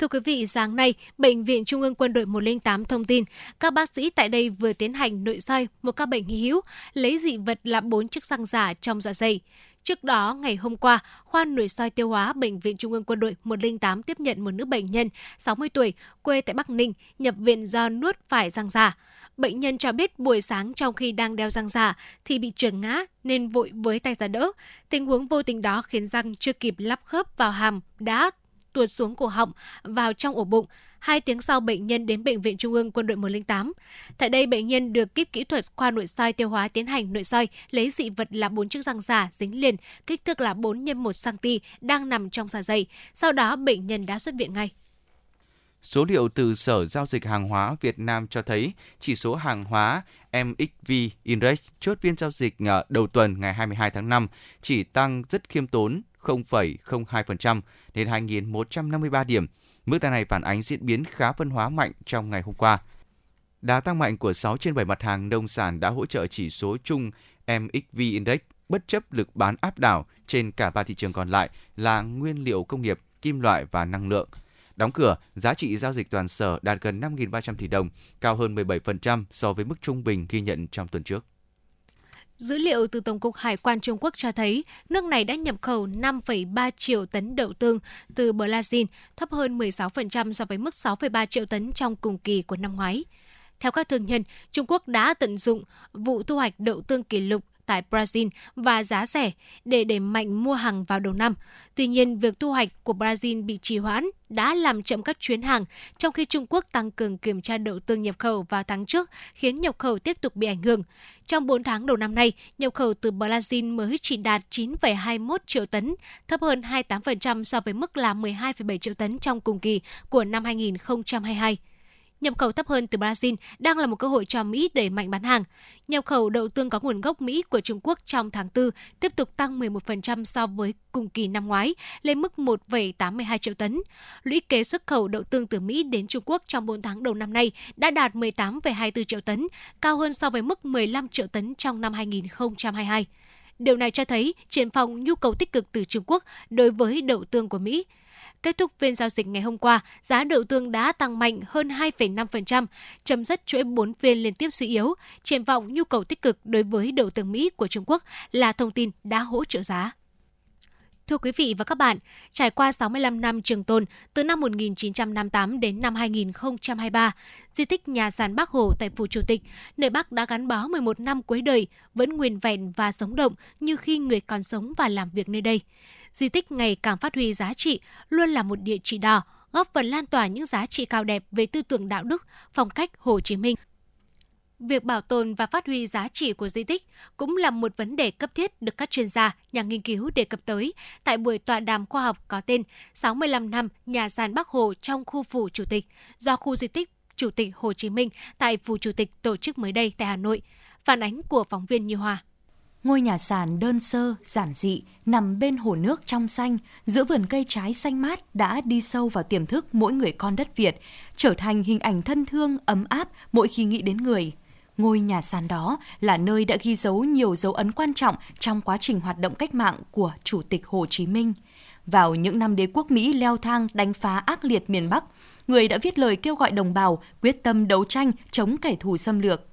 Thưa quý vị, sáng nay, Bệnh viện Trung ương Quân đội 108 thông tin các bác sĩ tại đây vừa tiến hành nội soi một ca bệnh hy hữu, lấy dị vật là bốn chiếc răng giả trong dạ dày. Trước đó, ngày hôm qua, khoa nội soi tiêu hóa Bệnh viện Trung ương Quân đội 108 tiếp nhận một nữ bệnh nhân 60 tuổi, quê tại Bắc Ninh, nhập viện do nuốt phải răng giả. Bệnh nhân cho biết buổi sáng trong khi đang đeo răng giả thì bị trượt ngã nên vội với tay ra đỡ. Tình huống vô tình đó khiến răng chưa kịp lắp khớp vào hàm đã tuột xuống cổ họng vào trong ổ bụng. Hai tiếng sau, bệnh nhân đến Bệnh viện Trung ương Quân đội 108. Tại đây, bệnh nhân được kíp kỹ thuật khoa nội soi tiêu hóa tiến hành nội soi, lấy dị vật là bốn chiếc răng giả dính liền, kích thước là 4 x 1 cm đang nằm trong dạ dày. Sau đó, bệnh nhân đã xuất viện ngay. Số liệu từ Sở Giao dịch Hàng hóa Việt Nam cho thấy chỉ số hàng hóa MXV Index chốt phiên giao dịch ờ, đầu tuần ngày 22 tháng 5 chỉ tăng rất khiêm tốn 0,02% đến 2.153 điểm. Mức tăng này phản ánh diễn biến khá phân hóa mạnh trong ngày hôm qua. Đá tăng mạnh của 6 trên 7 mặt hàng nông sản đã hỗ trợ chỉ số chung MXV Index bất chấp lực bán áp đảo trên cả ba thị trường còn lại là nguyên liệu công nghiệp, kim loại và năng lượng. Đóng cửa, giá trị giao dịch toàn sở đạt gần 5.300 tỷ đồng, cao hơn 17% so với mức trung bình ghi nhận trong tuần trước. Dữ liệu từ Tổng cục Hải quan Trung Quốc cho thấy nước này đã nhập khẩu 5,3 triệu tấn đậu tương từ Brazil, thấp hơn 16% so với mức 6,3 triệu tấn trong cùng kỳ của năm ngoái. Theo các thương nhân, Trung Quốc đã tận dụng vụ thu hoạch đậu tương kỷ lục tại Brazil và giá rẻ để đẩy mạnh mua hàng vào đầu năm. Tuy nhiên, việc thu hoạch của Brazil bị trì hoãn đã làm chậm các chuyến hàng, trong khi Trung Quốc tăng cường kiểm tra đậu tương nhập khẩu vào tháng trước, khiến nhập khẩu tiếp tục bị ảnh hưởng. Trong 4 tháng đầu năm nay, nhập khẩu từ Brazil mới chỉ đạt 9,21 triệu tấn, thấp hơn 28% so với mức là 12,7 triệu tấn trong cùng kỳ của năm 2022 nhập khẩu thấp hơn từ Brazil đang là một cơ hội cho Mỹ đẩy mạnh bán hàng. Nhập khẩu đậu tương có nguồn gốc Mỹ của Trung Quốc trong tháng 4 tiếp tục tăng 11% so với cùng kỳ năm ngoái, lên mức 1,82 triệu tấn. Lũy kế xuất khẩu đậu tương từ Mỹ đến Trung Quốc trong 4 tháng đầu năm nay đã đạt 18,24 triệu tấn, cao hơn so với mức 15 triệu tấn trong năm 2022. Điều này cho thấy triển vọng nhu cầu tích cực từ Trung Quốc đối với đậu tương của Mỹ. Kết thúc phiên giao dịch ngày hôm qua, giá đậu tương đã tăng mạnh hơn 2,5%, chấm dứt chuỗi 4 phiên liên tiếp suy yếu. Triển vọng nhu cầu tích cực đối với đậu tương Mỹ của Trung Quốc là thông tin đã hỗ trợ giá. Thưa quý vị và các bạn, trải qua 65 năm trường tồn từ năm 1958 đến năm 2023, di tích nhà sàn Bắc Hồ tại Phủ Chủ tịch, nơi Bắc đã gắn bó 11 năm cuối đời, vẫn nguyên vẹn và sống động như khi người còn sống và làm việc nơi đây di tích ngày càng phát huy giá trị, luôn là một địa chỉ đỏ, góp phần lan tỏa những giá trị cao đẹp về tư tưởng đạo đức, phong cách Hồ Chí Minh. Việc bảo tồn và phát huy giá trị của di tích cũng là một vấn đề cấp thiết được các chuyên gia, nhà nghiên cứu đề cập tới tại buổi tọa đàm khoa học có tên 65 năm nhà sàn Bắc Hồ trong khu phủ Chủ tịch do khu di tích Chủ tịch Hồ Chí Minh tại phủ Chủ tịch tổ chức mới đây tại Hà Nội. Phản ánh của phóng viên Như Hòa. Ngôi nhà sàn đơn sơ, giản dị, nằm bên hồ nước trong xanh, giữa vườn cây trái xanh mát đã đi sâu vào tiềm thức mỗi người con đất Việt, trở thành hình ảnh thân thương, ấm áp mỗi khi nghĩ đến người. ngôi nhà sàn đó là nơi đã ghi dấu nhiều dấu ấn quan trọng trong quá trình hoạt động cách mạng của Chủ tịch Hồ Chí Minh. Vào những năm đế quốc Mỹ leo thang đánh phá ác liệt miền Bắc, người đã viết lời kêu gọi đồng bào quyết tâm đấu tranh chống kẻ thù xâm lược.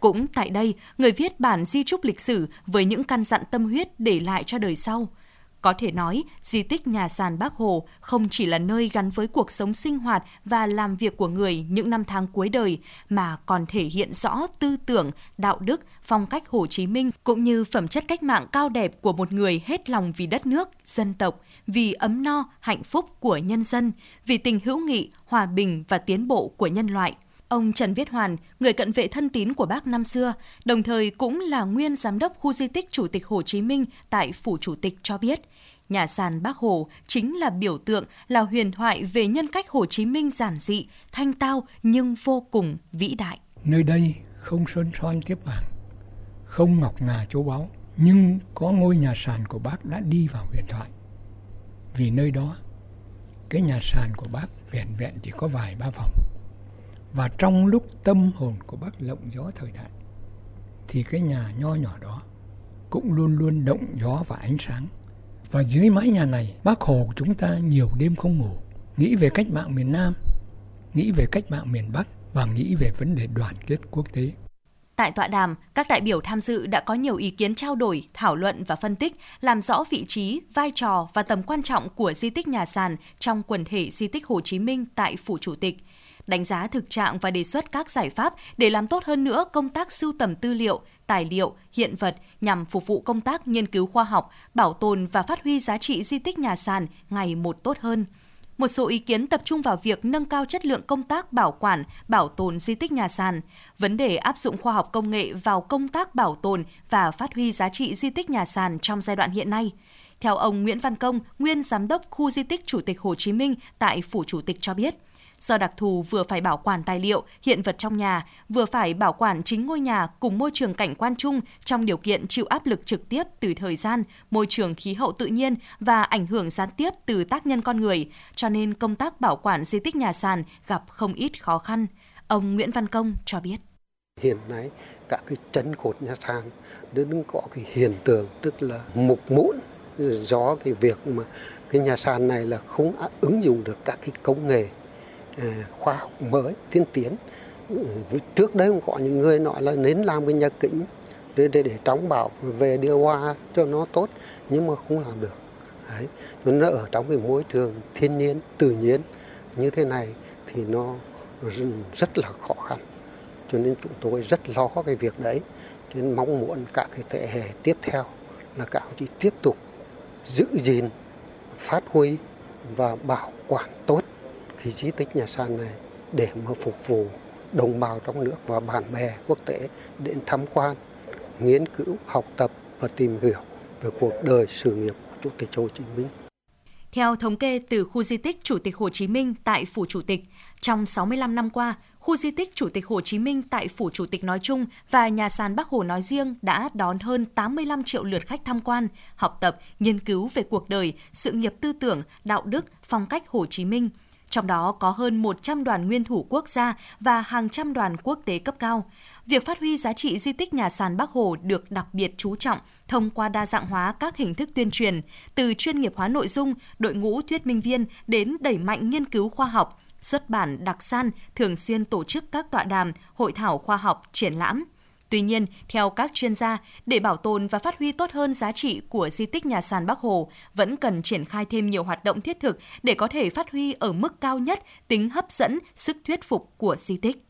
Cũng tại đây, người viết bản di trúc lịch sử với những căn dặn tâm huyết để lại cho đời sau – có thể nói, di tích nhà sàn Bác Hồ không chỉ là nơi gắn với cuộc sống sinh hoạt và làm việc của người những năm tháng cuối đời, mà còn thể hiện rõ tư tưởng, đạo đức, phong cách Hồ Chí Minh cũng như phẩm chất cách mạng cao đẹp của một người hết lòng vì đất nước, dân tộc, vì ấm no, hạnh phúc của nhân dân, vì tình hữu nghị, hòa bình và tiến bộ của nhân loại. Ông Trần Viết Hoàn, người cận vệ thân tín của bác năm xưa, đồng thời cũng là nguyên giám đốc khu di tích Chủ tịch Hồ Chí Minh tại Phủ Chủ tịch cho biết, nhà sàn Bác Hồ chính là biểu tượng, là huyền thoại về nhân cách Hồ Chí Minh giản dị, thanh tao nhưng vô cùng vĩ đại. Nơi đây không sơn son tiếp vàng, không ngọc ngà châu báu, nhưng có ngôi nhà sàn của bác đã đi vào huyền thoại. Vì nơi đó, cái nhà sàn của bác vẹn vẹn chỉ có vài ba phòng. Và trong lúc tâm hồn của bác lộng gió thời đại, thì cái nhà nho nhỏ đó cũng luôn luôn động gió và ánh sáng và dưới mái nhà này, bác Hồ của chúng ta nhiều đêm không ngủ, nghĩ về cách mạng miền Nam, nghĩ về cách mạng miền Bắc và nghĩ về vấn đề đoàn kết quốc tế. Tại tọa đàm, các đại biểu tham dự đã có nhiều ý kiến trao đổi, thảo luận và phân tích, làm rõ vị trí, vai trò và tầm quan trọng của di tích nhà sàn trong quần thể di tích Hồ Chí Minh tại Phủ Chủ tịch – đánh giá thực trạng và đề xuất các giải pháp để làm tốt hơn nữa công tác sưu tầm tư liệu, tài liệu, hiện vật nhằm phục vụ công tác nghiên cứu khoa học, bảo tồn và phát huy giá trị di tích nhà sàn ngày một tốt hơn. Một số ý kiến tập trung vào việc nâng cao chất lượng công tác bảo quản, bảo tồn di tích nhà sàn, vấn đề áp dụng khoa học công nghệ vào công tác bảo tồn và phát huy giá trị di tích nhà sàn trong giai đoạn hiện nay. Theo ông Nguyễn Văn Công, nguyên giám đốc khu di tích Chủ tịch Hồ Chí Minh tại Phủ Chủ tịch cho biết – Do đặc thù vừa phải bảo quản tài liệu, hiện vật trong nhà, vừa phải bảo quản chính ngôi nhà cùng môi trường cảnh quan chung trong điều kiện chịu áp lực trực tiếp từ thời gian, môi trường khí hậu tự nhiên và ảnh hưởng gián tiếp từ tác nhân con người, cho nên công tác bảo quản di tích nhà sàn gặp không ít khó khăn. Ông Nguyễn Văn Công cho biết. Hiện nay, các cái chân cột nhà sàn đứng có cái hiện tượng tức là mục mũn do cái việc mà cái nhà sàn này là không ứng dụng được các cái công nghệ Ờ, khoa học mới tiên tiến. Ừ, trước đấy cũng có những người nói là nên làm cái nhà kính để để, để trống bảo về đưa hoa cho nó tốt nhưng mà không làm được. Đấy nó ở trong cái môi trường thiên nhiên tự nhiên như thế này thì nó rất là khó khăn. Cho nên chúng tôi rất lo cái việc đấy cho nên mong muốn các cái thế hệ tiếp theo là các ông chí tiếp tục giữ gìn phát huy và bảo quản tốt cái di tích nhà sàn này để mà phục vụ đồng bào trong nước và bạn bè quốc tế đến tham quan, nghiên cứu, học tập và tìm hiểu về cuộc đời sự nghiệp của Chủ tịch Hồ Chí Minh. Theo thống kê từ khu di tích Chủ tịch Hồ Chí Minh tại Phủ Chủ tịch, trong 65 năm qua, khu di tích Chủ tịch Hồ Chí Minh tại Phủ Chủ tịch nói chung và nhà sàn Bắc Hồ nói riêng đã đón hơn 85 triệu lượt khách tham quan, học tập, nghiên cứu về cuộc đời, sự nghiệp tư tưởng, đạo đức, phong cách Hồ Chí Minh – trong đó có hơn 100 đoàn nguyên thủ quốc gia và hàng trăm đoàn quốc tế cấp cao. Việc phát huy giá trị di tích nhà sàn Bắc Hồ được đặc biệt chú trọng thông qua đa dạng hóa các hình thức tuyên truyền, từ chuyên nghiệp hóa nội dung, đội ngũ thuyết minh viên đến đẩy mạnh nghiên cứu khoa học, xuất bản đặc san, thường xuyên tổ chức các tọa đàm, hội thảo khoa học, triển lãm – Tuy nhiên, theo các chuyên gia, để bảo tồn và phát huy tốt hơn giá trị của di tích nhà sàn Bắc Hồ, vẫn cần triển khai thêm nhiều hoạt động thiết thực để có thể phát huy ở mức cao nhất tính hấp dẫn, sức thuyết phục của di tích.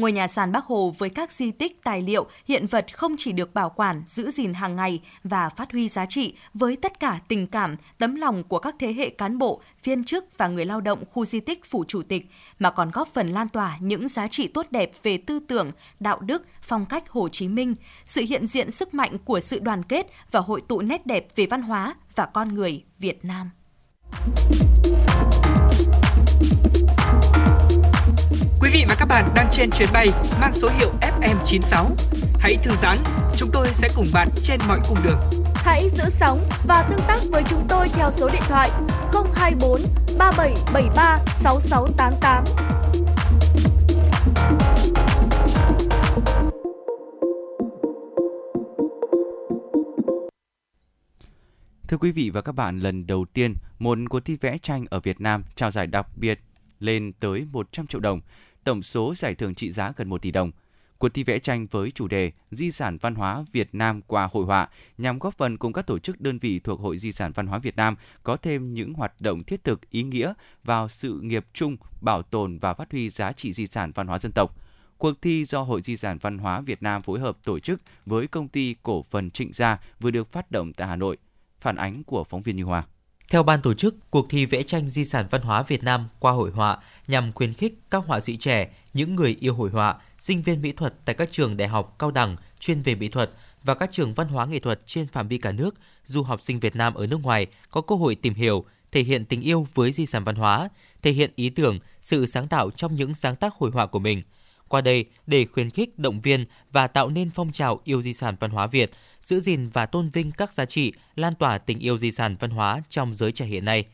Ngôi nhà sàn Bắc Hồ với các di tích, tài liệu, hiện vật không chỉ được bảo quản, giữ gìn hàng ngày và phát huy giá trị với tất cả tình cảm, tấm lòng của các thế hệ cán bộ, viên chức và người lao động khu di tích Phủ Chủ tịch, mà còn góp phần lan tỏa những giá trị tốt đẹp về tư tưởng, đạo đức, phong cách Hồ Chí Minh, sự hiện diện sức mạnh của sự đoàn kết và hội tụ nét đẹp về văn hóa và con người Việt Nam. Quý vị và các bạn đang trên chuyến bay mang số hiệu FM96. Hãy thư giãn, chúng tôi sẽ cùng bạn trên mọi cung đường. Hãy giữ sóng và tương tác với chúng tôi theo số điện thoại 024 3773 6688. Thưa quý vị và các bạn, lần đầu tiên, một cuộc thi vẽ tranh ở Việt Nam trao giải đặc biệt lên tới 100 triệu đồng tổng số giải thưởng trị giá gần 1 tỷ đồng. Cuộc thi vẽ tranh với chủ đề Di sản văn hóa Việt Nam qua hội họa nhằm góp phần cùng các tổ chức đơn vị thuộc Hội Di sản văn hóa Việt Nam có thêm những hoạt động thiết thực, ý nghĩa vào sự nghiệp chung, bảo tồn và phát huy giá trị di sản văn hóa dân tộc. Cuộc thi do Hội Di sản Văn hóa Việt Nam phối hợp tổ chức với công ty cổ phần Trịnh Gia vừa được phát động tại Hà Nội. Phản ánh của phóng viên Như Hoa. Theo ban tổ chức, cuộc thi vẽ tranh di sản văn hóa Việt Nam qua hội họa nhằm khuyến khích các họa sĩ trẻ, những người yêu hội họa, sinh viên mỹ thuật tại các trường đại học cao đẳng chuyên về mỹ thuật và các trường văn hóa nghệ thuật trên phạm vi cả nước, du học sinh Việt Nam ở nước ngoài có cơ hội tìm hiểu, thể hiện tình yêu với di sản văn hóa, thể hiện ý tưởng, sự sáng tạo trong những sáng tác hội họa của mình. Qua đây, để khuyến khích, động viên và tạo nên phong trào yêu di sản văn hóa Việt, giữ gìn và tôn vinh các giá trị, lan tỏa tình yêu di sản văn hóa trong giới trẻ hiện nay.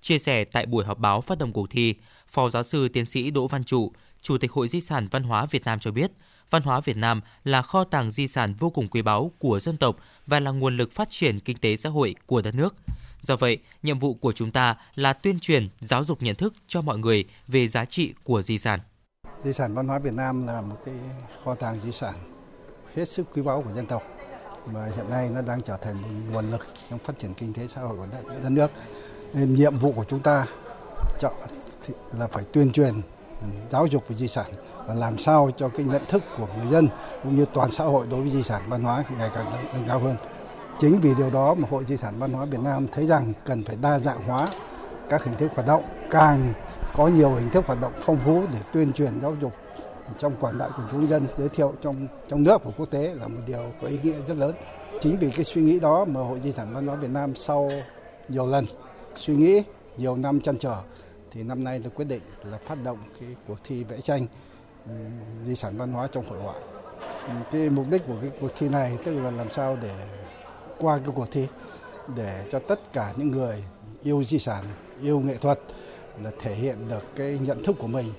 Chia sẻ tại buổi họp báo phát động cuộc thi, Phó giáo sư tiến sĩ Đỗ Văn Trụ, Chủ tịch Hội Di sản Văn hóa Việt Nam cho biết, văn hóa Việt Nam là kho tàng di sản vô cùng quý báu của dân tộc và là nguồn lực phát triển kinh tế xã hội của đất nước. Do vậy, nhiệm vụ của chúng ta là tuyên truyền, giáo dục nhận thức cho mọi người về giá trị của di sản. Di sản văn hóa Việt Nam là một cái kho tàng di sản hết sức quý báu của dân tộc và hiện nay nó đang trở thành một nguồn lực trong phát triển kinh tế xã hội của đất nước. Nên nhiệm vụ của chúng ta chọn là phải tuyên truyền ừ, giáo dục về di sản và làm sao cho cái nhận thức của người dân cũng như toàn xã hội đối với di sản văn hóa ngày càng nâng cao hơn. Chính vì điều đó mà Hội Di sản Văn hóa Việt Nam thấy rằng cần phải đa dạng hóa các hình thức hoạt động, càng có nhiều hình thức hoạt động phong phú để tuyên truyền giáo dục trong quảng đại của chúng dân giới thiệu trong trong nước và quốc tế là một điều có ý nghĩa rất lớn. Chính vì cái suy nghĩ đó mà Hội Di sản Văn hóa Việt Nam sau nhiều lần suy nghĩ, nhiều năm chăn trở thì năm nay tôi quyết định là phát động cái cuộc thi vẽ tranh di sản văn hóa trong hội họa. Cái mục đích của cái cuộc thi này tức là làm sao để qua cái cuộc thi để cho tất cả những người yêu di sản, yêu nghệ thuật là thể hiện được cái nhận thức của mình,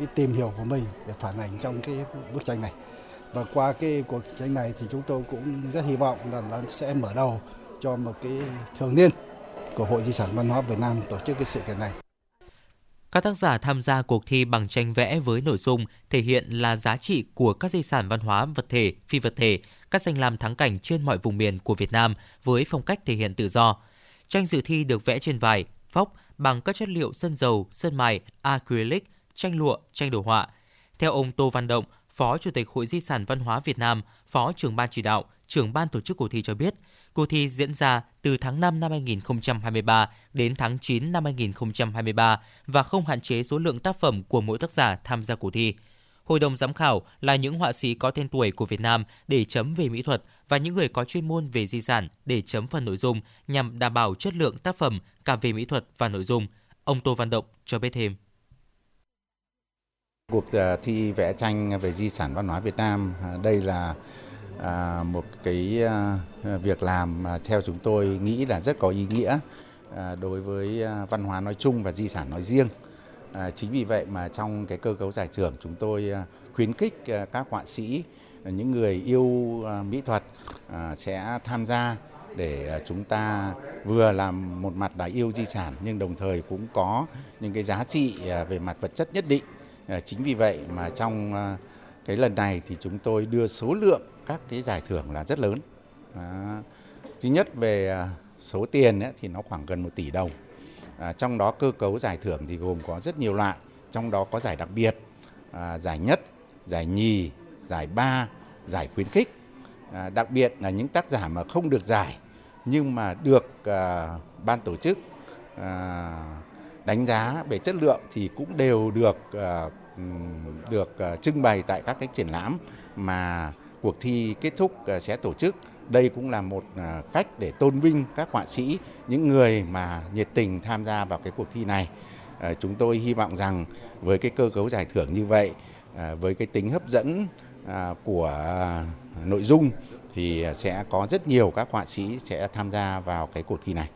cái tìm hiểu của mình để phản ảnh trong cái bức tranh này. Và qua cái cuộc tranh này thì chúng tôi cũng rất hy vọng là nó sẽ mở đầu cho một cái thường niên của Hội Di sản Văn hóa Việt Nam tổ chức cái sự kiện này. Các tác giả tham gia cuộc thi bằng tranh vẽ với nội dung thể hiện là giá trị của các di sản văn hóa vật thể, phi vật thể, các danh lam thắng cảnh trên mọi vùng miền của Việt Nam với phong cách thể hiện tự do. Tranh dự thi được vẽ trên vải, phóc bằng các chất liệu sơn dầu, sơn mài, acrylic, tranh lụa, tranh đồ họa. Theo ông Tô Văn Động, Phó Chủ tịch Hội Di sản Văn hóa Việt Nam, Phó trưởng ban chỉ đạo, trưởng ban tổ chức cuộc thi cho biết, cuộc thi diễn ra từ tháng 5 năm 2023 đến tháng 9 năm 2023 và không hạn chế số lượng tác phẩm của mỗi tác giả tham gia cuộc thi. Hội đồng giám khảo là những họa sĩ có tên tuổi của Việt Nam để chấm về mỹ thuật và những người có chuyên môn về di sản để chấm phần nội dung nhằm đảm bảo chất lượng tác phẩm cả về mỹ thuật và nội dung. Ông Tô Văn Động cho biết thêm. Cuộc ờ, thi vẽ tranh về di sản văn hóa Việt Nam ờ, đây là ờ, một cái việc làm mà theo chúng tôi nghĩ là rất có ý nghĩa đối với văn hóa nói chung và di sản nói riêng. chính vì vậy mà trong cái cơ cấu giải thưởng chúng tôi khuyến khích các họa sĩ, những người yêu mỹ thuật sẽ tham gia để chúng ta vừa làm một mặt là yêu di sản nhưng đồng thời cũng có những cái giá trị về mặt vật chất nhất định Ờ, chính vì vậy mà trong ờ, cái lần này thì chúng tôi đưa số lượng các cái giải thưởng là rất lớn. Thứ nhất về ờ, số tiền ấy, thì nó khoảng gần 1 tỷ đồng. À, trong đó cơ cấu giải thưởng thì gồm có rất nhiều loại, trong đó có giải đặc biệt, à, giải nhất, giải nhì, giải ba, giải khuyến khích. À, đặc biệt là những tác giả mà không được giải nhưng mà được à, ban tổ chức à, đánh giá về chất lượng thì cũng đều được được ờ, trưng bày tại các cái triển lãm mà cuộc thi kết thúc ờ, sẽ tổ chức. Đây cũng là một ờ, cách để tôn vinh các họa sĩ, những người mà nhiệt tình tham gia vào cái cuộc thi này. Chúng tôi hy vọng rằng với cái cơ cấu giải thưởng như vậy, với cái tính hấp dẫn của nội dung thì sẽ có rất nhiều các họa sĩ sẽ tham gia vào cái cuộc thi này.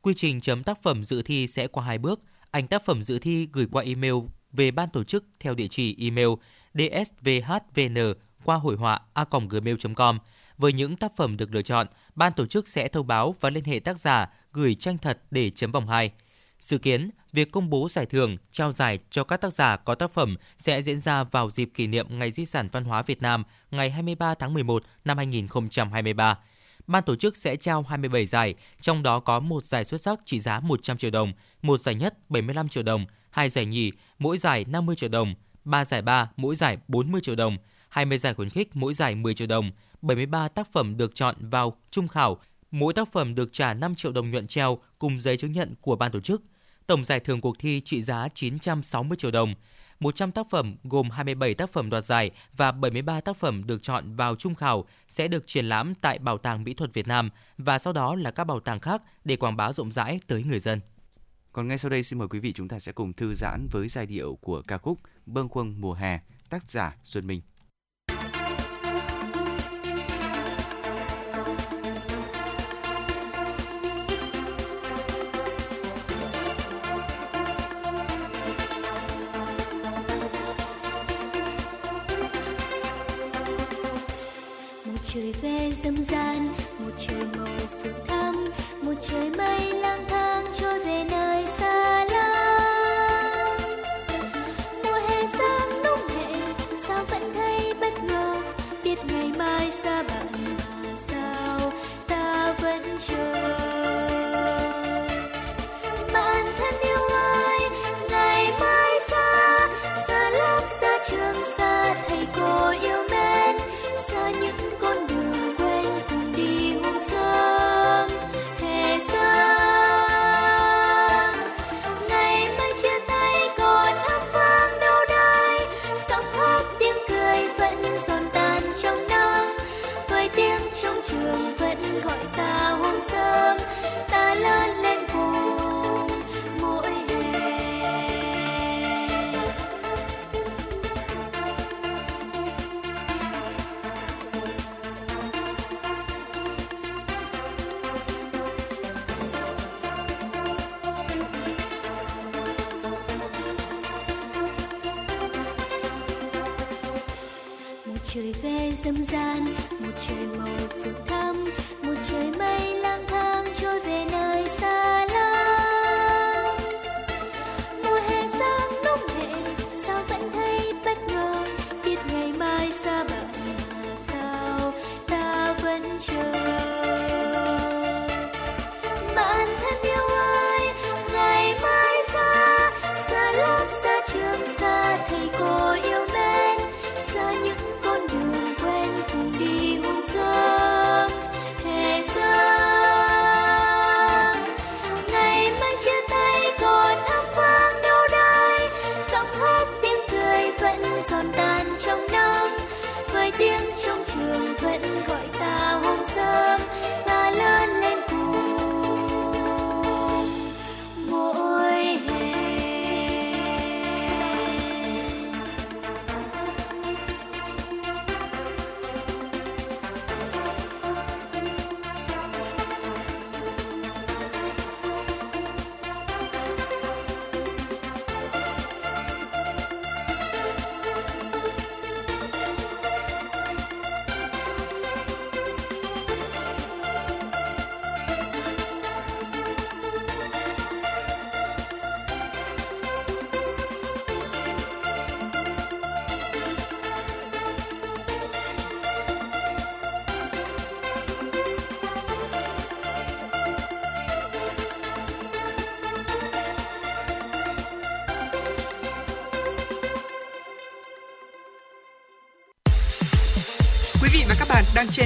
Quy trình chấm tác phẩm dự thi sẽ qua hai bước. Ảnh tác phẩm dự thi gửi qua email về ban tổ chức theo địa chỉ email dsvhvn qua hội họa a.gmail.com. Với những tác phẩm được lựa chọn, ban tổ chức sẽ thông báo và liên hệ tác giả gửi tranh thật để chấm vòng 2. Dự kiến, việc công bố giải thưởng, trao giải cho các tác giả có tác phẩm sẽ diễn ra vào dịp kỷ niệm Ngày Di sản Văn hóa Việt Nam ngày 23 tháng 11 năm 2023. Ban tổ chức sẽ trao 27 giải, trong đó có một giải xuất sắc trị giá 100 triệu đồng, một giải nhất 75 triệu đồng, hai giải nhì, mỗi giải 50 triệu đồng, 3 giải ba, mỗi giải 40 triệu đồng, 20 giải khuyến khích, mỗi giải 10 triệu đồng, 73 tác phẩm được chọn vào trung khảo, mỗi tác phẩm được trả 5 triệu đồng nhuận treo cùng giấy chứng nhận của ban tổ chức. Tổng giải thưởng cuộc thi trị giá 960 triệu đồng. 100 tác phẩm gồm 27 tác phẩm đoạt giải và 73 tác phẩm được chọn vào trung khảo sẽ được triển lãm tại Bảo tàng Mỹ thuật Việt Nam và sau đó là các bảo tàng khác để quảng bá rộng rãi tới người dân. Còn ngay sau đây xin mời quý vị chúng ta sẽ cùng thư giãn với giai điệu của ca khúc Bâng khuâng mùa hè, tác giả Xuân Minh. trời về dâm gian một trời màu phượng thắm một trời mây lang thang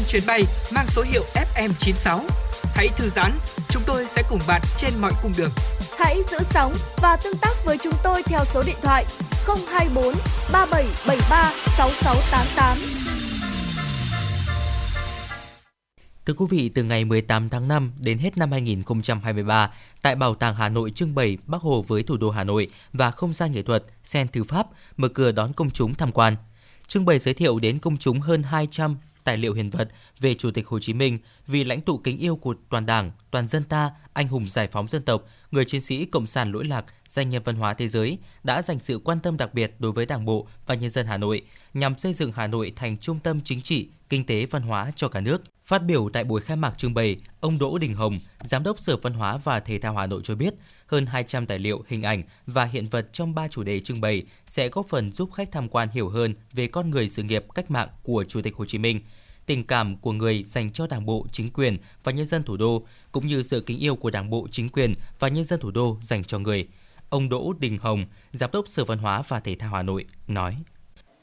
chuyến bay mang số hiệu FM96. Hãy thư giãn, chúng tôi sẽ cùng bạn trên mọi cung đường. Hãy giữ sóng và tương tác với chúng tôi theo số điện thoại 024 3773 6688. Thưa quý vị, từ ngày 18 tháng 5 đến hết năm 2023, tại Bảo tàng Hà Nội trưng bày Bắc Hồ với thủ đô Hà Nội và không gian nghệ thuật Sen Thư Pháp mở cửa đón công chúng tham quan. Trưng bày giới thiệu đến công chúng hơn 200 tài liệu hiện vật về Chủ tịch Hồ Chí Minh, vì lãnh tụ kính yêu của toàn Đảng, toàn dân ta, anh hùng giải phóng dân tộc, người chiến sĩ cộng sản lỗi lạc, danh nhân văn hóa thế giới đã dành sự quan tâm đặc biệt đối với Đảng bộ và nhân dân Hà Nội nhằm xây dựng Hà Nội thành trung tâm chính trị, kinh tế văn hóa cho cả nước. Phát biểu tại buổi khai mạc trưng bày, ông Đỗ Đình Hồng, Giám đốc Sở Văn hóa và Thể thao Hà Nội cho biết, hơn 200 tài liệu, hình ảnh và hiện vật trong 3 chủ đề trưng bày sẽ góp phần giúp khách tham quan hiểu hơn về con người sự nghiệp cách mạng của Chủ tịch Hồ Chí Minh, tình cảm của người dành cho Đảng bộ, chính quyền và nhân dân thủ đô, cũng như sự kính yêu của Đảng bộ, chính quyền và nhân dân thủ đô dành cho người. Ông Đỗ Đình Hồng, Giám đốc Sở Văn hóa và Thể thao Hà Nội, nói.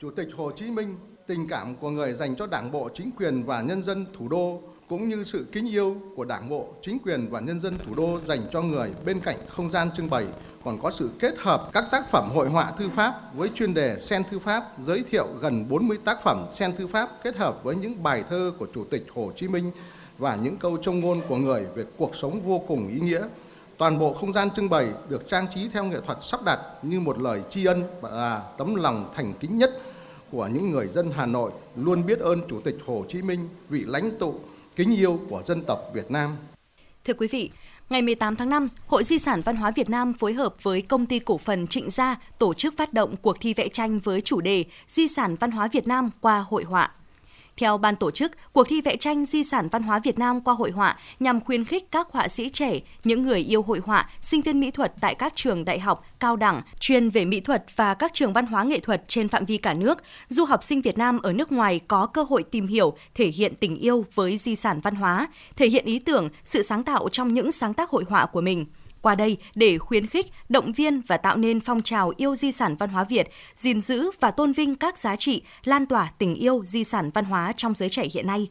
Chủ tịch Hồ Chí Minh, tình cảm của người dành cho Đảng bộ, chính quyền và nhân dân thủ đô cũng như sự kính yêu của Đảng bộ, chính quyền và nhân dân thủ đô dành cho người bên cạnh không gian trưng bày còn có sự kết hợp các tác phẩm hội họa thư pháp với chuyên đề sen thư pháp giới thiệu gần 40 tác phẩm sen thư pháp kết hợp với những bài thơ của Chủ tịch Hồ Chí Minh và những câu trông ngôn của người về cuộc sống vô cùng ý nghĩa. Toàn bộ không gian trưng bày được trang trí theo nghệ thuật sắp đặt như một lời tri ân và tấm lòng thành kính nhất của những người dân Hà Nội luôn biết ơn Chủ tịch Hồ Chí Minh, vị lãnh tụ kính yêu của dân tộc Việt Nam. Thưa quý vị, Ngày 18 tháng 5, Hội Di sản Văn hóa Việt Nam phối hợp với công ty cổ phần Trịnh Gia tổ chức phát động cuộc thi vẽ tranh với chủ đề Di sản văn hóa Việt Nam qua hội họa. Theo ban tổ chức, cuộc thi vẽ tranh di sản văn hóa Việt Nam qua hội họa nhằm khuyến khích các họa sĩ trẻ, những người yêu hội họa, sinh viên mỹ thuật tại các trường đại học, cao đẳng, chuyên về mỹ thuật và các trường văn hóa nghệ thuật trên phạm vi cả nước, du học sinh Việt Nam ở nước ngoài có cơ hội tìm hiểu, thể hiện tình yêu với di sản văn hóa, thể hiện ý tưởng, sự sáng tạo trong những sáng tác hội họa của mình qua đây để khuyến khích, động viên và tạo nên phong trào yêu di sản văn hóa Việt, gìn giữ và tôn vinh các giá trị, lan tỏa tình yêu di sản văn hóa trong giới trẻ hiện nay.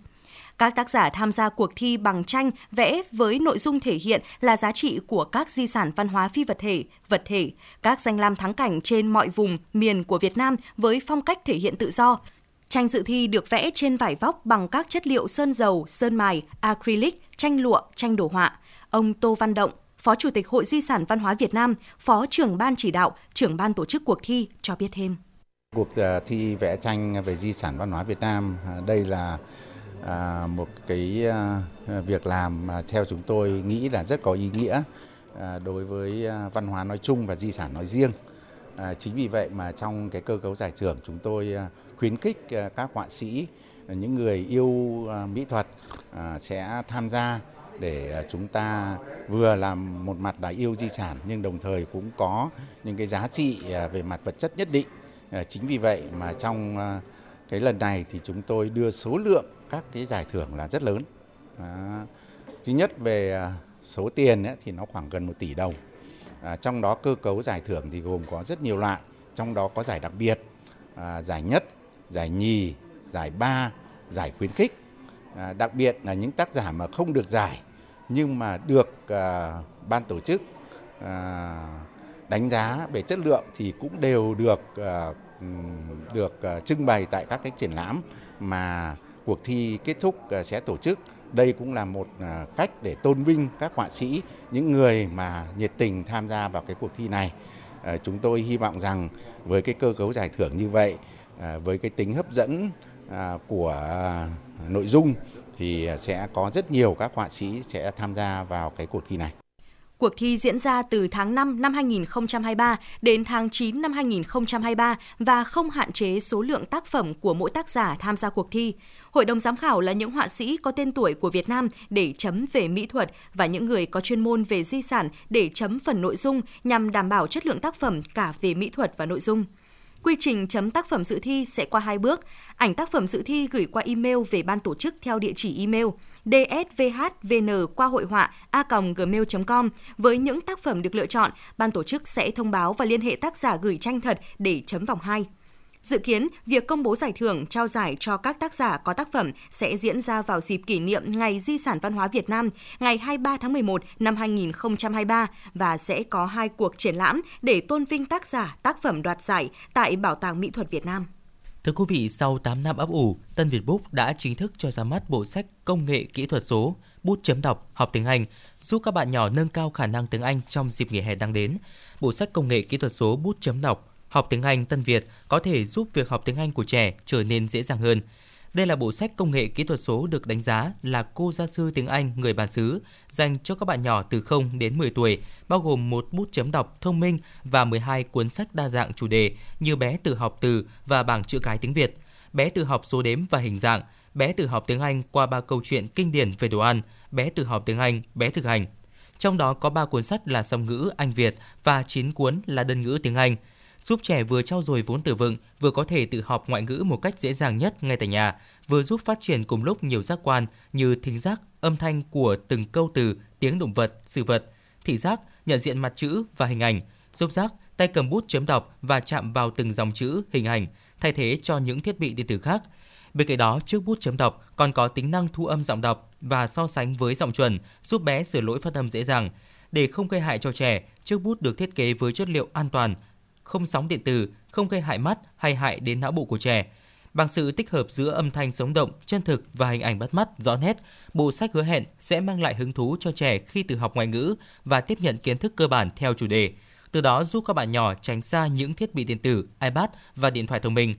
Các tác giả tham gia cuộc thi bằng tranh vẽ với nội dung thể hiện là giá trị của các di sản văn hóa phi vật thể, vật thể, các danh lam thắng cảnh trên mọi vùng, miền của Việt Nam với phong cách thể hiện tự do, Tranh dự thi được vẽ trên vải vóc bằng các chất liệu sơn dầu, sơn mài, acrylic, tranh lụa, tranh đồ họa. Ông Tô Văn Động, Phó Chủ tịch Hội Di sản Văn hóa Việt Nam, Phó trưởng ban chỉ đạo, trưởng ban tổ chức cuộc thi cho biết thêm. Cuộc à, thi vẽ tranh về di sản văn hóa Việt Nam à, đây là à, một cái việc làm mà theo chúng tôi nghĩ là rất có ý nghĩa đối với văn hóa nói chung và di sản nói riêng. Chính vì vậy mà trong cái cơ cấu giải thưởng chúng tôi khuyến khích các họa sĩ, những người yêu mỹ thuật sẽ tham gia để à, chúng ta vừa làm một mặt là yêu di sản nhưng đồng thời cũng có những cái giá trị à, về mặt vật chất nhất định. À, chính vì vậy mà trong cái lần này thì chúng tôi đưa số lượng các cái giải thưởng là rất lớn. Thứ nhất về số tiền ấy, thì nó khoảng gần 1 tỷ đồng. À, trong đó cơ cấu giải thưởng thì gồm có rất nhiều loại, trong đó có giải đặc biệt, à, giải nhất, giải nhì, giải ba, giải khuyến khích. À, đặc biệt là những tác giả mà không được giải nhưng mà được à, ban tổ chức à, đánh giá về chất lượng thì cũng đều được à, được à, trưng bày tại các cái triển lãm mà cuộc thi kết thúc à, sẽ tổ chức. Đây cũng là một à, cách để tôn vinh các họa sĩ, những người mà nhiệt tình tham gia vào cái cuộc thi này. À, chúng tôi hy vọng rằng với cái cơ cấu giải thưởng như vậy, à, với cái tính hấp dẫn À, của nội dung thì sẽ có rất nhiều các họa sĩ sẽ tham gia vào cái cuộc thi này. Cuộc thi diễn ra từ tháng 5 năm 2023 đến tháng 9 năm 2023 và không hạn chế số lượng tác phẩm của mỗi tác giả tham gia cuộc thi. Hội đồng giám khảo là những họa sĩ có tên tuổi của Việt Nam để chấm về mỹ thuật và những người có chuyên môn về di sản để chấm phần nội dung nhằm đảm bảo chất lượng tác phẩm cả về mỹ thuật và nội dung. Quy trình chấm tác phẩm dự thi sẽ qua hai bước. Ảnh tác phẩm dự thi gửi qua email về ban tổ chức theo địa chỉ email dsvhvn qua hội họa a.gmail.com. Với những tác phẩm được lựa chọn, ban tổ chức sẽ thông báo và liên hệ tác giả gửi tranh thật để chấm vòng 2. Dự kiến, việc công bố giải thưởng trao giải cho các tác giả có tác phẩm sẽ diễn ra vào dịp kỷ niệm Ngày Di sản Văn hóa Việt Nam ngày 23 tháng 11 năm 2023 và sẽ có hai cuộc triển lãm để tôn vinh tác giả, tác phẩm đoạt giải tại Bảo tàng Mỹ thuật Việt Nam. Thưa quý vị, sau 8 năm ấp ủ, Tân Việt Book đã chính thức cho ra mắt bộ sách Công nghệ kỹ thuật số, bút chấm đọc, học tiếng Anh, giúp các bạn nhỏ nâng cao khả năng tiếng Anh trong dịp nghỉ hè đang đến. Bộ sách Công nghệ kỹ thuật số, bút chấm đọc, Học tiếng Anh Tân Việt có thể giúp việc học tiếng Anh của trẻ trở nên dễ dàng hơn. Đây là bộ sách công nghệ kỹ thuật số được đánh giá là cô gia sư tiếng Anh người bản xứ dành cho các bạn nhỏ từ 0 đến 10 tuổi, bao gồm một bút chấm đọc thông minh và 12 cuốn sách đa dạng chủ đề như bé tự học từ và bảng chữ cái tiếng Việt, bé tự học số đếm và hình dạng, bé tự học tiếng Anh qua ba câu chuyện kinh điển về đồ ăn, bé tự học tiếng Anh, bé thực hành. Trong đó có 3 cuốn sách là song ngữ Anh Việt và 9 cuốn là đơn ngữ tiếng Anh, giúp trẻ vừa trau dồi vốn từ vựng, vừa có thể tự học ngoại ngữ một cách dễ dàng nhất ngay tại nhà, vừa giúp phát triển cùng lúc nhiều giác quan như thính giác, âm thanh của từng câu từ, tiếng động vật, sự vật, thị giác, nhận diện mặt chữ và hình ảnh, giúp giác, tay cầm bút chấm đọc và chạm vào từng dòng chữ, hình ảnh, thay thế cho những thiết bị điện tử khác. Bên cạnh đó, chiếc bút chấm đọc còn có tính năng thu âm giọng đọc và so sánh với giọng chuẩn, giúp bé sửa lỗi phát âm dễ dàng. Để không gây hại cho trẻ, chiếc bút được thiết kế với chất liệu an toàn, không sóng điện tử, không gây hại mắt hay hại đến não bộ của trẻ. Bằng sự tích hợp giữa âm thanh sống động, chân thực và hình ảnh bắt mắt, rõ nét, bộ sách hứa hẹn sẽ mang lại hứng thú cho trẻ khi từ học ngoại ngữ và tiếp nhận kiến thức cơ bản theo chủ đề. Từ đó giúp các bạn nhỏ tránh xa những thiết bị điện tử, iPad và điện thoại thông minh.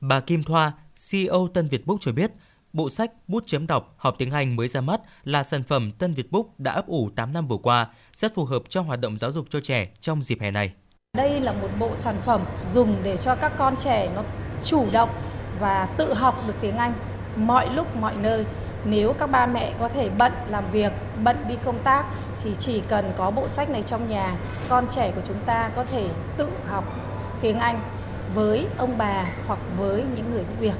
Bà Kim Thoa, CEO Tân Việt Book cho biết, bộ sách Bút chấm đọc học tiếng Anh mới ra mắt là sản phẩm Tân Việt Book đã ấp ủ 8 năm vừa qua, rất phù hợp cho hoạt động giáo dục cho trẻ trong dịp hè này. Đây là một bộ sản phẩm dùng để cho các con trẻ nó chủ động và tự học được tiếng Anh mọi lúc mọi nơi. Nếu các ba mẹ có thể bận làm việc, bận đi công tác thì chỉ cần có bộ sách này trong nhà, con trẻ của chúng ta có thể tự học tiếng Anh với ông bà hoặc với những người giúp việc.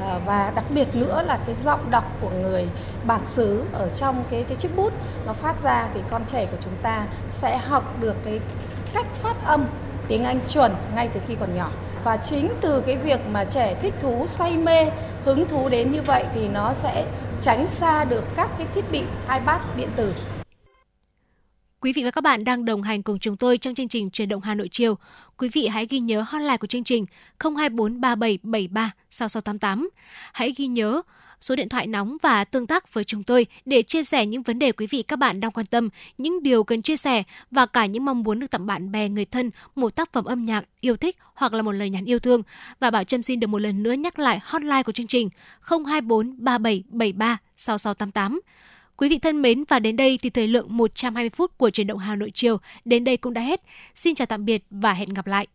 À, và đặc biệt nữa là cái giọng đọc của người bản xứ ở trong cái cái chiếc bút nó phát ra thì con trẻ của chúng ta sẽ học được cái cách phát âm, tiếng Anh chuẩn ngay từ khi còn nhỏ và chính từ cái việc mà trẻ thích thú, say mê, hứng thú đến như vậy thì nó sẽ tránh xa được các cái thiết bị iPad, điện tử Quý vị và các bạn đang đồng hành cùng chúng tôi trong chương trình Truyền động Hà Nội chiều. Quý vị hãy ghi nhớ hotline của chương trình 02437736688. Hãy ghi nhớ số điện thoại nóng và tương tác với chúng tôi để chia sẻ những vấn đề quý vị các bạn đang quan tâm, những điều cần chia sẻ và cả những mong muốn được tặng bạn bè người thân một tác phẩm âm nhạc yêu thích hoặc là một lời nhắn yêu thương. Và Bảo Trâm xin được một lần nữa nhắc lại hotline của chương trình 024 3773 6688. Quý vị thân mến và đến đây thì thời lượng 120 phút của truyền động Hà Nội chiều đến đây cũng đã hết. Xin chào tạm biệt và hẹn gặp lại.